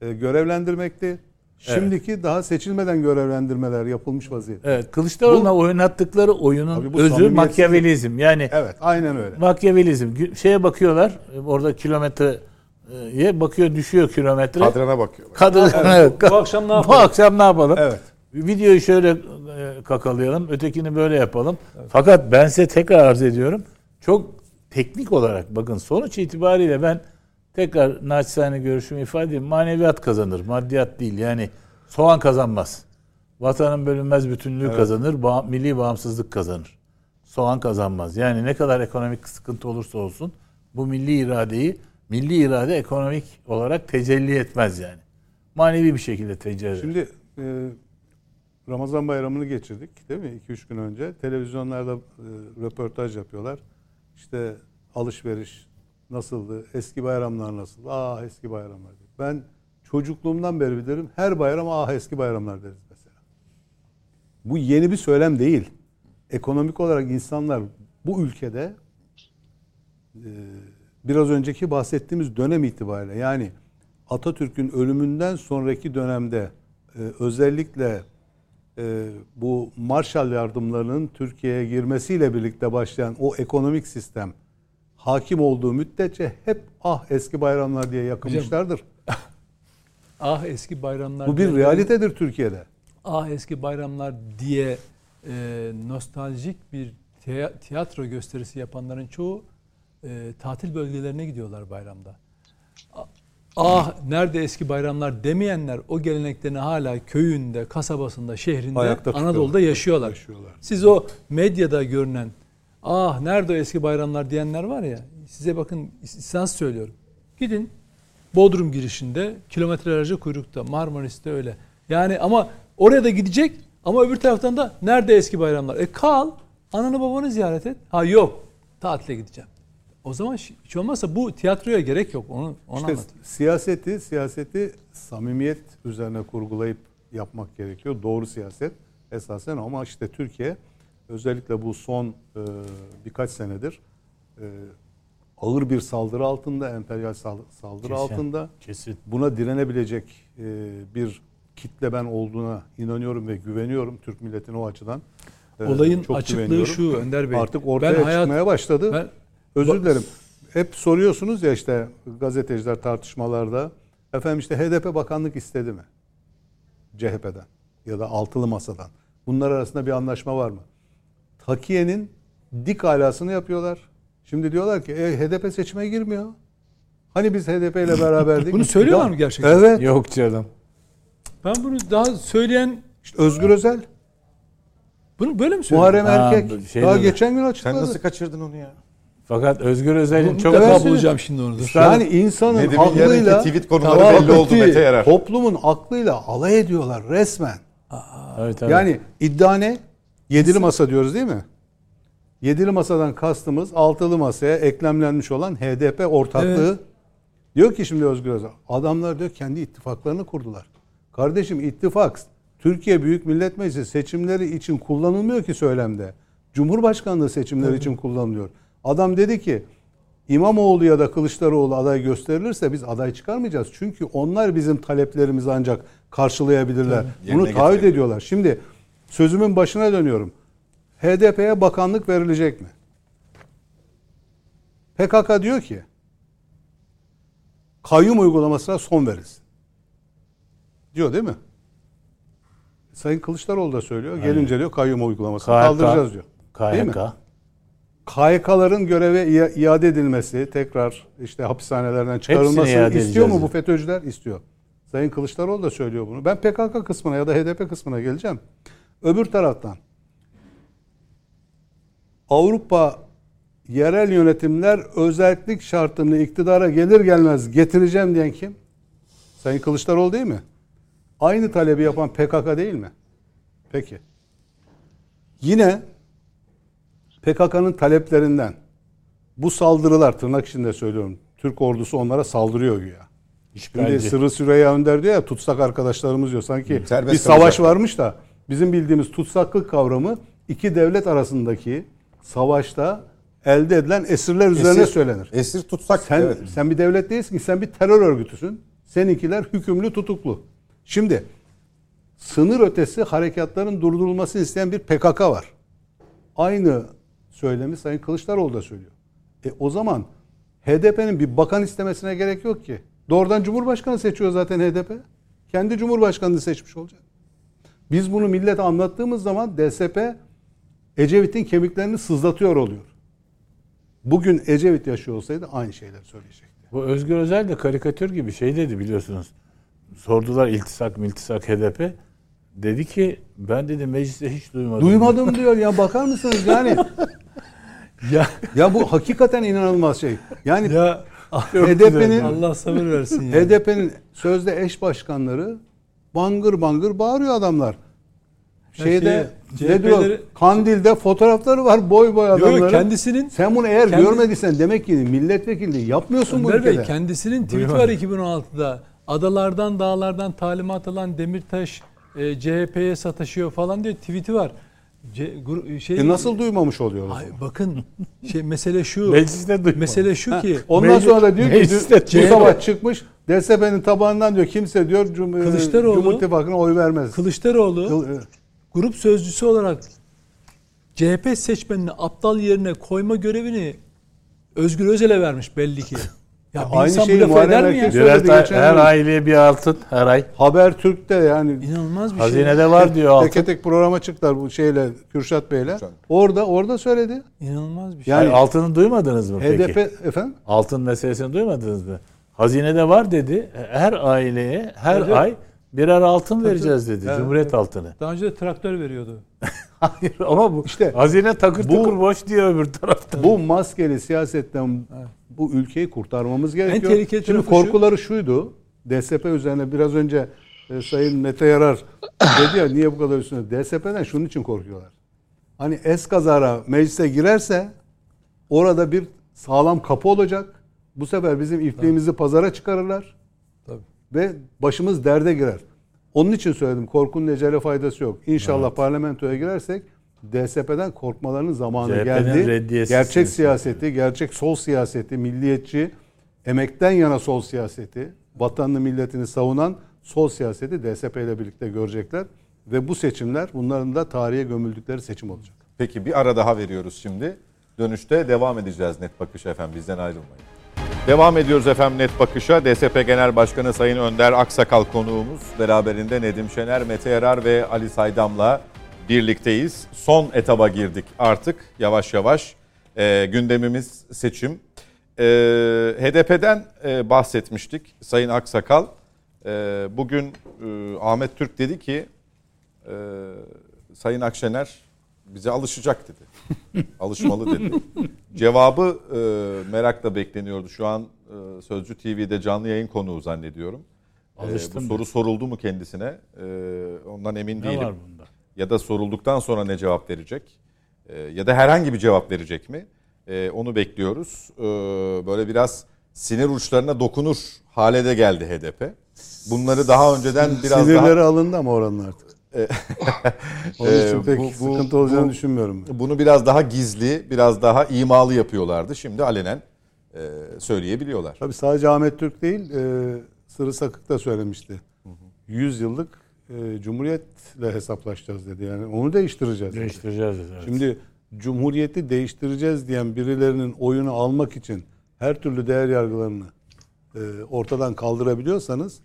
e, görevlendirmekti. Şimdiki daha seçilmeden görevlendirmeler yapılmış vaziyette. Evet, Kılıçdaroğlu'na oynattıkları Abi oyunun bu özü makyavelizm. Yani Evet, aynen öyle. makyavelizm. Şeye bakıyorlar, orada kilometreye bakıyor, düşüyor kilometre. Kadrana bakıyorlar. Kadın, evet, bu akşam ne Bu yapalım? akşam ne yapalım? Evet. Videoyu şöyle e, kakalayalım, ötekini böyle yapalım. Fakat ben size tekrar arz ediyorum. Çok teknik olarak bakın sonuç itibariyle ben tekrar naçizane görüşümü ifade edeyim. Maneviyat kazanır, maddiyat değil. Yani soğan kazanmaz. Vatanın bölünmez bütünlüğü kazanır, bağ- milli bağımsızlık kazanır. Soğan kazanmaz. Yani ne kadar ekonomik sıkıntı olursa olsun bu milli iradeyi, milli irade ekonomik olarak tecelli etmez yani. Manevi bir şekilde tecelli eder. Şimdi e, Ramazan bayramını geçirdik değil mi? 2-3 gün önce. Televizyonlarda e, röportaj yapıyorlar. İşte alışveriş nasıldı? Eski bayramlar nasıl? Ah eski bayramlar. Ben çocukluğumdan beri bilirim. Her bayram ah eski bayramlar deriz mesela. Bu yeni bir söylem değil. Ekonomik olarak insanlar bu ülkede e, biraz önceki bahsettiğimiz dönem itibariyle yani Atatürk'ün ölümünden sonraki dönemde e, özellikle e, bu Marshall yardımlarının Türkiye'ye girmesiyle birlikte başlayan o ekonomik sistem hakim olduğu müddetçe hep ah eski bayramlar diye yakınmışlardır. Ah eski bayramlar. Bu bir realitedir Türkiye'de. Ah eski bayramlar diye e, nostaljik bir tiyatro gösterisi yapanların çoğu e, tatil bölgelerine gidiyorlar bayramda. Ah nerede eski bayramlar demeyenler o geleneklerini hala köyünde, kasabasında, şehrinde, Ayakta. Anadolu'da yaşıyorlar. Yaşıyorlar. Siz o medyada görünen ah nerede o eski bayramlar diyenler var ya size bakın istisnası söylüyorum. Gidin Bodrum girişinde kilometrelerce kuyrukta Marmaris'te öyle. Yani ama oraya da gidecek ama öbür taraftan da nerede eski bayramlar? E kal ananı babanı ziyaret et. Ha yok tatile gideceğim. O zaman hiç olmazsa bu tiyatroya gerek yok. Onu, onu İşte anlatayım. siyaseti siyaseti samimiyet üzerine kurgulayıp yapmak gerekiyor. Doğru siyaset esasen ama işte Türkiye özellikle bu son e, birkaç senedir e, ağır bir saldırı altında, emperyal sal- saldırı Kesin. altında. Kesin. Buna direnebilecek e, bir kitle ben olduğuna inanıyorum ve güveniyorum Türk milletine o açıdan. e, Olayın çok açıklığı güveniyorum. şu Önder Bey. Artık ortaya Ben hayat- çıkmaya başladı. Ben- Özür dilerim. Hep soruyorsunuz ya işte gazeteciler tartışmalarda. Efendim işte HDP bakanlık istedi mi? CHP'den ya da altılı masadan. Bunlar arasında bir anlaşma var mı? Takiye'nin dik alasını yapıyorlar. Şimdi diyorlar ki e, HDP seçime girmiyor. Hani biz HDP ile beraberdik. Bunu söylüyorlar Ya, mı gerçekten? Evet. Yok canım. Ben bunu daha söyleyen İşte Özgür Özel, bunu böyle mi söylüyor? Muharrem Ha, Erkek şey daha dedi. geçen gün Sen açıkladı. nasıl kaçırdın onu ya? Fakat Özgür Özel'in çok Çok Evet. bulacağım şimdi onu. Yani insanın Nedim'in aklıyla tweet konuları Tamam, belli oldu Mete Yarar. Toplumun aklıyla alay ediyorlar resmen. Evet, tabii. Yani iddia ne? Yedili masa diyoruz değil mi? Yedili masadan kastımız altılı masaya eklemlenmiş olan HDP ortaklığı. Diyor ki şimdi Özgür Özel, adamlar diyor kendi ittifaklarını kurdular. Kardeşim ittifak Türkiye Büyük Millet Meclisi seçimleri için kullanılmıyor ki söylemde. Cumhurbaşkanlığı seçimleri için kullanılıyor. Adam dedi ki İmamoğlu ya da Kılıçdaroğlu aday gösterilirse biz aday çıkarmayacağız. Çünkü onlar bizim taleplerimizi ancak karşılayabilirler. Bunu Yerine taahhüt ediyorlar. Şimdi sözümün başına dönüyorum. HDP'ye bakanlık verilecek mi? PKK diyor ki kayyum uygulamasına son verilsin. Diyor değil mi? Sayın Kılıçdaroğlu da söylüyor. Gelince diyor kayyum uygulamasını KHK, kaldıracağız diyor. Değil mi? KHK. KHK'ların göreve ia- iade edilmesi, tekrar işte hapishanelerden çıkarılması istiyor mu bu FETÖ'cüler? İstiyor. Sayın Kılıçdaroğlu da söylüyor bunu. Ben PKK kısmına ya da HDP kısmına geleceğim. Öbür taraftan Avrupa yerel yönetimler özellik şartını iktidara gelir gelmez getireceğim diyen kim? Sayın Kılıçdaroğlu değil mi? Aynı talebi yapan PKK değil mi? Peki. Yine PKK'nın taleplerinden bu saldırılar tırnak içinde söylüyorum. Türk ordusu onlara saldırıyor güya. Şimdi Sırrı Süreyya Önder diyor ya tutsak arkadaşlarımız diyor. Sanki Serbest bir savaş kalacaklar. varmış da bizim bildiğimiz tutsaklık kavramı iki devlet arasındaki savaşta elde edilen esirler üzerine Esir- söylenir. Esir tutsak. Sen evet. sen bir devlet değilsin ki sen bir terör örgütüsün. Seninkiler hükümlü tutuklu. Şimdi sınır ötesi harekatların durdurulmasını isteyen bir PKK var. Aynı söylemi Sayın Kılıçdaroğlu da söylüyor. E o zaman HDP'nin bir bakan istemesine gerek yok ki. Doğrudan Cumhurbaşkanı seçiyor zaten HDP. Kendi Cumhurbaşkanını seçmiş olacak. Biz bunu millete anlattığımız zaman DSP Ecevit'in kemiklerini sızlatıyor oluyor. Bugün Ecevit yaşıyor olsaydı aynı şeyler söyleyecekti. Bu Özgür Özel de karikatür gibi şey dedi biliyorsunuz. Sordular iltisak miltisak HDP. Dedi ki ben dedi mecliste hiç duymadım. Duymadım diyor ya bakar mısınız yani Ya ya bu hakikaten inanılmaz şey. Yani Ya HDP'nin Allah sabır versin ya. HDP'nin sözde eş başkanları bangır bangır bağırıyor adamlar. Şeyde şeyi, ne diyor? Kandil'de fotoğrafları var boy boy adamların. yok, kendisinin Sen bunu eğer kendi- görmediysen demek ki milletvekilliği yapmıyorsun bu Önder Bey ülkede. kendisinin tweet var 2016'da. Adalardan dağlardan talimat alan Demirtaş e, CHP'ye sataşıyor falan diye tweet'i var. Şey, E nasıl duymamış oluyor? o Ay, bakın şey mesele şu. mecliste duymadım. mesele şu ki Ondan Meclis- sonra da diyor ki bu sabah çıkmış DSP'nin tabağından diyor kimse diyor Cum Kılıçdaroğlu- Cumhur İttifakı'na oy vermez. Kılıçdaroğlu Kıl- grup sözcüsü olarak CHP seçmenini aptal yerine koyma görevini Özgür Özel'e vermiş belli ki. Ya bir Aynı şeyi Muharrem ya? Erkek- Birer söyledi geçen her gün. aileye bir altın her ay. Habertürk'te yani İnanılmaz bir şey. Hazinede var diyor altın. Teke tek programa çıktılar bu şeyle Kürşat Bey'le. Orada orada söyledi. İnanılmaz bir şey. Yani Yani altını duymadınız mı HDP peki? efendim Altın meselesini duymadınız mı? Hazinede var dedi. Her aileye her Evet. ay birer altın vereceğiz dedi. Evet, Cumhuriyet altını. Daha önce de traktör veriyordu. Hayır ama bu İşte hazine takır bu- takır boş diyor öbür tarafta. bu maskeli siyasetten bu ülkeyi kurtarmamız gerekiyor. tehlikeli Şimdi tarafı şu- korkuları şuydu. DSP üzerine biraz önce e, Sayın Mete Yarar dedi ya niye bu kadar üstüne? DSP'den şunun için korkuyorlar. Hani eskazara meclise girerse orada bir sağlam kapı olacak. Bu sefer bizim ipliğimizi pazara çıkarırlar. Tabii. ve başımız derde girer. Onun için söyledim korkunun ecele faydası yok. İnşallah parlamentoya girersek DSP'den korkmalarının zamanı CHP'nin geldi. reddiyesi Gerçek siyaseti. siyaseti, gerçek sol siyaseti, milliyetçi, emekten yana sol siyaseti, vatanını milletini savunan sol siyaseti DSP ile birlikte görecekler. Ve bu seçimler bunların da tarihe gömüldükleri seçim olacak. Peki bir ara daha veriyoruz şimdi. Dönüşte devam edeceğiz Net Bakış efendim. Bizden ayrılmayın. Devam ediyoruz efendim Net Bakış'a. DSP Genel Başkanı Sayın Önder Aksakal konuğumuz. Beraberinde Nedim Şener, Mete Yarar ve Ali Saydam'la birlikteyiz. Son etaba girdik artık yavaş yavaş. Ee, gündemimiz seçim. Ee, HDP'den e, bahsetmiştik Sayın Aksakal. Ee, bugün e, Ahmet Türk dedi ki e, Sayın Akşener bize alışacak dedi. Alışmalı dedi. Cevabı e, merakla bekleniyordu. Şu an e, Sözcü TV'de canlı yayın konuğu zannediyorum. E, Alıştım bu soru soruldu mu kendisine? E, ondan emin ne değilim. var bunda? Ya da sorulduktan sonra ne cevap verecek? E, ya da herhangi bir cevap verecek mi? E, onu bekliyoruz. E, böyle biraz sinir uçlarına dokunur hale de geldi HDP. Bunları daha önceden biraz Sinirleri daha alındı ama oranın artık. Onun Ee, için pek bu- bu- sıkıntı olacağını bu- düşünmüyorum. bunu biraz daha gizli, biraz daha imalı yapıyorlardı. Şimdi alenen e, söyleyebiliyorlar. Tabii sadece Ahmet Türk değil, e, Sırrı Sakık da söylemişti. 100 yıllık e, Cumhuriyet'le hesaplaşacağız dedi. Yani onu değiştireceğiz. Değiştireceğiz. dedi, evet. Şimdi Cumhuriyeti değiştireceğiz diyen birilerinin oyunu almak için her türlü değer yargılarını e, ortadan kaldırabiliyorsanız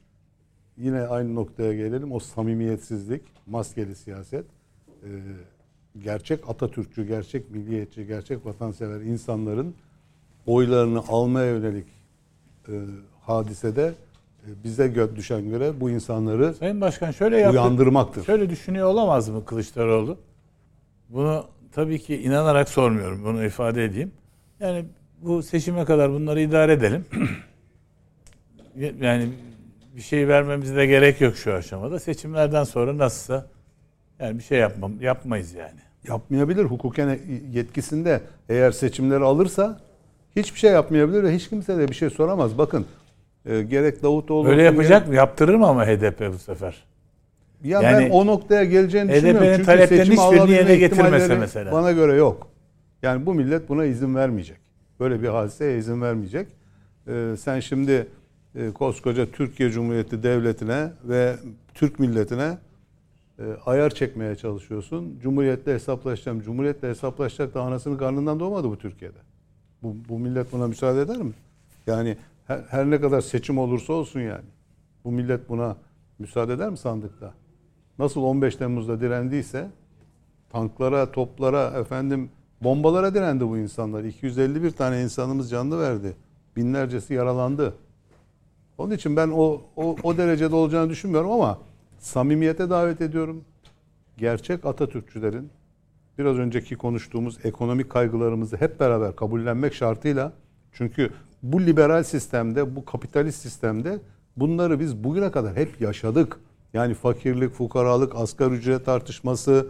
yine aynı noktaya gelelim. O samimiyetsizlik, maskeli siyaset, e, gerçek Atatürkçü, gerçek milliyetçi, gerçek vatansever insanların oylarını almaya yönelik e, hadisede bize gö- düşen göre bu insanları Sayın Başkan şöyle yaptı. uyandırmaktır. Şöyle düşünüyor olamaz mı Kılıçdaroğlu? Bunu tabii ki inanarak sormuyorum. Bunu ifade edeyim. Yani bu seçime kadar bunları idare edelim. yani bir şey vermemize de gerek yok şu aşamada. Seçimlerden sonra nasılsa yani bir şey yapmam, yapmayız yani. yapmayabilir. Hukuken yetkisinde eğer seçimleri alırsa hiçbir şey yapmayabilir ve hiç kimse de bir şey soramaz. Bakın e, gerek Davutoğlu Öyle yapacak mı? Yaptırır mı ama HDP bu sefer? Ya Yani ben o noktaya geleceğini HDP'nin düşünmüyorum. Çünkü taleplerinin seçim hiçbirini yerine getirmese mesela. Bana göre yok. Yani bu millet buna izin vermeyecek. Böyle bir hadiseye izin vermeyecek. Ee, sen şimdi e, koskoca Türkiye Cumhuriyeti Devleti'ne ve Türk milletine e, ayar çekmeye çalışıyorsun. Cumhuriyetle hesaplaşacağım. Cumhuriyetle hesaplaşacak da anasının karnından doğmadı bu Türkiye'de. Bu, bu millet buna müsaade eder mi? Yani her, her ne kadar seçim olursa olsun yani. Bu millet buna müsaade eder mi sandıkta? Nasıl 15 Temmuz'da direndiyse tanklara, toplara, efendim bombalara direndi bu insanlar. 251 tane insanımız canlı verdi. Binlercesi yaralandı. Onun için ben o, o, o derecede olacağını düşünmüyorum ama samimiyete davet ediyorum. Gerçek Atatürkçülerin biraz önceki konuştuğumuz ekonomik kaygılarımızı hep beraber kabullenmek şartıyla çünkü bu liberal sistemde, bu kapitalist sistemde bunları biz bugüne kadar hep yaşadık. Yani fakirlik, fukaralık, asgari ücret tartışması,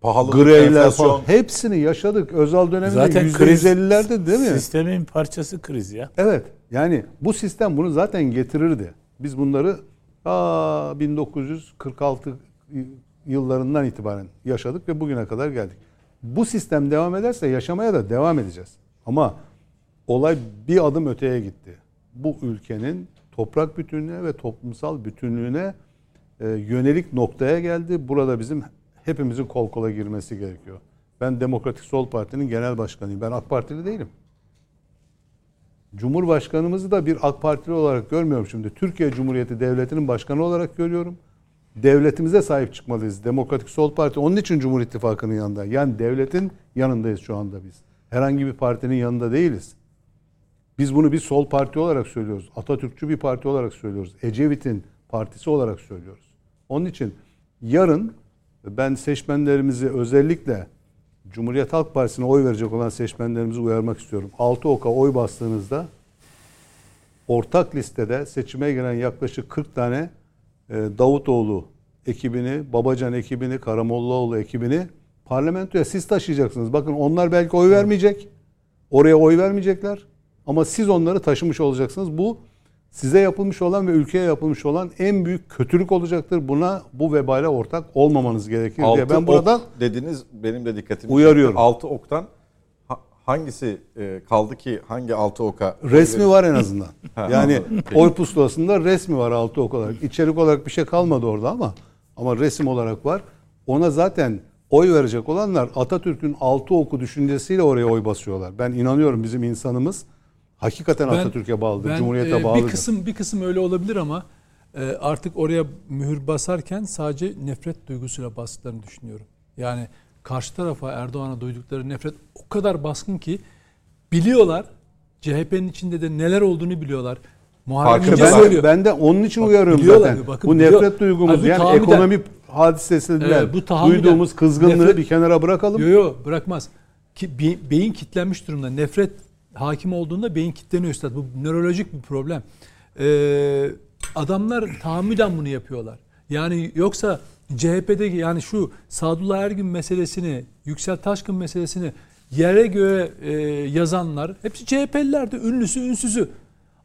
Pahalılık, greyler enflasyon. falan hepsini yaşadık. Özal döneminde Zaten kriz %150'lerde değil mi? Sistemin parçası kriz ya. Evet. Yani bu sistem bunu zaten getirirdi. Biz bunları aa, 1946 yıllarından itibaren yaşadık ve bugüne kadar geldik. Bu sistem devam ederse yaşamaya da devam edeceğiz. Ama olay bir adım öteye gitti. Bu ülkenin toprak bütünlüğüne ve toplumsal bütünlüğüne e, yönelik noktaya geldi. Burada bizim hepimizin kol kola girmesi gerekiyor. Ben Demokratik Sol Parti'nin genel başkanıyım. Ben AK Partili değilim. Cumhurbaşkanımızı da bir AK Partili olarak görmüyorum şimdi. Türkiye Cumhuriyeti Devleti'nin başkanı olarak görüyorum. Devletimize sahip çıkmalıyız. Demokratik Sol Parti onun için Cumhur İttifakı'nın yanında. Yani devletin yanındayız şu anda biz. Herhangi bir partinin yanında değiliz. Biz bunu bir sol parti olarak söylüyoruz. Atatürkçü bir parti olarak söylüyoruz. Ecevit'in partisi olarak söylüyoruz. Onun için yarın ben seçmenlerimizi özellikle Cumhuriyet Halk Partisi'ne oy verecek olan seçmenlerimizi uyarmak istiyorum. Altı oka oy bastığınızda ortak listede seçime giren yaklaşık 40 tane e, Davutoğlu ekibini, Babacan ekibini, Karamollaoğlu ekibini parlamentoya siz taşıyacaksınız. Bakın onlar belki oy vermeyecek. Oraya oy vermeyecekler. Ama siz onları taşımış olacaksınız. Bu size yapılmış olan ve ülkeye yapılmış olan en büyük kötülük olacaktır. Buna bu vebale ortak olmamanız gerekir Altı diye ben ok buradan dediniz benim de dikkatimi Uyarıyorum. çekti. Altı oktan ha- hangisi e, kaldı ki hangi altı oka? resmi var en azından. Ha, yani oy pusulasında resmi var altı ok olarak. İçerik olarak bir şey kalmadı orada ama ama resim olarak var. Ona zaten oy verecek olanlar Atatürk'ün altı oku düşüncesiyle oraya oy basıyorlar. Ben inanıyorum bizim insanımız hakikaten Ben- Atatürk'e bağlıdır, Ben, Cumhuriyete e, bağlıdır. Bir kısım bir kısım öyle olabilir ama e, artık oraya mühür basarken sadece nefret duygusuyla bastıklarını düşünüyorum. Yani karşı tarafa Erdoğan'a duydukları nefret o kadar baskın ki biliyorlar CHP'nin içinde de neler olduğunu biliyorlar. Muharrem İnce ben, söylüyor. de, ben de onun için Bak, uyarıyorum zaten. bakın, bu biliyor- nefret duygumuz Abi yani tahammüden- ekonomi hadisesinden Evet, bu tahammüden- duyduğumuz kızgınlığı nefret- bir kenara bırakalım. Yo yo bırakmaz. Ki, be- beyin kitlenmiş durumda. Nefret hakim olduğunda beyin kitleniyor üstad. Bu nörolojik bir problem. Ee, adamlar tahammüden bunu yapıyorlar. Yani yoksa CHP'deki yani şu Sadullah Ergün meselesini, Yüksel Taşkın meselesini yere göğe e, yazanlar hepsi CHP'lilerdi. Ünlüsü, ünsüzü.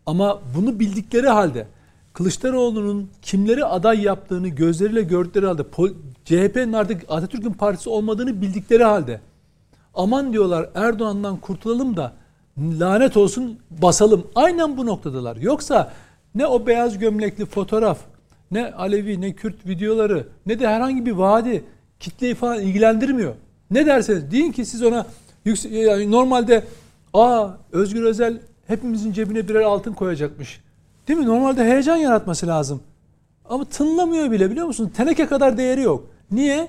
Ama bunu bildikleri halde Kılıçdaroğlu'nun kimleri aday yaptığını gözleriyle gördükleri halde CHP'nin artık Atatürk'ün partisi olmadığını bildikleri halde aman diyorlar Erdoğan'dan kurtulalım da lanet olsun basalım. Aynen bu noktadalar. Yoksa ne o beyaz gömlekli fotoğraf, ne Alevi, ne Kürt videoları, ne de herhangi bir vaadi kitleyi falan ilgilendirmiyor. Ne derseniz deyin ki siz ona yani normalde aa Özgür Özel hepimizin cebine birer altın koyacakmış. Değil mi? Normalde heyecan yaratması lazım. Ama tınlamıyor bile biliyor musun? Teneke kadar değeri yok. Niye?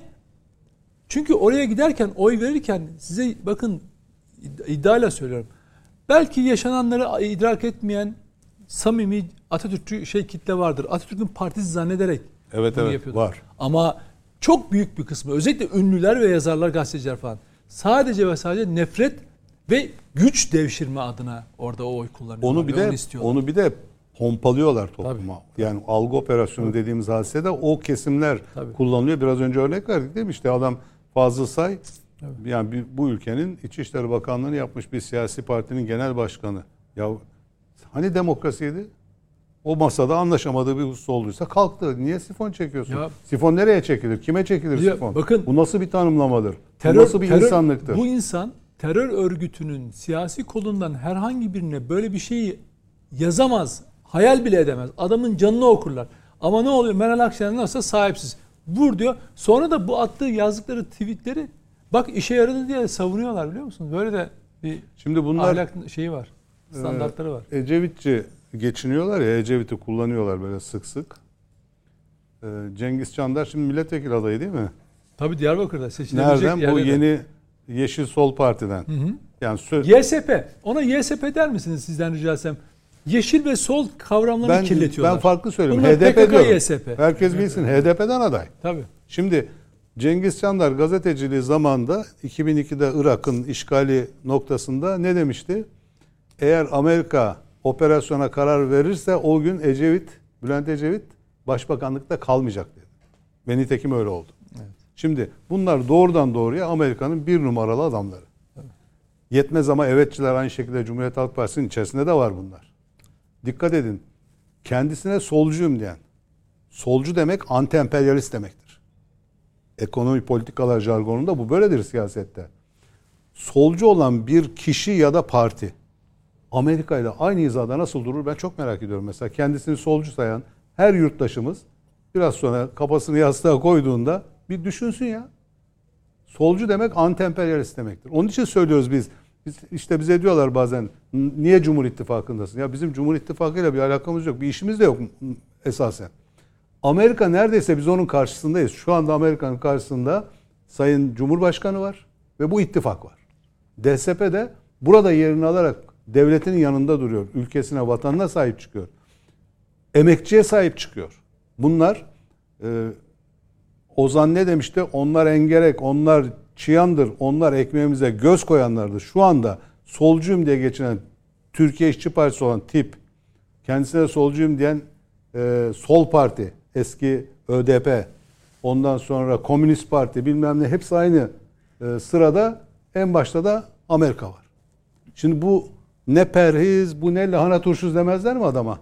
Çünkü oraya giderken oy verirken size bakın id- iddiayla söylüyorum. Belki yaşananları idrak etmeyen samimi Atatürkçü şey kitle vardır. Atatürk'ün partisi zannederek Evet, bunu evet, yapıyordur. var. Ama çok büyük bir kısmı özellikle ünlüler ve yazarlar, gazeteciler falan sadece ve sadece nefret ve güç devşirme adına orada o oy kullanıyorlar. Onu bir de istiyorlar. onu bir de pompalıyorlar topluma. Yani algı operasyonu dediğimiz hadisede o kesimler Tabii. kullanılıyor. Biraz önce örnek verdik değil mi? İşte adam Fazıl Say yani bir- bu ülkenin İçişleri Bakanlığı'nı yapmış bir siyasi partinin genel başkanı. Ya hani demokrasiydi? o masada anlaşamadığı bir husus olduysa kalktı. Niye sifon çekiyorsun? Ya- sifon nereye çekilir? Kime çekilir Ya sifon? bakın- bu nasıl bir tanımlamadır? Terör, bu nasıl bir terör- insanlıktır? Bu insan terör örgütünün siyasi kolundan herhangi birine böyle bir şeyi yazamaz. Hayal bile edemez. Adamın canını okurlar. Ama ne oluyor? Meral Akşener nasıl sahipsiz. Vur diyor. Sonra da bu attığı yazdıkları tweetleri bak işe yaradı diye savunuyorlar biliyor musunuz? Böyle de bir Şimdi bunlar ahlak şeyi var. Standartları var. Ecevitçi geçiniyorlar ya Ecevit'i kullanıyorlar böyle sık sık. Ee, Cengiz Çandar şimdi milletvekili adayı değil mi? Tabii Diyarbakır'da seçilebilecek Nereden? Bu yeni Yeşil Sol Parti'den. Yani söz, YSP. Ona YSP der misiniz sizden rica etsem? Yeşil ve sol kavramlarını ben, kirletiyorlar. ben farklı söyleyeyim. Bunlar HDP PKK, diyorum. YSP. Herkes bilsin HDP'den aday. Tabii. Şimdi Cengiz Çandar gazeteciliği zamanında 2002'de Irak'ın işgali noktasında ne demişti? Eğer Amerika operasyona karar verirse o gün Ecevit, Bülent Ecevit başbakanlıkta kalmayacak dedi. Ve nitekim öyle oldu. Şimdi bunlar doğrudan doğruya Amerika'nın bir numaralı adamları. Yetmez ama evetçiler aynı şekilde Cumhuriyet Halk Partisi'nin içerisinde de var bunlar. Dikkat edin. Kendisine solcuyum diyen. Solcu demek anti-emperyalist demektir. Ekonomi politikalar jargonunda bu böyledir siyasette. Solcu olan bir kişi ya da parti Amerika ile aynı hizada nasıl durur ben çok merak ediyorum. Mesela kendisini solcu sayan her yurttaşımız biraz sonra kafasını yastığa koyduğunda bir düşünsün ya. Solcu demek anti-emperyalist demektir. Onun için söylüyoruz biz. biz işte bize diyorlar bazen niye Cumhur İttifakı'ndasın? Ya bizim Cumhur İttifakı'yla bir alakamız yok. Bir işimiz de yok esasen. Amerika neredeyse biz onun karşısındayız. Şu anda Amerika'nın karşısında Sayın Cumhurbaşkanı var ve bu ittifak var. DSP de burada yerini alarak devletinin yanında duruyor. Ülkesine, vatanına sahip çıkıyor. Emekçiye sahip çıkıyor. Bunlar e, Ozan ne demişti? Onlar engerek, onlar çıyandır, onlar ekmeğimize göz koyanlardır. Şu anda solcuyum diye geçinen Türkiye İşçi Partisi olan tip, kendisine solcuyum diyen e, Sol Parti, eski ÖDP, ondan sonra Komünist Parti bilmem ne hepsi aynı e, sırada en başta da Amerika var. Şimdi bu ne perhiz, bu ne lahana turşusu demezler mi adama?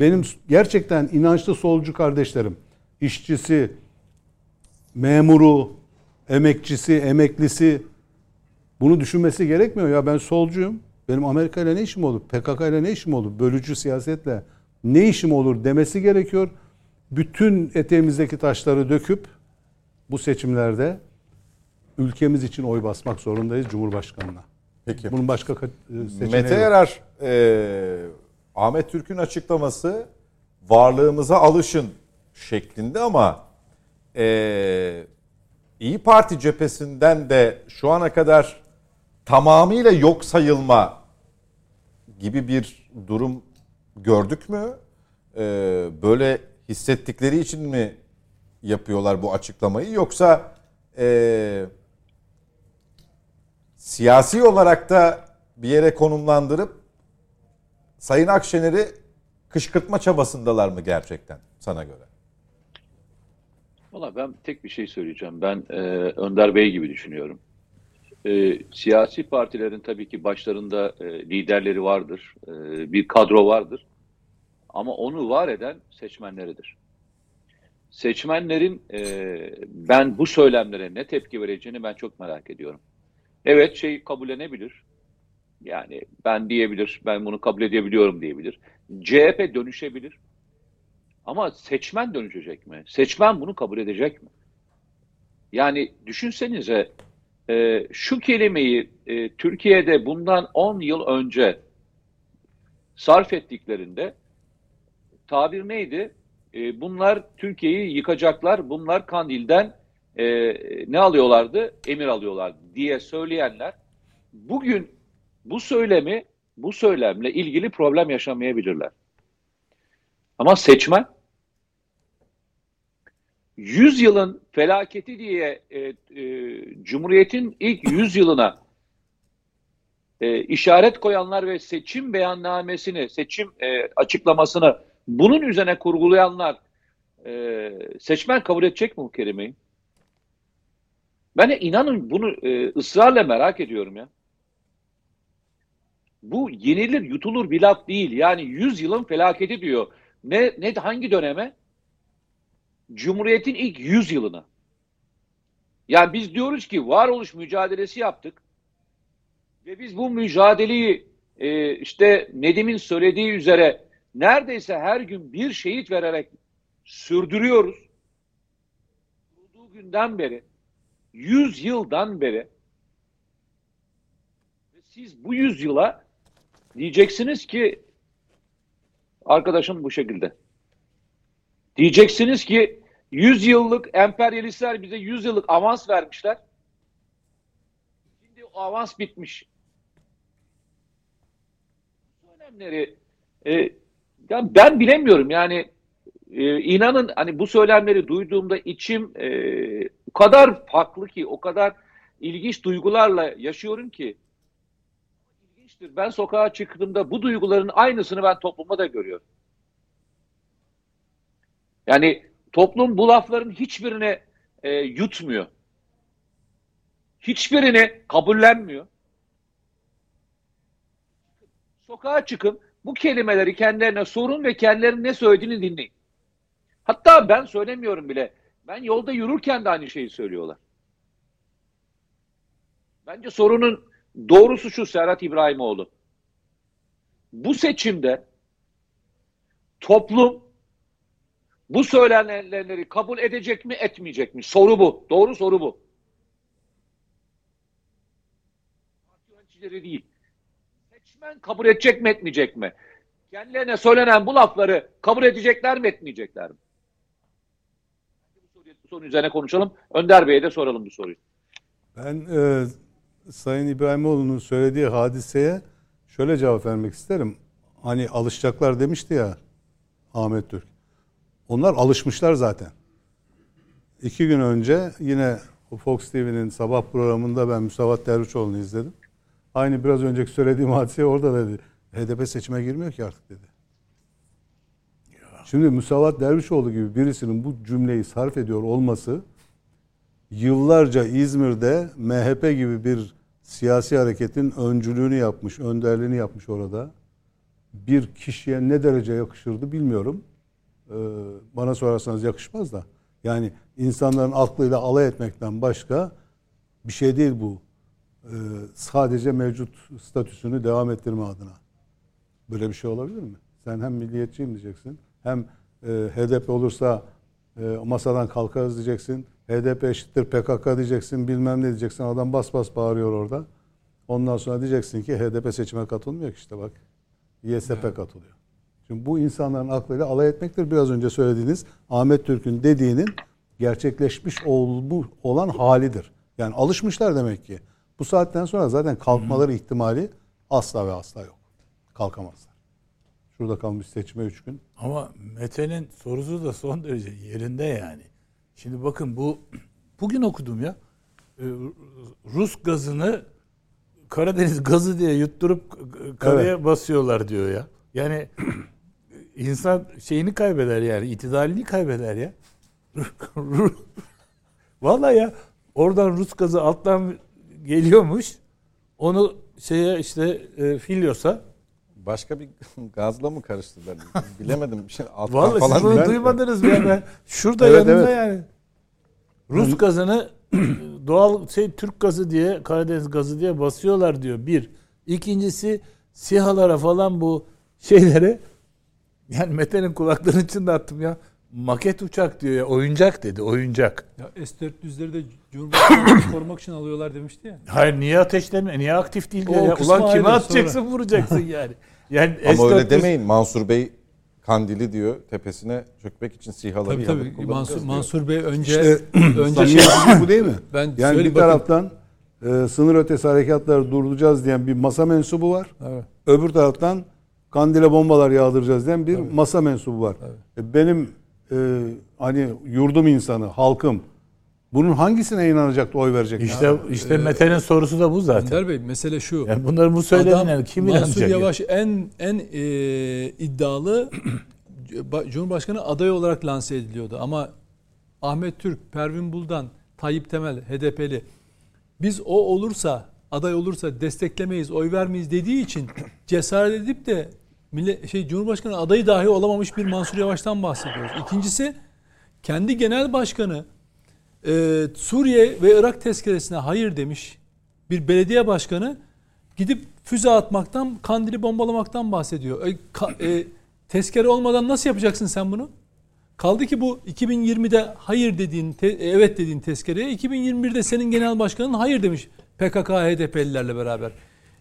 Benim gerçekten inançlı solcu kardeşlerim, işçisi, memuru, emekçisi, emeklisi bunu düşünmesi gerekmiyor. Ya ben solcuyum. Benim Amerika ile ne işim olur? PKK ile ne işim olur? Bölücü siyasetle ne işim olur demesi gerekiyor. Bütün eteğimizdeki taşları döküp bu seçimlerde ülkemiz için oy basmak zorundayız Cumhurbaşkanı'na. Peki. Bunun başka ka- e, seçeneği Mete yok. Yarar, e, Ahmet Türk'ün açıklaması varlığımıza alışın şeklinde ama e, İyi Parti cephesinden de şu ana kadar tamamıyla yok sayılma gibi bir durum gördük mü? E, böyle hissettikleri için mi yapıyorlar bu açıklamayı yoksa e, siyasi olarak da bir yere konumlandırıp Sayın Akşener'i kışkırtma çabasındalar mı gerçekten sana göre? Valla ben tek bir şey söyleyeceğim. Ben e, Önder Bey gibi düşünüyorum. E, siyasi partilerin tabii ki başlarında e, liderleri vardır. E, bir kadro vardır. Ama onu var eden seçmenleridir. Seçmenlerin e, ben bu söylemlere ne tepki vereceğini ben çok merak ediyorum. Evet şey kabullenebilir. Yani ben diyebilir, ben bunu kabul edebiliyorum diyebilir. CHP dönüşebilir. Ama seçmen dönüşecek mi? Seçmen bunu kabul edecek mi? Yani düşünsenize e, şu kelimeyi e, Türkiye'de bundan 10 yıl önce sarf ettiklerinde tabir neydi? E, bunlar Türkiye'yi yıkacaklar, bunlar Kandil'den e, ne alıyorlardı? Emir alıyorlardı diye söyleyenler bugün bu söylemi, bu söylemle ilgili problem yaşamayabilirler. Ama seçmen 100 yılın felaketi diye e, e, Cumhuriyet'in ilk 100 yılına e, işaret koyanlar ve seçim beyannamesini, seçim e, açıklamasını bunun üzerine kurgulayanlar e, seçmen kabul edecek mi bu kelimeyi? Ben de inanın bunu e, ısrarla merak ediyorum ya. bu yenilir yutulur bir laf değil. Yani 100 yılın felaketi diyor. Ne, ne hangi döneme? Cumhuriyet'in ilk 100 yılına. Yani biz diyoruz ki varoluş mücadelesi yaptık. Ve biz bu mücadeleyi e, işte Nedim'in söylediği üzere neredeyse her gün bir şehit vererek sürdürüyoruz. Kurulduğu günden beri, 100 yıldan beri siz bu yüzyıla diyeceksiniz ki arkadaşım bu şekilde. Diyeceksiniz ki 100 yıllık emperyalistler bize 100 yıllık avans vermişler. Şimdi o avans bitmiş. Bu söylemleri e, ya ben bilemiyorum yani e, inanın hani bu söylemleri duyduğumda içim e, o kadar farklı ki o kadar ilginç duygularla yaşıyorum ki ilginçtir. Ben sokağa çıktığımda bu duyguların aynısını ben toplumda da görüyorum. Yani toplum bu lafların hiçbirine e, yutmuyor. Hiçbirini kabullenmiyor. Sokağa çıkın, bu kelimeleri kendilerine sorun ve kendilerinin ne söylediğini dinleyin. Hatta ben söylemiyorum bile. Ben yolda yürürken de aynı şeyi söylüyorlar. Bence sorunun doğrusu şu Serhat İbrahimoğlu. Bu seçimde toplum bu söylenenleri kabul edecek mi etmeyecek mi? Soru bu. Doğru soru bu. Parti yöneticileri değil. Seçmen kabul edecek mi etmeyecek mi? Kendilerine söylenen bu lafları kabul edecekler mi etmeyecekler mi? Bu sorunun üzerine konuşalım. Önder Bey'e de soralım bu soruyu. Ben e, Sayın İbrahimoğlu'nun söylediği hadiseye şöyle cevap vermek isterim. Hani alışacaklar demişti ya Ahmet Türk. Onlar alışmışlar zaten. İki gün önce yine Fox TV'nin sabah programında ben Müsavat Dervişoğlu'nu izledim. Aynı biraz önceki söylediğim hadise orada dedi. HDP seçime girmiyor ki artık dedi. Şimdi Müsavat Dervişoğlu gibi birisinin bu cümleyi sarf ediyor olması yıllarca İzmir'de MHP gibi bir siyasi hareketin öncülüğünü yapmış, önderliğini yapmış orada. Bir kişiye ne derece yakışırdı bilmiyorum. Ee, bana sorarsanız yakışmaz da. Yani insanların aklıyla alay etmekten başka bir şey değil bu. Ee, sadece mevcut statüsünü devam ettirme adına. Böyle bir şey olabilir mi? Sen hem milliyetçiyim diyeceksin, hem e, HDP olursa e, masadan kalkarız diyeceksin, HDP eşittir PKK diyeceksin, bilmem ne diyeceksin. Adam bas bas bağırıyor orada. Ondan sonra diyeceksin ki HDP seçime katılmıyor ki işte bak. YSP katılıyor. Şimdi bu insanların aklıyla alay etmektir. Biraz önce söylediğiniz Ahmet Türk'ün dediğinin gerçekleşmiş olmuş olan halidir. Yani alışmışlar demek ki. Bu saatten sonra zaten kalkmaları ihtimali asla ve asla yok. Kalkamazlar. Şurada kalmış seçime üç gün. Ama Mete'nin sorusu da son derece yerinde yani. Şimdi bakın bu bugün okudum ya. Ee, Rus gazını Karadeniz gazı diye yutturup karaya evet. basıyorlar diyor ya. Yani insan şeyini kaybeder yani itidalini kaybeder ya. Vallahi ya oradan Rus gazı alttan geliyormuş. Onu şeye işte e, Filyos'a Başka bir gazla mı karıştırdılar? Bilemedim. Bir şey, Vallahi falan ben... duymadınız mı? Yani şurada evet, yanında evet. yani. Rus gazını doğal şey Türk gazı diye Karadeniz gazı diye basıyorlar diyor. Bir. İkincisi sihalara falan bu şeylere yani Mete'nin kulaklarının içinde attım ya. Maket uçak diyor ya. Oyuncak dedi. Oyuncak. Ya S-400'leri de Cumhurbaşkanı'nı korumak için alıyorlar demişti ya. Hayır niye ateşlemiyor? Niye aktif değil diyor ya. Ulan kime atacaksın sonra. vuracaksın yani. Yani Ama S-400... öyle demeyin. Mansur Bey Kandili diyor tepesine çökmek için sihaları tabii, tabii. Mansur, Mansur Bey önce işte, önce şey bu değil mi? Ben yani bir bakın. taraftan e, sınır ötesi harekatları durduracağız diyen bir masa mensubu var. Evet. Öbür taraftan Kandil'e bombalar yağdıracağız diyen bir evet. masa mensubu var. Evet. E, benim e, hani yurdum insanı, halkım bunun hangisine inanacak da oy verecek? İşte ya? işte ee, Mete'nin sorusu da bu zaten. Önder Bey mesele şu. Yani bunları bu söylediğine kim Mansur inanacak? Mansur Yavaş en en e, iddialı Cumhurbaşkanı adayı olarak lanse ediliyordu ama Ahmet Türk, Pervin Buldan, Tayyip Temel, HDP'li biz o olursa aday olursa desteklemeyiz, oy vermeyiz dediği için cesaret edip de millet, şey Cumhurbaşkanı adayı dahi olamamış bir Mansur Yavaş'tan bahsediyoruz. İkincisi kendi genel başkanı e, Suriye ve Irak tezkeresine hayır demiş bir belediye başkanı gidip füze atmaktan, kandili bombalamaktan bahsediyor. E, ka- e, tezkere olmadan nasıl yapacaksın sen bunu? Kaldı ki bu 2020'de hayır dediğin, te- evet dediğin tezkereye 2021'de senin genel başkanın hayır demiş PKK HDP'lilerle beraber.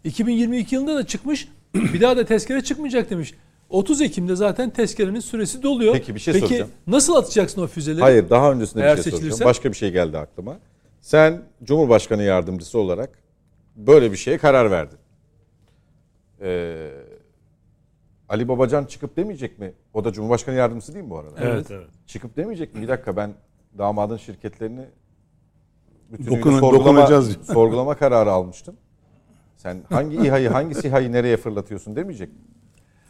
2022 yılında da çıkmış bir daha da tezkere çıkmayacak demiş. 30 Ekim'de zaten tezkerenin süresi doluyor. Peki, bir şey Peki, soracağım. nasıl atacaksın o füzeleri? Hayır daha öncesinde Eğer bir şey soracağım. seçilirse- Başka bir şey geldi aklıma. Sen Cumhurbaşkanı yardımcısı olarak böyle bir şeye karar verdin. Ee, Ali Babacan çıkıp demeyecek mi? O da Cumhurbaşkanı yardımcısı değil mi bu arada? Evet, evet. Çıkıp demeyecek mi? Bir dakika ben damadın şirketlerini bütünüyle Dokun- sorgulama, sorgulama kararı almıştım. Sen hangi İHA'yı hangi SİHA'yı nereye fırlatıyorsun demeyecek mi?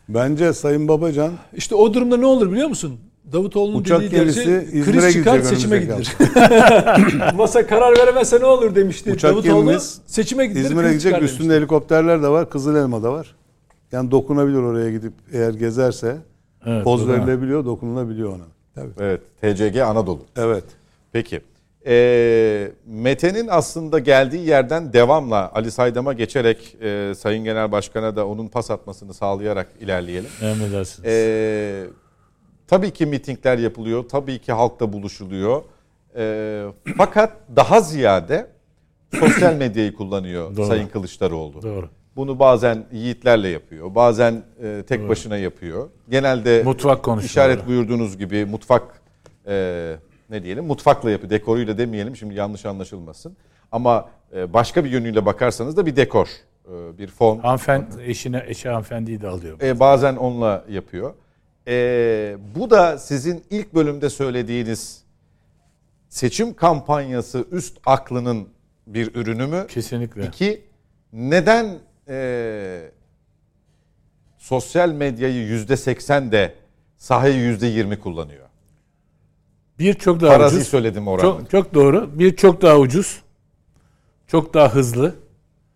Bence Sayın Babacan İşte o durumda ne olur biliyor musun? Davutoğlu'nun Uçak dediği gerçi İzmir'e kriz çıkar seçime gidilir. Masa karar veremezse ne olur demişti. Uçak Davutoğlu seçime gidilir. İzmir'e gidecek çıkar üstünde demişti. helikopterler de var, Kızılelma da var. Yani dokunabilir oraya gidip eğer gezerse Evet, poz verilebiliyor, dokunulabiliyor ona. Evet. TCG Anadolu. Evet. Peki. Ee, Mete'nin aslında geldiği yerden devamla Ali Saydam'a geçerek e, Sayın Genel Başkan'a da onun pas atmasını sağlayarak ilerleyelim. Emredersiniz. Ee, tabii ki mitingler yapılıyor, tabii ki halkla buluşuluyor. Ee, fakat daha ziyade sosyal medyayı kullanıyor Doğru. Sayın Kılıçdaroğlu. Doğru. Bunu bazen yiğitlerle yapıyor, bazen e, tek başına yapıyor. Genelde Mutfak işaret buyurduğunuz gibi mutfak e, ne diyelim mutfakla yapıyor, dekoruyla demeyelim şimdi yanlış anlaşılmasın. Ama e, başka bir yönüyle bakarsanız da bir dekor, e, bir fon. Hanımefendi, eşine, eşi hanımefendiyi de alıyor. E, bazen onunla yapıyor. E, bu da sizin ilk bölümde söylediğiniz seçim kampanyası üst aklının bir ürünü mü? Kesinlikle. İki, neden e, sosyal medyayı yüzde seksen de sahayı yüzde yirmi kullanıyor? Bir çok daha Farazi ucuz. söyledim oranı. Çok, çok doğru. Bir çok daha ucuz. Çok daha hızlı.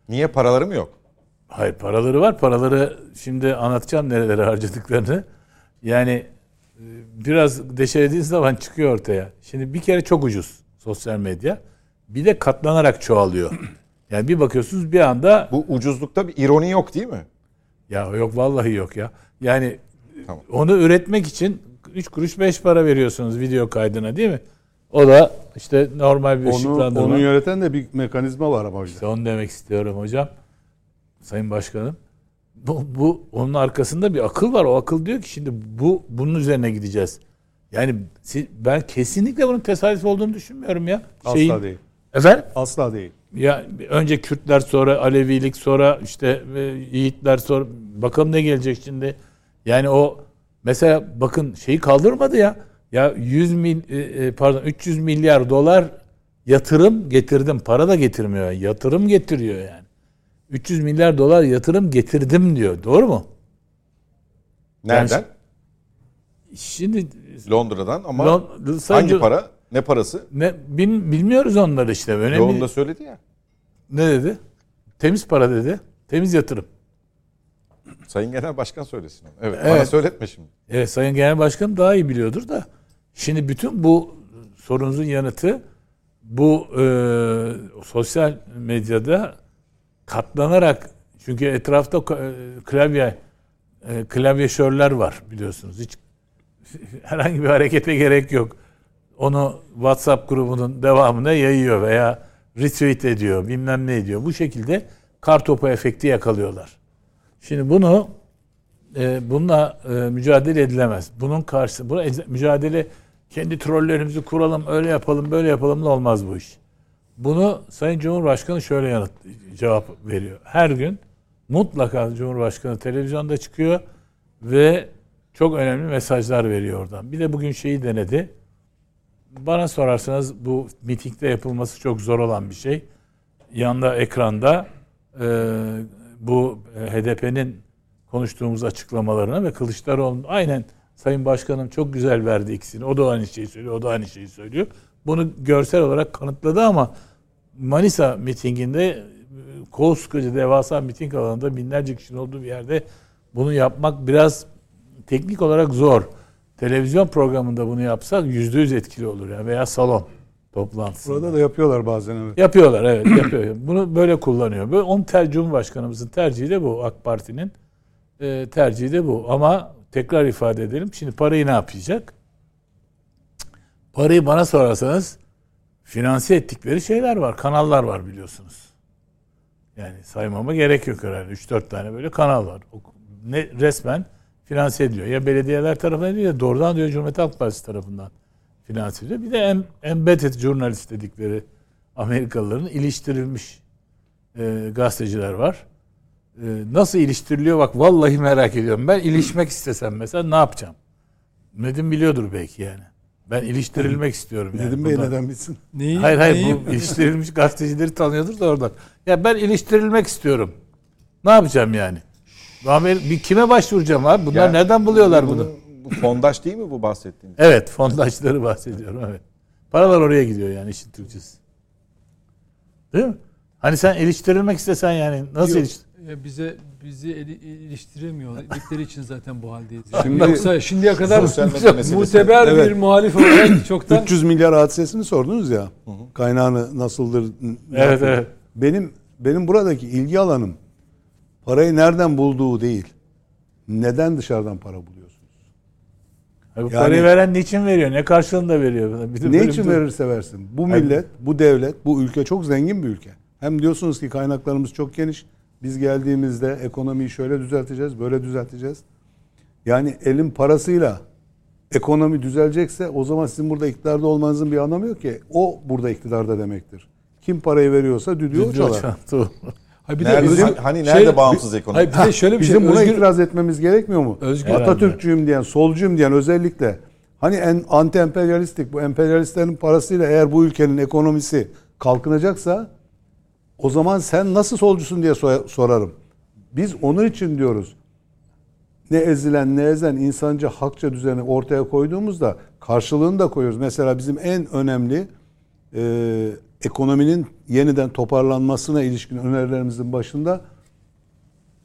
Niye paraları mı yok? Hayır paraları var. Paraları şimdi anlatacağım nerelere harcadıklarını. Yani e, biraz deşelediğiniz zaman çıkıyor ortaya. Şimdi bir kere çok ucuz sosyal medya. Bir de katlanarak çoğalıyor. Yani bir bakıyorsunuz bir anda Bu ucuzlukta bir ironi yok değil mi? ya yok vallahi yok ya. Yani Tamam. onu üretmek için 3 kuruş 5 para veriyorsunuz video kaydına değil mi? O da işte normal bir Onu, ışıklandırma. onu yöneten de bir mekanizma var ama hocam. İşte onu demek istiyorum hocam. Sayın Başkanım. Bu, bu onun arkasında bir akıl var. O akıl diyor ki şimdi bu bunun üzerine gideceğiz. Yani si- ben kesinlikle bunun tesadüf olduğunu düşünmüyorum ya. Asla Şeyin- değil. Efendim? Asla değil. Ya önce Kürtler sonra Alevilik sonra işte e, Yiğitler sonra bakalım ne gelecek şimdi. Yani o mesela bakın şeyi kaldırmadı ya. Ya 100 mil e, e, pardon 300 milyar dolar yatırım getirdim. Para da getirmiyor. Yatırım getiriyor yani. 300 milyar dolar yatırım getirdim diyor. Doğru mu? Nereden? Şimdi Londra'dan ama Lon- Sayın hangi para? Ne parası? Ne, bil- bilmiyoruz onları işte. Önemli. Yoğun da söyledi ya. Ne dedi? Temiz para dedi. Temiz yatırım. Sayın Genel Başkan söylesin. onu. Evet, Evet. Bana söyletme şimdi. Evet Sayın Genel Başkanım daha iyi biliyordur da. Şimdi bütün bu sorunuzun yanıtı bu e, sosyal medyada katlanarak çünkü etrafta e, klavye e, klavyeşörler var biliyorsunuz. Hiç herhangi bir harekete gerek yok. Onu WhatsApp grubunun devamına yayıyor veya retweet ediyor, bilmem ne ediyor. Bu şekilde kartopu efekti yakalıyorlar. Şimdi bunu e, bununla e, mücadele edilemez. Bunun karşı eze- mücadele kendi trollerimizi kuralım, öyle yapalım, böyle yapalım da olmaz bu iş. Bunu Sayın Cumhurbaşkanı şöyle yanıt cevap veriyor. Her gün mutlaka Cumhurbaşkanı televizyonda çıkıyor ve çok önemli mesajlar veriyor oradan. Bir de bugün şeyi denedi. Bana sorarsanız bu mitingde yapılması çok zor olan bir şey. Yanda ekranda e, bu e, HDP'nin konuştuğumuz açıklamalarına ve Kılıçdaroğlu'nun aynen Sayın Başkanım çok güzel verdi ikisini. O da aynı şeyi söylüyor, o da aynı şeyi söylüyor. Bunu görsel olarak kanıtladı ama Manisa mitinginde e, koskoca devasa miting alanında binlerce kişinin olduğu bir yerde bunu yapmak biraz teknik olarak zor. Televizyon programında bunu yapsak yüzde yüz etkili olur ya veya salon toplantısı. Burada da yapıyorlar bazen evet. Yapıyorlar evet yapıyor. Bunu böyle kullanıyor. Böyle onun ter, Cumhurbaşkanımızın tercihi de bu. AK Parti'nin e, tercihi de bu. Ama tekrar ifade edelim. Şimdi parayı ne yapacak? Parayı bana sorarsanız finanse ettikleri şeyler var. Kanallar var biliyorsunuz. Yani saymama gerek yok herhalde. 3-4 tane böyle kanal var. O, ne resmen finanse ediliyor. Ya belediyeler tarafından ya doğrudan diyor Cumhuriyet Halk Partisi tarafından finanse ediliyor. Bir de em, embedded journalist dedikleri Amerikalıların iliştirilmiş e, gazeteciler var. E, nasıl iliştiriliyor bak vallahi merak ediyorum. Ben ilişmek istesem mesela ne yapacağım? Nedim biliyordur belki yani. Ben iliştirilmek istiyorum. Yani. Nedim Bey Bundan- neden bitsin? Neyi, Hayır hayır neyi- bu iliştirilmiş gazetecileri tanıyordur da oradan. Ya ben iliştirilmek istiyorum. Ne yapacağım yani? Amer bir kime başvuracağım abi? Bunlar Yani nereden buluyorlar bunu? Bu fondaş değil mi bu bahsettiğiniz? Evet, fondaşları bahsediyorum evet. Paralar oraya gidiyor yani işin Türkçesi. Değil mi? Hani sen iliştirilmek istesen yani nasıl Yok, ya bize bizi eli- iliştiremiyorlar. için zaten bu haldeyiz. Yani. Şimdi- Yoksa şimdiye kadar muteber Evet. bir muhalif olarak çoktan 300 milyar hadisesini sordunuz ya. Kaynağını nasıldır? Evet, evet. Benim benim buradaki ilgi alanım parayı nereden bulduğu değil. Neden dışarıdan para buluyorsunuz? Yani- parayı veren niçin veriyor? Ne karşılığında veriyor? Bir Ne için verirse versin. Bu millet, bu devlet, bu ülke çok zengin bir ülke. Hem diyorsunuz ki kaynaklarımız çok geniş. Biz geldiğimizde ekonomiyi şöyle düzelteceğiz, böyle düzelteceğiz. Yani elin parasıyla ekonomi düzelecekse o zaman sizin burada iktidarda olmanızın bir anlamı yok ki. O burada iktidarda demektir. Kim parayı veriyorsa düdüğü o çalar. Ha bir Nerede- özgür- hani nerede bağımsız ekonomi? Hayır bir de şöyle bir şey. Bizim buna özgür- itiraz etmemiz gerekmiyor mu? Özgür- Atatürkçüyüm diyen, solcuyum diyen özellikle hani en anti emperyalistik bu emperyalistlerin parasıyla eğer bu ülkenin ekonomisi kalkınacaksa o zaman sen nasıl solcusun diye so- sorarım. Biz onun için diyoruz. Ne ezilen ne ezen insanca hakça düzeni ortaya koyduğumuzda karşılığını da koyuyoruz. Mesela bizim en önemli e, ekonominin yeniden toparlanmasına ilişkin önerilerimizin başında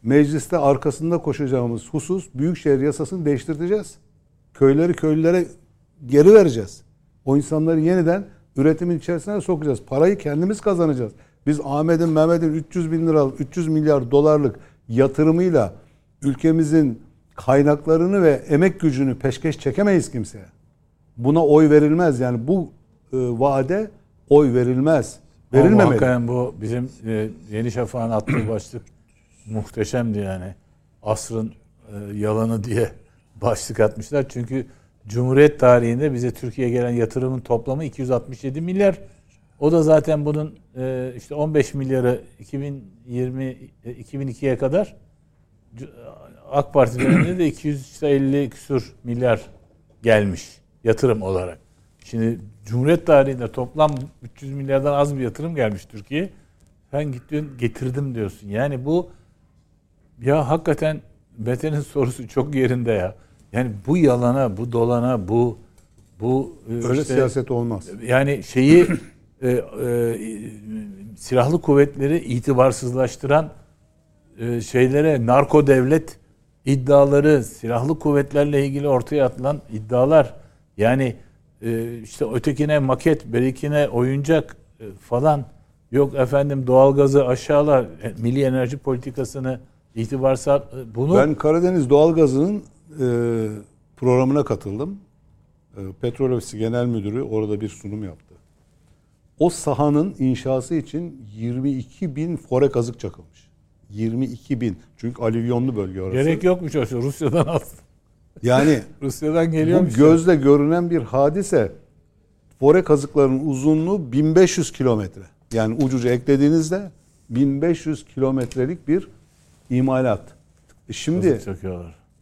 mecliste arkasında koşacağımız husus büyükşehir yasasını değiştireceğiz. Köyleri köylülere geri vereceğiz. O insanları yeniden üretimin içerisine sokacağız. Parayı kendimiz kazanacağız. Biz Ahmet'in Mehmet'in 300 bin liralık 300 milyar dolarlık yatırımıyla ülkemizin kaynaklarını ve emek gücünü peşkeş çekemeyiz kimseye. Buna oy verilmez. Yani bu e, vaade oy verilmez. Verilmemeli. hakikaten bu bizim e, Yeni Şafak'ın attığı başlık muhteşemdi yani. Asrın e, yalanı diye başlık atmışlar. Çünkü Cumhuriyet tarihinde bize Türkiye'ye gelen yatırımın toplamı 267 milyar. O da zaten bunun e, işte 15 milyarı 2020 e, 2002'ye kadar AK Parti döneminde de 250 küsur milyar gelmiş yatırım olarak. Şimdi Cumhuriyet tarihinde toplam 300 milyardan az bir yatırım gelmiş Türkiye. Sen gittin getirdim diyorsun. Yani bu ya hakikaten Mete'nin sorusu çok yerinde ya. Yani bu yalana, bu dolana, bu bu e, Öyle işte- siyaset olmaz. yani şeyi e, e, silahlı kuvvetleri itibarsızlaştıran e, şeylere narko devlet iddiaları, silahlı kuvvetlerle ilgili ortaya atılan iddialar yani e, işte ötekine maket, berikine oyuncak e, falan yok efendim doğalgazı aşağılar, e, milli enerji politikasını itibarsız bunu Ben Karadeniz Doğalgazı'nın e, programına katıldım. E, Petrol Ofisi Genel Müdürü orada bir sunum yaptı. O sahanın inşası için 22 bin fore kazık çakılmış. 22 bin. Çünkü alüvyonlu bölge orası. gerek yokmuş o. Rusya'dan al. Yani Rusya'dan bu geliyormuş. gözle görünen bir hadise. Fore kazıkların uzunluğu 1500 kilometre. Yani ucuca eklediğinizde 1500 kilometrelik bir imalat. E Şimdi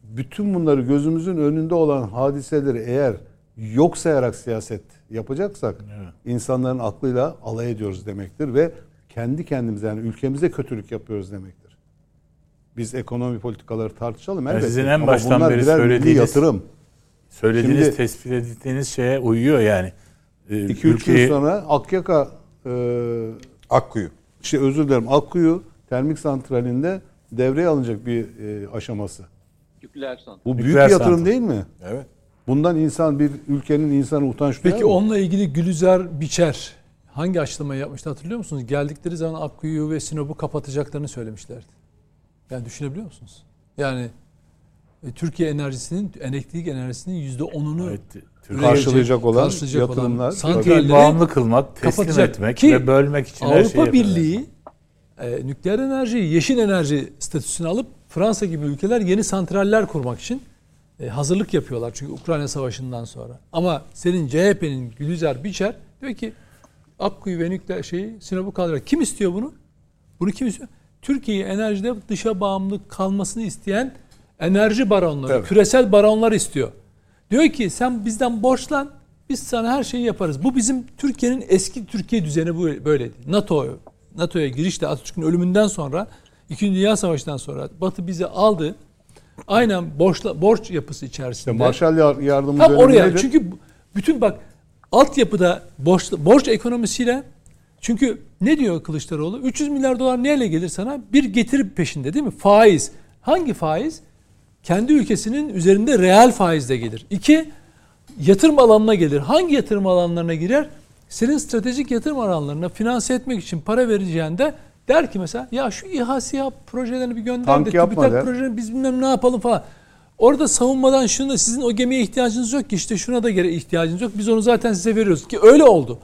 bütün bunları gözümüzün önünde olan hadiseleri eğer yok sayarak siyaset yapacaksak Evet. insanların aklıyla alay ediyoruz demektir ve kendi kendimize yani ülkemize kötülük yapıyoruz demektir. Biz ekonomi politikaları tartışalım elbette. sizin en Ama baştan bunlar beri söylediğiniz- yatırım. Söylediğiniz, Şimdi- tespit ettiğiniz şeye uyuyor yani. Ee, 2-3 gün ülkeyi- sonra Akyaka e, Akkuyu. şey özür dilerim Akkuyu termik santralinde devreye alınacak bir e, aşaması. Nükleer santral. Bu büyük Nükleer bir yatırım santral. değil mi? Evet. Bundan insan bir ülkenin insanı utanç duyar Peki mı? onunla ilgili Gülizar Biçer hangi açıklamayı yapmıştı hatırlıyor musunuz? Geldikleri zaman Akkuyu'yu ve Sinop'u kapatacaklarını söylemişlerdi. Yani düşünebiliyor musunuz? Yani e, Türkiye enerjisinin, elektrik enerjisinin yüzde onunu Evet, Karşılayacak olan karşılayacak yatırımlar. santralleri bağımlı kılmak, teslim etmek Ki ve bölmek için her şeyi Avrupa. Birliği e, nükleer enerjiyi yeşil enerji statüsüne alıp Fransa gibi ülkeler yeni santraller kurmak için e, hazırlık yapıyorlar. Çünkü Ukrayna Savaşı'ndan sonra. Ama senin CHP'nin Gülizar Biçer diyor ki Akkuyu ve nükleer şeyi Sinop'u kaldıracak. Kim istiyor bunu? Bunu kim istiyor? Türkiye'yi enerjide dışa bağımlı kalmasını isteyen enerji baronları, Tabii. küresel baronlar istiyor. Diyor ki sen bizden borçlan, biz sana her şeyi yaparız. Bu bizim Türkiye'nin eski Türkiye düzeni bu- böyleydi. NATO NATO'ya girişte Atatürk'ün ölümünden sonra, İkinci Dünya Savaşı'ndan sonra Batı bizi aldı. Aynen borçla, borç yapısı içerisinde. Marshall yar- yardımı Tam oraya. nedir? Çünkü bütün bak altyapıda borç, borç ekonomisiyle çünkü ne diyor Kılıçdaroğlu? 300 milyar dolar neyle gelir sana? Bir getiri peşinde değil mi? Faiz. Hangi faiz? Kendi ülkesinin üzerinde reel faizle gelir. İki, yatırım alanına gelir. Hangi yatırım alanlarına girer? Senin stratejik yatırım alanlarına finanse etmek için para vereceğinde der ki mesela ya şu İHA SİHA projelerini bir gönder Tank de TÜBİTAK projelerini biz bilmem ne yapalım falan. Orada savunmadan şunu da sizin o gemiye ihtiyacınız yok ki işte şuna da göre ihtiyacınız yok. Biz onu zaten size veriyoruz ki öyle oldu.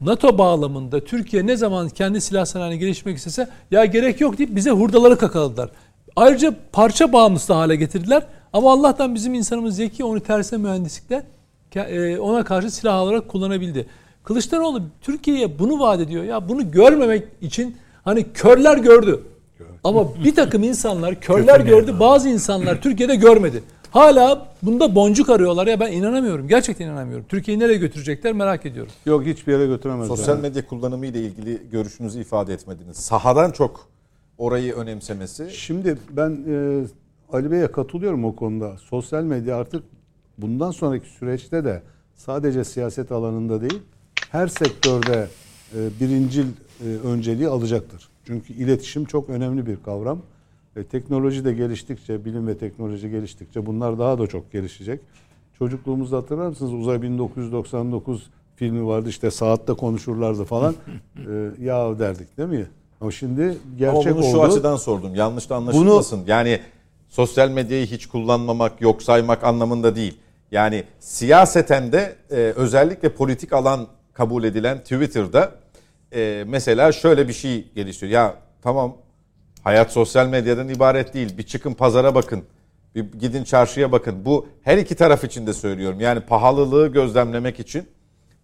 NATO bağlamında Türkiye ne zaman kendi silah sanayini geliştirmek istese ya gerek yok deyip bize hurdaları kakaladılar. Ayrıca parça bağımlısı hale getirdiler. Ama Allah'tan bizim insanımız zeki onu tersine mühendislikle e, ona karşı silah olarak kullanabildi. Kılıçdaroğlu Türkiye'ye bunu vaat ediyor. Ya bunu görmemek için hani körler gördü. Ama bir takım insanlar körler gördü. Bazı insanlar Türkiye'de görmedi. Hala bunda boncuk arıyorlar ya ben inanamıyorum. Gerçekten inanamıyorum. Türkiye'yi nereye götürecekler merak ediyorum. Yok hiçbir yere götüremezler. Sosyal medya kullanımı ile ilgili görüşünüzü ifade etmediniz. Sahadan çok orayı önemsemesi. Şimdi ben e, Ali Bey'e katılıyorum o konuda. Sosyal medya artık bundan sonraki süreçte de sadece siyaset alanında değil, her sektörde e, birincil e, önceliği alacaktır. Çünkü iletişim çok önemli bir kavram. E, teknoloji de geliştikçe, bilim ve teknoloji geliştikçe bunlar daha da çok gelişecek. Çocukluğumuzda hatırlar mısınız? Uzay 1999 filmi vardı işte saatte konuşurlardı falan. E, ya derdik değil mi? Ama şimdi gerçek Ama bunu oldu. şu açıdan sordum. Yanlış da anlaşılmasın. Yani sosyal medyayı hiç kullanmamak, yok saymak anlamında değil. Yani siyaseten de e, özellikle politik alan kabul edilen Twitter'da e, mesela şöyle bir şey gelişiyor. Ya tamam hayat sosyal medyadan ibaret değil. Bir çıkın pazara bakın. Bir gidin çarşıya bakın. Bu her iki taraf için de söylüyorum. Yani pahalılığı gözlemlemek için,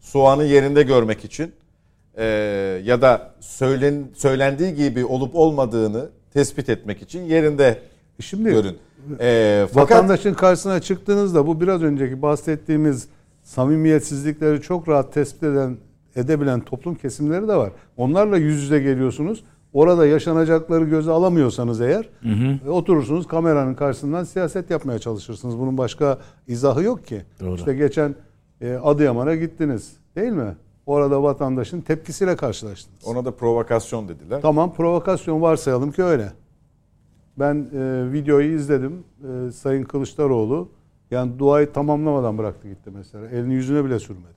soğanı yerinde görmek için e, ya da söylen, söylendiği gibi olup olmadığını tespit etmek için yerinde Şimdi görün. E, fakat vatandaşın karşısına çıktığınızda bu biraz önceki bahsettiğimiz samimiyetsizlikleri çok rahat tespit eden edebilen toplum kesimleri de var. Onlarla yüz yüze geliyorsunuz. Orada yaşanacakları göze alamıyorsanız eğer e, oturursunuz kameranın karşısından siyaset yapmaya çalışırsınız. Bunun başka izahı yok ki. Doğru. İşte geçen e, Adıyaman'a gittiniz değil mi? Orada vatandaşın tepkisiyle karşılaştınız. ona da provokasyon dediler. Tamam provokasyon varsayalım ki öyle. Ben e, videoyu izledim. E, Sayın Kılıçdaroğlu yani duayı tamamlamadan bıraktı gitti mesela. Elini yüzüne bile sürmedi.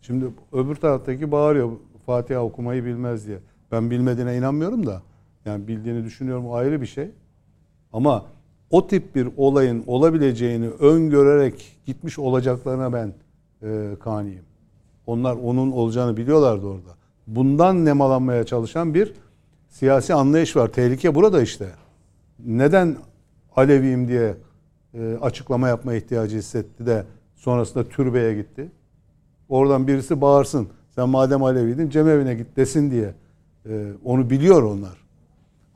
Şimdi öbür taraftaki bağırıyor Fatiha okumayı bilmez diye. Ben bilmediğine inanmıyorum da. Yani bildiğini düşünüyorum ayrı bir şey. Ama o tip bir olayın olabileceğini öngörerek gitmiş olacaklarına ben e, kaniyim. Onlar onun olacağını biliyorlardı orada. Bundan nemalanmaya çalışan bir siyasi anlayış var. Tehlike burada işte. Neden Aleviyim diye e, açıklama yapma ihtiyacı hissetti de sonrasında türbeye gitti. Oradan birisi bağırsın. Sen madem Aleviydin cemevine git desin diye. E, onu biliyor onlar.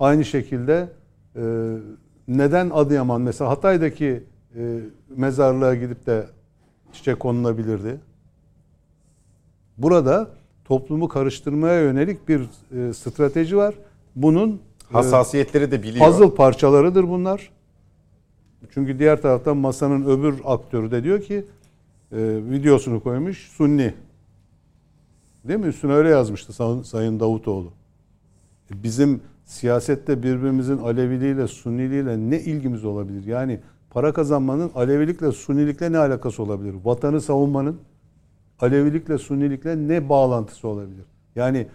Aynı şekilde e, neden Adıyaman mesela Hatay'daki e, mezarlığa gidip de çiçek konulabilirdi? Burada toplumu karıştırmaya yönelik bir e, strateji var. Bunun e, Hassasiyetleri de biliyor. puzzle parçalarıdır bunlar. Çünkü diğer taraftan masanın öbür aktörü de diyor ki e, videosunu koymuş Sunni. Değil mi? Üstüne öyle yazmıştı Sayın- Sayın Davutoğlu. Bizim siyasette birbirimizin Aleviliğiyle, Sunniliğiyle ne ilgimiz olabilir? Yani para kazanmanın Alevilikle, Sunnilikle ne alakası olabilir? Vatanı savunmanın Alevilikle, Sunnilikle ne bağlantısı olabilir? Yani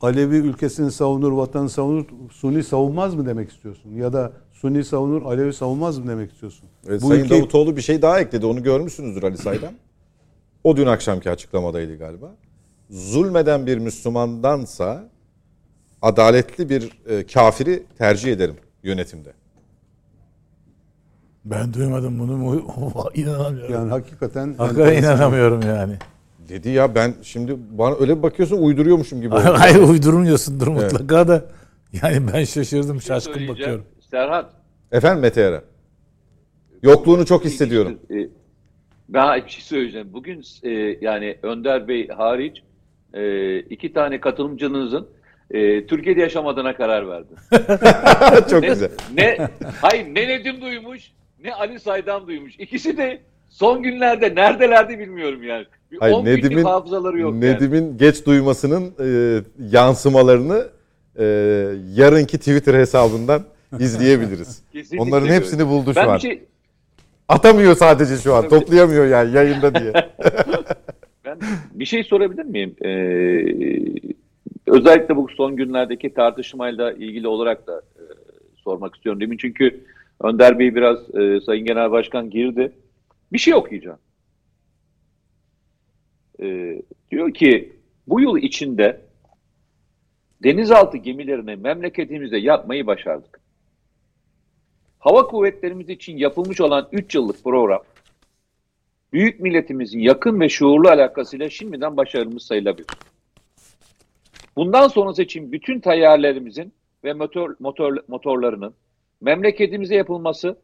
Alevi ülkesini savunur, vatanı savunur, Sunni savunmaz mı demek istiyorsun? Ya da Sunni savunur, Alevi savunmaz mı demek istiyorsun? Evet, Bu Sayın ülkeyi- Davutoğlu bir şey daha ekledi. Onu görmüşsünüzdür Ali Saydam. O dün akşamki açıklamadaydı galiba. Zulmeden bir Müslümandansa adaletli bir e, kafiri tercih ederim yönetimde. Ben duymadım bunu. İnanamıyorum. Yani hakikaten Hakikaten inanamıyorum yani. Dedi ya ben şimdi bana öyle bir bakıyorsun uyduruyormuşum gibi. oldu. Hayır uydurmuyorsundur Evet. mutlaka da. Yani ben şaşırdım, şaşkın Söyleyeceğim. bakıyorum. Serhat. Efendim Mete Eren. Yokluğunu çok hissediyorum. e, Ben bir şey söyleyeceğim. Bugün e, yani Önder Bey hariç e, iki tane katılımcınızın e, Türkiye'de yaşamadığına karar verdi. çok Ne, güzel. ne, hayır ne Nedim duymuş ne Ali Saydam duymuş. İkisi de son günlerde neredelerdi bilmiyorum yani. Bir Hayır, 10 günlük Nedim'in hafızaları yok yani. Nedim'in geç duymasının e, yansımalarını e, yarınki Twitter hesabından izleyebiliriz. Kesinlikle Onların öyle. hepsini buldu şu Ben an. bir şey, Atamıyor sadece şu an. Toplayamıyor yani yayında diye. Ben bir şey sorabilir miyim? Ee, özellikle bu son günlerdeki tartışmayla ilgili olarak da e, sormak istiyorum. Demin çünkü Önder Bey biraz e, Sayın Genel Başkan girdi. Bir şey okuyacağım. Ee, diyor ki bu yıl içinde denizaltı gemilerini memleketimizde yapmayı başardık. Hava kuvvetlerimiz için yapılmış olan 3 yıllık program büyük milletimizin yakın ve şuurlu alakasıyla şimdiden başarımız sayılabilir. Bundan sonrası için bütün tayyarelerimizin ve motor, motor, motorlarının memleketimize yapılması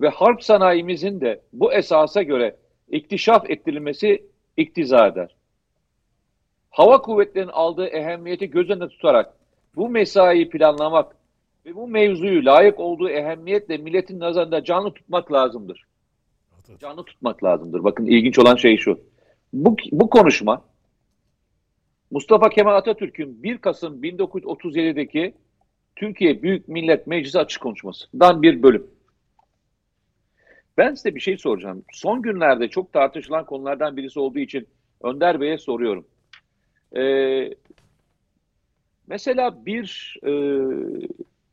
ve harp sanayimizin de bu esasa göre iktişaf ettirilmesi iktiza eder. Hava kuvvetlerinin aldığı ehemmiyeti göz önüne tutarak bu mesaiyi planlamak ve bu mevzuyu layık olduğu ehemmiyetle milletin nazarında canlı tutmak lazımdır canlı tutmak lazımdır. Bakın ilginç olan şey şu. Bu, bu konuşma Mustafa Kemal Atatürk'ün 1 Kasım 1937'deki Türkiye Büyük Millet Meclisi açık konuşmasından bir bölüm. Ben size bir şey soracağım. Son günlerde çok tartışılan konulardan birisi olduğu için Önder Bey'e soruyorum. Ee, mesela bir e,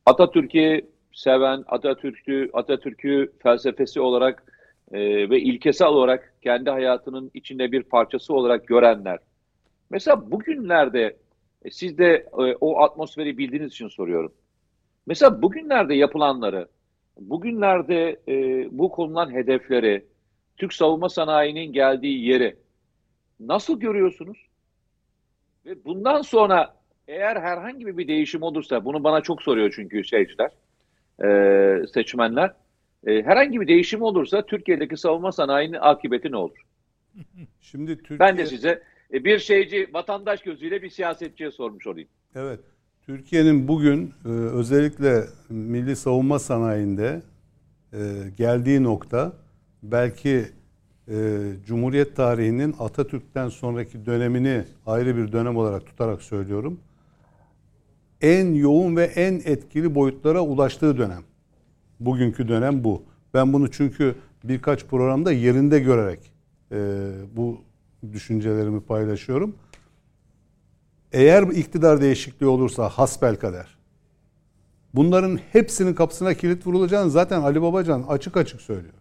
Atatürk'ü seven, Atatürk'ü Atatürk'ü felsefesi olarak e, ve ilkesel olarak kendi hayatının içinde bir parçası olarak görenler. Mesela bugünlerde e, siz de e, o atmosferi bildiğiniz için soruyorum. Mesela bugünlerde yapılanları, bugünlerde e, bu konulan hedefleri, Türk savunma sanayinin geldiği yeri nasıl görüyorsunuz? Ve bundan sonra eğer herhangi bir değişim olursa, bunu bana çok soruyor çünkü seyirciler, e, seçmenler. E, herhangi bir değişim olursa Türkiye'deki savunma sanayinin akıbeti ne olur? Şimdi Türkiye Ben de size e, bir şeyci, vatandaş gözüyle bir siyasetçiye sormuş olayım. Evet. Türkiye'nin bugün e, özellikle milli savunma sanayinde e, geldiği nokta belki Cumhuriyet tarihinin Atatürk'ten sonraki dönemini ayrı bir dönem olarak tutarak söylüyorum. En yoğun ve en etkili boyutlara ulaştığı dönem. Bugünkü dönem bu. Ben bunu çünkü birkaç programda yerinde görerek e, bu düşüncelerimi paylaşıyorum. Eğer iktidar değişikliği olursa hasbel kader. Bunların hepsinin kapısına kilit vurulacağını zaten Ali Babacan açık açık söylüyor.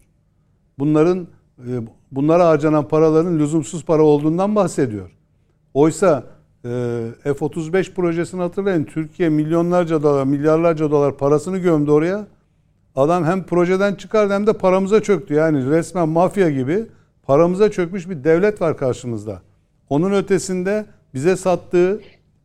Bunların e, bunlara harcanan paraların lüzumsuz para olduğundan bahsediyor. Oysa e, F-35 projesini hatırlayın. Türkiye milyonlarca dolar, milyarlarca dolar parasını gömdü oraya. Adam hem projeden çıkardı hem de paramıza çöktü. Yani resmen mafya gibi paramıza çökmüş bir devlet var karşımızda. Onun ötesinde bize sattığı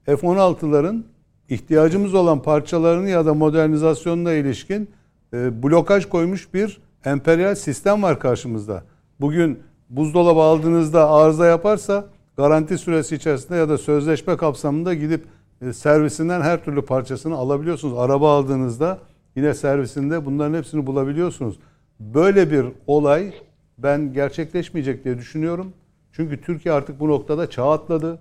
F-16'ların ihtiyacımız olan parçalarını ya da modernizasyonuna ilişkin e, blokaj koymuş bir emperyal sistem var karşımızda. Bugün buzdolabı aldığınızda arıza yaparsa garanti süresi içerisinde ya da sözleşme kapsamında gidip e, servisinden her türlü parçasını alabiliyorsunuz. Araba aldığınızda yine servisinde bunların hepsini bulabiliyorsunuz. Böyle bir olay ben gerçekleşmeyecek diye düşünüyorum. Çünkü Türkiye artık bu noktada çağ atladı.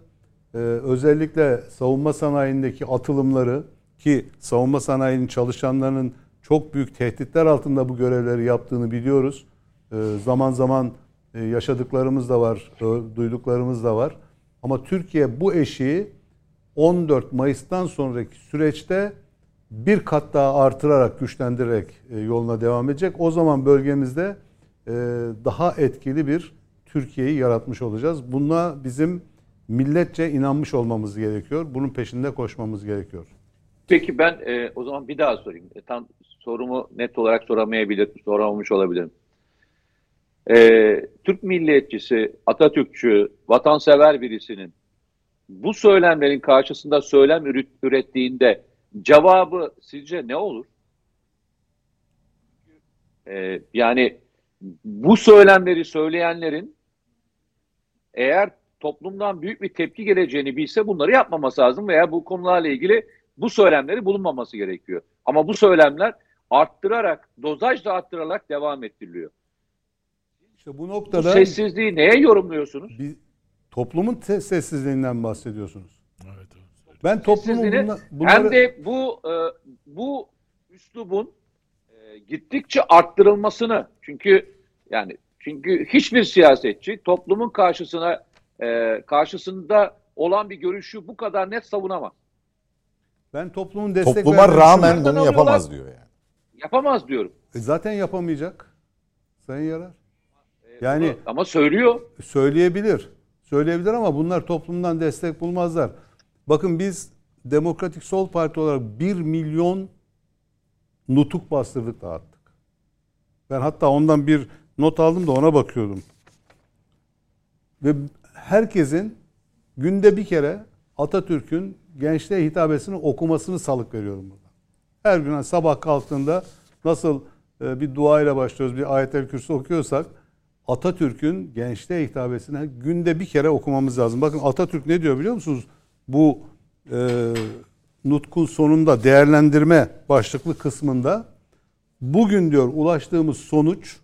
Ee, özellikle savunma sanayindeki atılımları ki savunma sanayinin çalışanlarının çok büyük tehditler altında bu görevleri yaptığını biliyoruz. Ee, zaman zaman e, yaşadıklarımız da var, e, duyduklarımız da var. Ama Türkiye bu eşiği 14 Mayıs'tan sonraki süreçte bir kat daha artırarak, güçlendirerek e, yoluna devam edecek. O zaman bölgemizde daha etkili bir Türkiye'yi yaratmış olacağız. Buna bizim milletçe inanmış olmamız gerekiyor. Bunun peşinde koşmamız gerekiyor. Peki ben e, o zaman bir daha sorayım. E, tam sorumu net olarak soramayabilir, soramamış olabilirim. E, Türk milliyetçisi, Atatürkçü, vatansever birisinin bu söylemlerin karşısında söylem ürettiğinde cevabı sizce ne olur? E, yani bu söylemleri söyleyenlerin eğer toplumdan büyük bir tepki geleceğini bilse bunları yapmaması lazım veya bu konularla ilgili bu söylemleri bulunmaması gerekiyor. Ama bu söylemler arttırarak, dozaj da arttırarak devam ettiriliyor. İşte bu noktada bu sessizliği neye yorumluyorsunuz? Bir, toplumun te- sessizliğinden bahsediyorsunuz. Evet, evet. Ben toplumun bunla, bunları... hem de bu e, bu üslubun gittikçe arttırılmasını çünkü yani çünkü hiçbir siyasetçi toplumun karşısına e, karşısında olan bir görüşü bu kadar net savunamaz. Ben toplumun destek Topluma rağmen bunu yapamaz diyor yani. Yapamaz diyorum. E zaten yapamayacak. Sayın Yarar. Yani ama, ama söylüyor. Söyleyebilir. Söyleyebilir ama bunlar toplumdan destek bulmazlar. Bakın biz Demokratik Sol Parti olarak 1 milyon nutuk bastırdık dağıttık. Ben hatta ondan bir not aldım da ona bakıyordum. Ve herkesin günde bir kere Atatürk'ün gençliğe hitabesini okumasını salık veriyorum burada. Her gün sabah kalktığında nasıl e, bir dua ile başlıyoruz, bir ayetel kürsü okuyorsak Atatürk'ün gençliğe hitabesini günde bir kere okumamız lazım. Bakın Atatürk ne diyor biliyor musunuz? Bu e, nutkun sonunda değerlendirme başlıklı kısmında bugün diyor ulaştığımız sonuç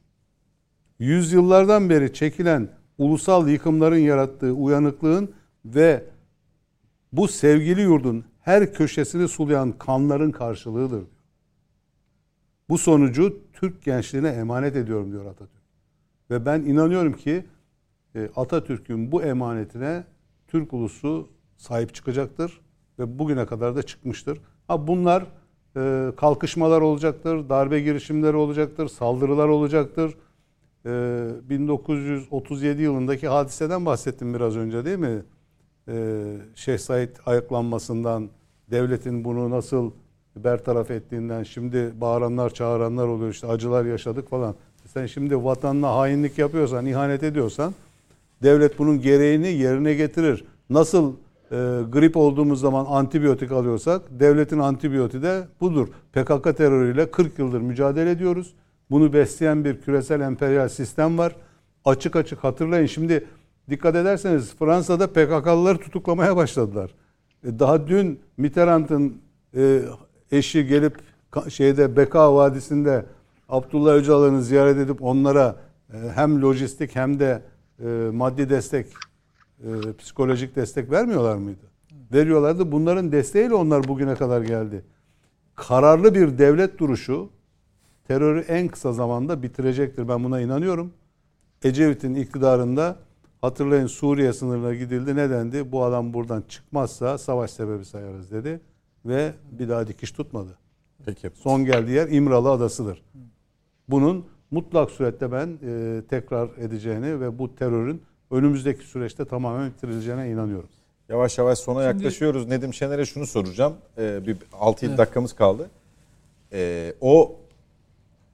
yüzyıllardan beri çekilen ulusal yıkımların yarattığı uyanıklığın ve bu sevgili yurdun her köşesini sulayan kanların karşılığıdır. Bu sonucu Türk gençliğine emanet ediyorum diyor Atatürk. Ve ben inanıyorum ki e, Atatürk'ün bu emanetine Türk ulusu sahip çıkacaktır ve bugüne kadar da çıkmıştır. Ha bunlar e, kalkışmalar olacaktır, darbe girişimleri olacaktır, saldırılar olacaktır. 1937 e, yılındaki hadiseden bahsettim biraz önce değil mi? Şeyh Said ayaklanmasından, devletin bunu nasıl bertaraf ettiğinden, şimdi bağıranlar çağıranlar oluyor işte acılar yaşadık falan. Sen şimdi vatanına hainlik yapıyorsan, ihanet ediyorsan devlet bunun gereğini yerine getirir. Nasıl e, grip olduğumuz zaman antibiyotik alıyorsak devletin antibiyoti de budur. PKK terörüyle 40 yıldır mücadele ediyoruz. Bunu besleyen bir küresel emperyal sistem var. Açık açık hatırlayın. Şimdi dikkat ederseniz Fransa'da PKK'lıları tutuklamaya başladılar. E, daha dün Mitterrand'ın e, eşi gelip şeyde Beka Vadisi'nde Abdullah Öcalan'ı ziyaret edip onlara e, hem lojistik hem de e, maddi destek, e, psikolojik destek vermiyorlar mıydı? Veriyorlardı. Bunların desteğiyle onlar bugüne kadar geldi. Kararlı bir devlet duruşu terörü en kısa zamanda bitirecektir. Ben buna inanıyorum. Ecevit'in iktidarında hatırlayın Suriye sınırına gidildi. Ne dendi? Bu adam buradan çıkmazsa savaş sebebi sayarız dedi. Ve bir daha dikiş tutmadı. Peki. Son geldiği yer İmralı Adası'dır bunun mutlak surette ben e, tekrar edeceğini ve bu terörün önümüzdeki süreçte tamamen bitirileceğine inanıyorum. Yavaş yavaş sona Şimdi, yaklaşıyoruz. Nedim Şener'e şunu soracağım. Ee, bir 6-7 evet. dakikamız kaldı. Ee, o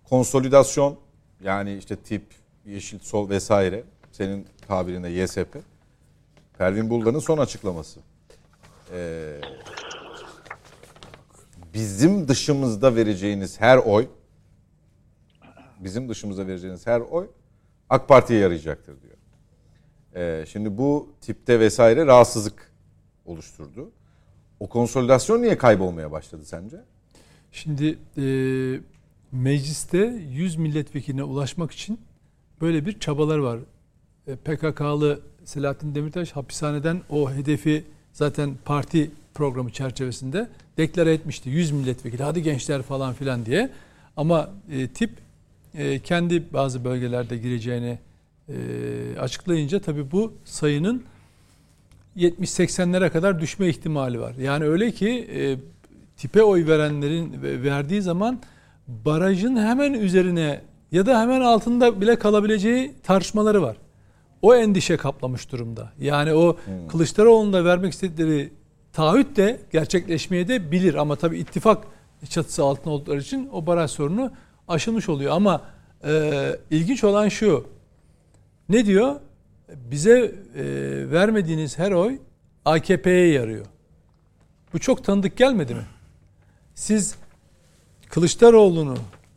konsolidasyon yani işte tip, yeşil, sol vesaire senin tabirinde YSP. Pervin Buldan'ın son açıklaması. Ee, bizim dışımızda vereceğiniz her oy bizim dışımıza vereceğiniz her oy AK Parti'ye yarayacaktır diyor. Ee, şimdi bu tipte vesaire rahatsızlık oluşturdu. O konsolidasyon niye kaybolmaya başladı sence? Şimdi e, mecliste 100 milletvekiline ulaşmak için böyle bir çabalar var. E, PKK'lı Selahattin Demirtaş hapishaneden o hedefi zaten parti programı çerçevesinde deklare etmişti 100 milletvekili hadi gençler falan filan diye. Ama e, tip e, kendi bazı bölgelerde gireceğini açıklayınca tabii bu sayının 70-80'lere kadar düşme ihtimali var. Yani öyle ki e, tipe oy verenlerin verdiği zaman barajın hemen üzerine ya da hemen altında bile kalabileceği tartışmaları var. O endişe kaplamış durumda. Yani o hmm. Kılıçdaroğlu'nda vermek istedikleri taahhüt de gerçekleşmeye de bilir ama tabii ittifak çatısı altında oldukları için o baraj sorunu aşılmış oluyor. Ama e, ilginç olan şu. Ne diyor? Bize e, vermediğiniz her oy AKP'ye yarıyor. Bu çok tanıdık gelmedi mi? Siz Kılıçdaroğlu'nu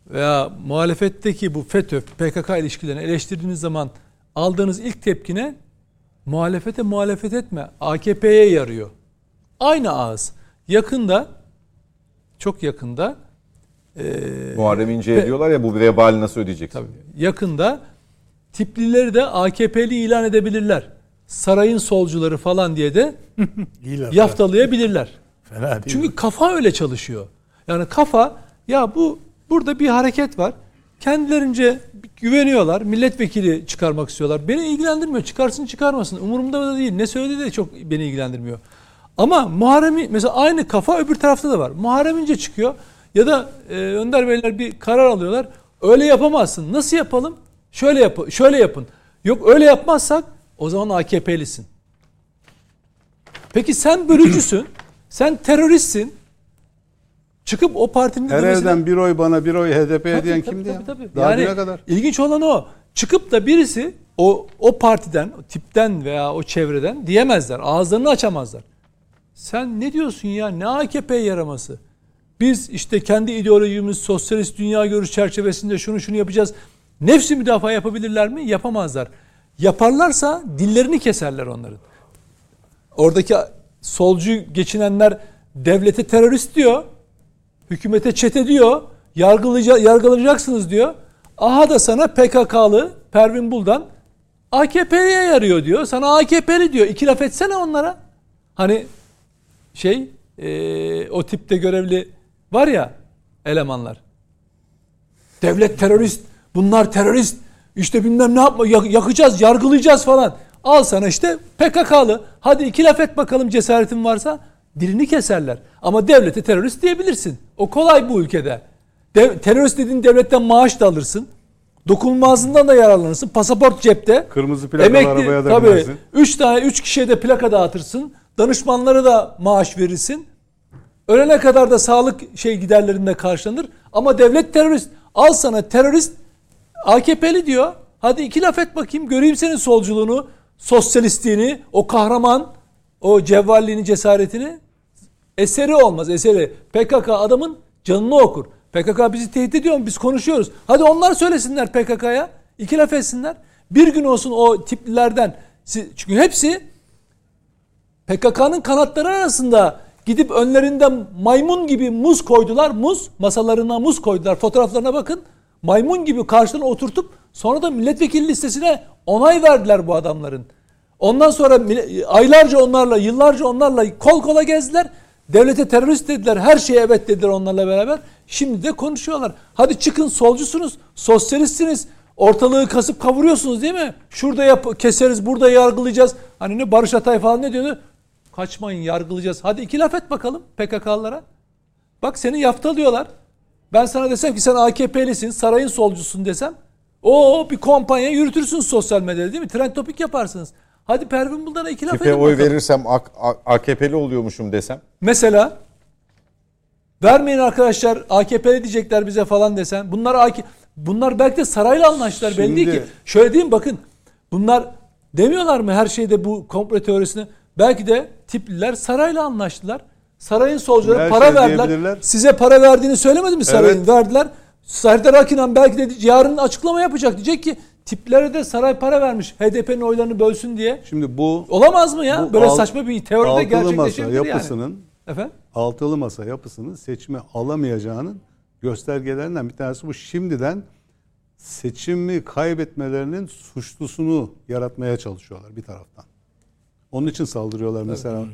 veya muhalefetteki bu FETÖ, PKK ilişkilerini eleştirdiğiniz zaman aldığınız ilk tepkine muhalefete muhalefet etme. AKP'ye yarıyor. Aynı ağız. Yakında çok yakında e, Muharrem İnce'ye diyorlar ya bu vebali nasıl ödeyeceksin? Tabii. Yakında tiplileri de AKP'li ilan edebilirler. Sarayın solcuları falan diye de yaftalayabilirler. Fena değil Çünkü mi? kafa öyle çalışıyor. Yani kafa ya bu burada bir hareket var. Kendilerince güveniyorlar. Milletvekili çıkarmak istiyorlar. Beni ilgilendirmiyor. Çıkarsın çıkarmasın. Umurumda da değil. Ne söyledi de çok beni ilgilendirmiyor. Ama Muharrem mesela aynı kafa öbür tarafta da var. Muharrem İnce çıkıyor ya da e, Önder Beyler bir karar alıyorlar. Öyle yapamazsın. Nasıl yapalım? Şöyle yap şöyle yapın. Yok öyle yapmazsak o zaman AKP'lisin. Peki sen bölücüsün. sen teröristsin. Çıkıp o partinin Her evden bir oy bana bir oy HDP'ye diyen kimdi tabii, ya? Tabii, tabii. Daha yani, kadar. İlginç olan o. Çıkıp da birisi o o partiden, o tipten veya o çevreden diyemezler. Ağızlarını açamazlar. Sen ne diyorsun ya? Ne AKP yaraması? Biz işte kendi ideolojimiz, sosyalist dünya görüş çerçevesinde şunu şunu yapacağız. Nefsi müdafaa yapabilirler mi? Yapamazlar. Yaparlarsa dillerini keserler onların. Oradaki solcu geçinenler devlete terörist diyor. Hükümete çete diyor. yargılayacaksınız diyor. Aha da sana PKK'lı Pervin Buldan AKP'ye yarıyor diyor. Sana AKP'li diyor. İki laf etsene onlara. Hani şey e, o tipte görevli var ya elemanlar. Devlet terörist, bunlar terörist. İşte bilmem ne yapma yakacağız, yargılayacağız falan. Al sana işte PKK'lı. Hadi iki laf et bakalım cesaretin varsa. Dilini keserler. Ama devlete terörist diyebilirsin. O kolay bu ülkede. De, terörist dediğin devletten maaş da alırsın. Dokunulmazlığından da yararlanırsın. Pasaport cepte. Kırmızı plakalı Emekli, arabaya da tabii, binersin. Üç tane, üç kişiye de plaka dağıtırsın. Danışmanlara da maaş verirsin. Ölene kadar da sağlık şey giderlerinde karşılanır. Ama devlet terörist. Al sana terörist AKP'li diyor. Hadi iki laf et bakayım. Göreyim senin solculuğunu, sosyalistliğini, o kahraman, o cevvalliğini, cesaretini. Eseri olmaz eseri. PKK adamın canını okur. PKK bizi tehdit ediyor mu? Biz konuşuyoruz. Hadi onlar söylesinler PKK'ya. İki laf etsinler. Bir gün olsun o tiplilerden. Çünkü hepsi PKK'nın kanatları arasında gidip önlerinden maymun gibi muz koydular. Muz, masalarına muz koydular. Fotoğraflarına bakın. Maymun gibi karşılarına oturtup sonra da milletvekili listesine onay verdiler bu adamların. Ondan sonra aylarca onlarla, yıllarca onlarla kol kola gezdiler. Devlete terörist dediler. Her şeye evet dediler onlarla beraber. Şimdi de konuşuyorlar. Hadi çıkın solcusunuz, sosyalistsiniz. Ortalığı kasıp kavuruyorsunuz değil mi? Şurada yap keseriz, burada yargılayacağız. Hani ne Barış Atay falan ne diyordu? Kaçmayın yargılayacağız. Hadi iki laf et bakalım PKK'lara. Bak seni yaftalıyorlar. Ben sana desem ki sen AKP'lisin, sarayın solcusun desem. O bir kampanya yürütürsün sosyal medyada değil mi? Trend topik yaparsınız. Hadi Pervin Buldan'a iki laf edin oy verirsem AKP'li oluyormuşum desem. Mesela vermeyin arkadaşlar AKP'li diyecekler bize falan desem. Bunlar AK bunlar belki de sarayla anlaştılar Şimdi... belli değil ki. Şöyle diyeyim bakın. Bunlar demiyorlar mı her şeyde bu komplo teorisini? Belki de tipliler sarayla anlaştılar. Sarayın solcuları para şey verdiler. Size para verdiğini söylemedi mi sarayın? Evet. Verdiler. Serdar Akinan belki de yarın açıklama yapacak. Diyecek ki tiplere de saray para vermiş. HDP'nin oylarını bölsün diye. Şimdi bu olamaz mı ya? Böyle alt, saçma bir teoride gerçekleşebilir masa yapısının, yani. Efendim? Altılı masa yapısının seçimi alamayacağının göstergelerinden bir tanesi bu. Şimdiden seçimi kaybetmelerinin suçlusunu yaratmaya çalışıyorlar bir taraftan. Onun için saldırıyorlar mesela.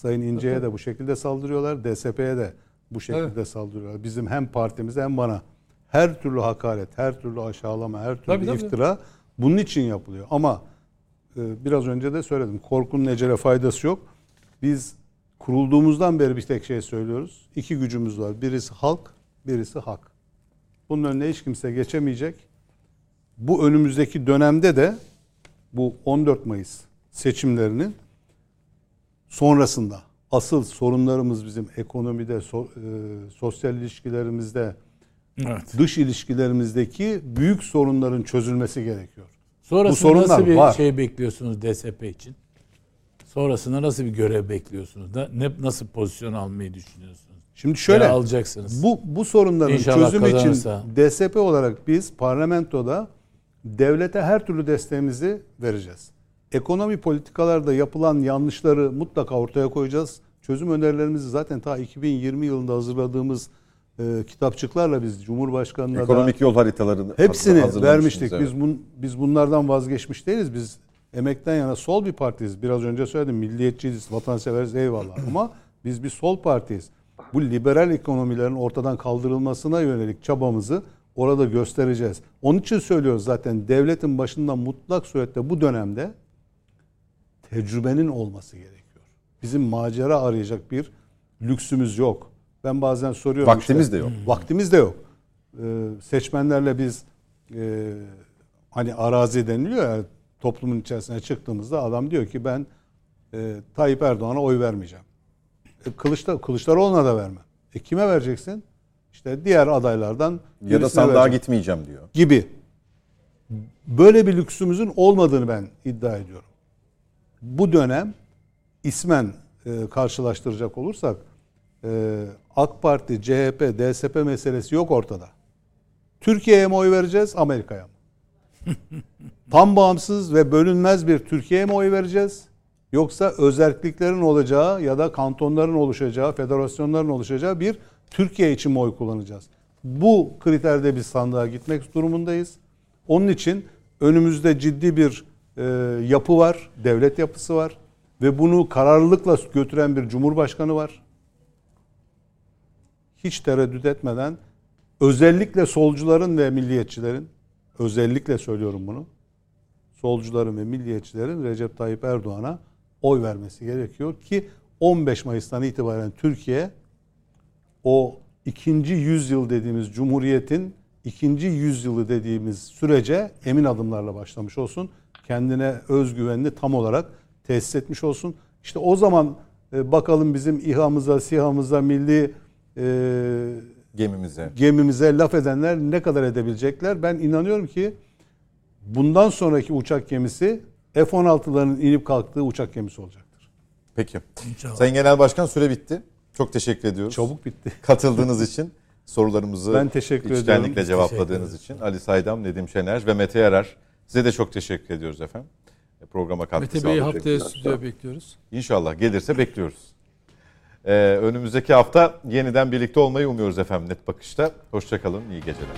Sayın İnce'ye de bu şekilde saldırıyorlar. DSP'ye de bu şekilde saldırıyorlar. Bizim hem partimize hem bana her türlü hakaret, her türlü aşağılama, her türlü Tabii, tabii. iftira bunun için yapılıyor. Ama e, biraz önce de söyledim. Korkunun ecele faydası yok. Biz kurulduğumuzdan beri bir tek şey söylüyoruz. İki gücümüz var. Birisi halk, birisi hak. Bunun önüne hiç kimse geçemeyecek. Bu önümüzdeki dönemde de bu 14 Mayıs seçimlerinin sonrasında asıl sorunlarımız bizim ekonomide, so- e, sosyal ilişkilerimizde, Evet. dış ilişkilerimizdeki büyük sorunların çözülmesi gerekiyor. Sonrasında sorunlar nasıl bir var. şey bekliyorsunuz DSP için? Sonrasında nasıl bir görev bekliyorsunuz? Da, ne nasıl pozisyon almayı düşünüyorsunuz? Şimdi şöyle Veya alacaksınız. bu bu sorunların İnşallah çözümü için kazanırsa. DSP olarak biz parlamentoda devlete her türlü desteğimizi vereceğiz. Ekonomi politikalarda yapılan yanlışları mutlaka ortaya koyacağız. Çözüm önerilerimizi zaten ta 2020 yılında hazırladığımız e, kitapçıklarla biz Cumhurbaşkanı'na da Ekonomik yol haritalarını Hepsini vermiştik. evet. Biz bun, biz bunlardan vazgeçmiş değiliz. Biz emekten yana sol bir partiyiz. Biraz önce söyledim milliyetçiyiz, vatanseveriz eyvallah. Ama biz bir sol partiyiz. Bu liberal ekonomilerin ortadan kaldırılmasına yönelik çabamızı orada göstereceğiz. Onun için söylüyoruz zaten devletin başında mutlak surette bu dönemde tecrübenin olması gerekiyor. Bizim macera arayacak bir lüksümüz yok. Ben bazen soruyorum. Vaktimiz işte, de yok. Vaktimiz de yok. Ee, seçmenlerle biz e, hani arazi deniliyor ya toplumun içerisine çıktığımızda adam diyor ki ben e, Tayyip Erdoğan'a oy vermeyeceğim. E, Kılıçda, Kılıçdaroğlu'na da vermem. E kime vereceksin? İşte diğer adaylardan Ya da sandığa vereceğim gitmeyeceğim diyor. gibi. Böyle bir lüksümüzün olmadığını ben iddia ediyorum. Bu dönem ismen e, karşılaştıracak olursak e, AK Parti, CHP, DSP meselesi yok ortada. Türkiye'ye mi oy vereceğiz, Amerika'ya mı? Tam bağımsız ve bölünmez bir Türkiye'ye mi oy vereceğiz? Yoksa özelliklerin olacağı ya da kantonların oluşacağı, federasyonların oluşacağı bir Türkiye için mi oy kullanacağız? Bu kriterde biz sandığa gitmek durumundayız. Onun için önümüzde ciddi bir e, yapı var, devlet yapısı var ve bunu kararlılıkla götüren bir cumhurbaşkanı var. Hiç tereddüt etmeden özellikle solcuların ve milliyetçilerin özellikle söylüyorum bunu. Solcuların ve milliyetçilerin Recep Tayyip Erdoğan'a oy vermesi gerekiyor ki 15 Mayıs'tan itibaren Türkiye o ikinci yüzyıl dediğimiz cumhuriyetin ikinci yüzyılı dediğimiz sürece emin adımlarla başlamış olsun. Kendine özgüvenini tam olarak tesis etmiş olsun. İşte o zaman e, bakalım bizim İHA'mıza, SİHA'mıza, milli e, Gemimize. gemimize laf edenler ne kadar edebilecekler? Ben inanıyorum ki bundan sonraki uçak gemisi F-16'ların inip kalktığı uçak gemisi olacaktır. Peki. İnşallah. Sayın Genel Başkan süre bitti. Çok teşekkür ediyoruz. Çabuk bitti. Katıldığınız için, sorularımızı Ben teşekkür içtenlikle ediyorum. cevapladığınız için Ali Saydam, Nedim Şener ve Mete Yarar size de çok teşekkür ediyoruz efendim. E, Programa katkı Mete Bey'i haftaya stüdyoya bekliyoruz. İnşallah gelirse bekliyoruz. Ee, önümüzdeki hafta yeniden birlikte olmayı umuyoruz efendim Net Bakış'ta. Hoşçakalın, iyi geceler.